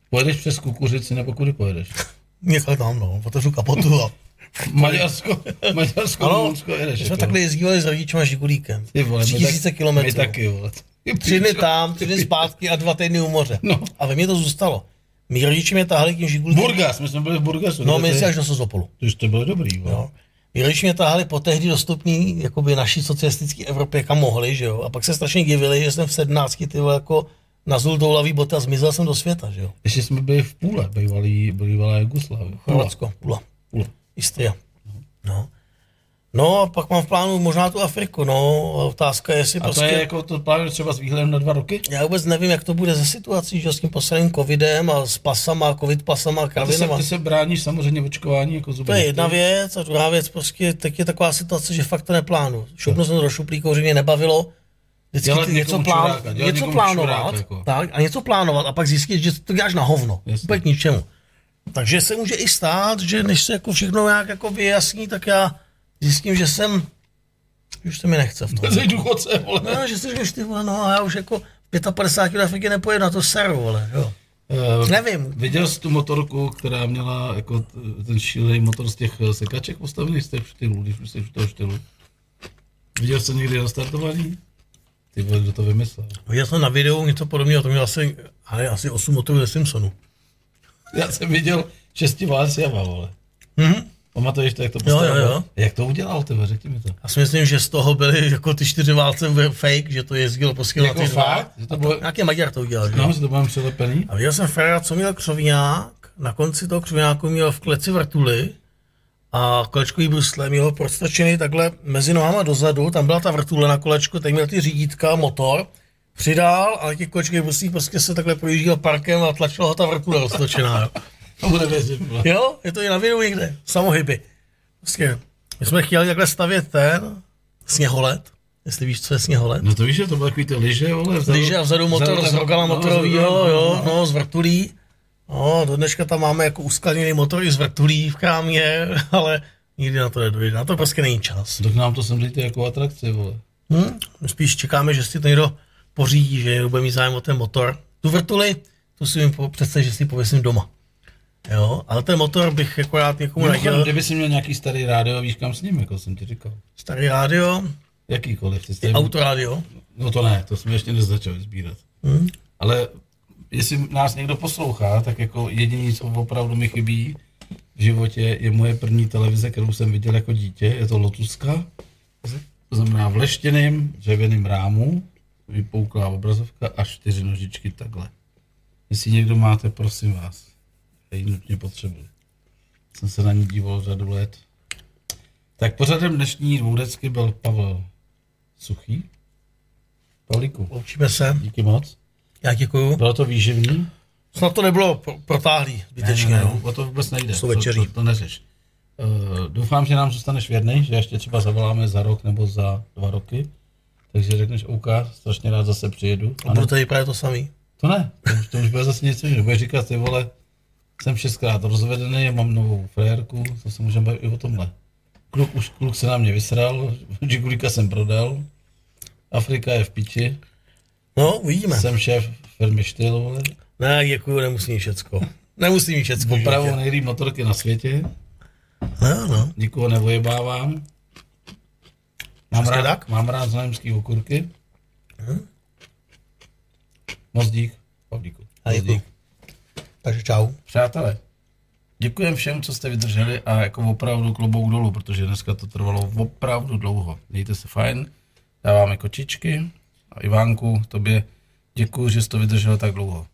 Pojedeš přes kukuřici nebo kudy pojedeš? [laughs] Někde tam, no, otevřu kapotu a... [laughs] Maďarsko, Maďarsko, Ano, Rumunsko jedeš. my jsme takhle jezdívali s rodičem a Žigulíkem. Ty vole, my Tři tisíce tak- kilometrů. My taky, vole. Tři dny tam, tři dny zpátky a dva týdny u moře. No. A ve mně to zůstalo. Mí rodiče mě tahali tím žigulíkem. Burgas, my jsme byli v Burgasu. No, my si až do Sozopolu. To to bylo dobrý, jo. Jo. Mí rodiče mě tahali po tehdy dostupný jakoby naší socialistické Evropě, kam mohli, že jo. A pak se strašně divili, že jsem v 17 ty vole, jako nazul doulavý boty a zmizel jsem do světa, že jo. Ještě jsme byli v Půle, bývalý, bývalá Jugoslávie. Půla. Chorvatsko, Pula, Půla. Istria. No. No a pak mám v plánu možná tu Afriku, no. A otázka je, jestli A prostě... to je jako to plánuješ třeba s výhledem na dva roky? Já vůbec nevím, jak to bude ze situací, že s tím posledním covidem a s pasama, covid pasama, A ty se, kravinama. ty se bráníš samozřejmě očkování jako zuby. To je jedna věc a druhá věc, prostě teď je taková situace, že fakt to neplánu. Šoupnu jsem to do šuplíku, že mě nebavilo vždycky Dělat něco, plán, čuráka, dělat něco plánovat, čuráka, jako. tak, a něco plánovat a pak zjistit, že to děláš na hovno. Jasně. Úplně k ničemu. Takže se může i stát, že než se jako všechno nějak jako vyjasní, tak já zjistím, že jsem, už se mi nechce v tom. Jsi důchodce, vole. No, že si říkáš, ty vole, no a já už jako v 55 na Afriky nepojedu na to seru, vole, jo. Eh, Nevím. Viděl jsi tu motorku, která měla jako ten šílený motor z těch eh, sekaček postavených z těch štylů, když už jsi v toho štýlu. Viděl jsi někdy nastartovaný? Ty vole, kdo to vymyslel? Viděl jsem na videu něco podobného, to měl asi, ale asi 8 motorů ze Simpsonu. Já jsem viděl šesti Valenciava, vole. Mhm. Pamatuješ to, jak to Jo, postavil? jo, jo. Jak to udělal, tebe, řekni mi to. Já si myslím, že z toho byly jako ty čtyři válce fake, že to jezdilo Jako na ty dva. fakt? Že to bylo- Nějaký Maďar to udělal? No, že to mám přilepený. A viděl jsem Ferrara, co měl křovinák, na konci toho křovináku měl v kleci vrtuly a kolečkový brusle měl ho prostrčený takhle mezi nohama dozadu, tam byla ta vrtule na kolečku, teď měl ty řídítka, motor, přidal a těch kolečkových bruslích prostě se takhle projížděl parkem a tlačila ho ta vrtule roztočená. Jo. To bude věřit. Jo, je to i na videu někde, samohyby. Prostě, my jsme chtěli takhle stavět ten sněholet, jestli víš, co je sněholet. No to víš, že to byly takový ty lyže, vole. Vzadu, Lyže a vzadu motor vzadu z rogala no, motorovýho, vzadu, jo, no, z vrtulí. No, do dneška tam máme jako uskladněný motor i z vrtulí v krámě, [laughs] ale nikdy na to nedojde. Na to prostě není čas. Tak nám to sem dejte jako atrakci, vole. Hm? My spíš čekáme, že si to někdo pořídí, že někdo bude mít zájem o ten motor. Tu vrtuli, tu si mi po- představ, že si pověsím doma. Jo, ale ten motor bych jako rád někomu nadělal. kdyby si měl nějaký starý rádio, víš kam s ním, jako jsem ti říkal. Starý rádio, Jakýkoliv. Ty jste- autorádio. No to ne, to jsme ještě nezačali sbírat. Hm? Ale jestli nás někdo poslouchá, tak jako jediný, co opravdu mi chybí v životě, je moje první televize, kterou jsem viděl jako dítě. Je to Lotuska. To znamená v leštěném dřevěném rámu, vypouklá obrazovka a čtyři nožičky takhle. Jestli někdo máte, prosím vás, já ji nutně potřebuji. Jsem se na ní díval řadu let. Tak pořadem dnešní dvoudecky byl Pavel Suchý. Pavlíku, Loučíme se. díky moc. Já děkuju. Bylo to výživný? Snad to nebylo pro- protáhlý zbytečně. ne, ne, no. o to vůbec nejde. Jsou večeří. To, to, to neřeš. Uh, doufám, že nám zůstaneš věrný, že ještě třeba zavoláme za rok nebo za dva roky. Takže řekneš, OK, strašně rád zase přijedu. A budu tady právě to samý. To ne, to už, to už bude zase něco jiného. Budeš říkat, ty vole, jsem šestkrát rozvedený, mám novou frérku, to se můžeme bavit i o tomhle. Kluk, už kluk se na mě vysral, [laughs] Žigulíka jsem prodal, Afrika je v piči, No, uvidíme. jsem šéf firmy Štýl, vole, Ne, děkuju, nemusím mít všecko. Nemusím mít všecko. životě. nejlíp motorky na světě, No, no. nikoho nevojebávám. Mám Přesně rád, tak. mám rád znojemský okurky. Moc dík, Pavlíku. A dík. Takže čau. Přátelé, děkujem všem, co jste vydrželi a jako opravdu klobouk dolů, protože dneska to trvalo opravdu dlouho. Mějte se fajn, dáváme kočičky a Ivánku, tobě děkuji, že jsi to vydržel tak dlouho.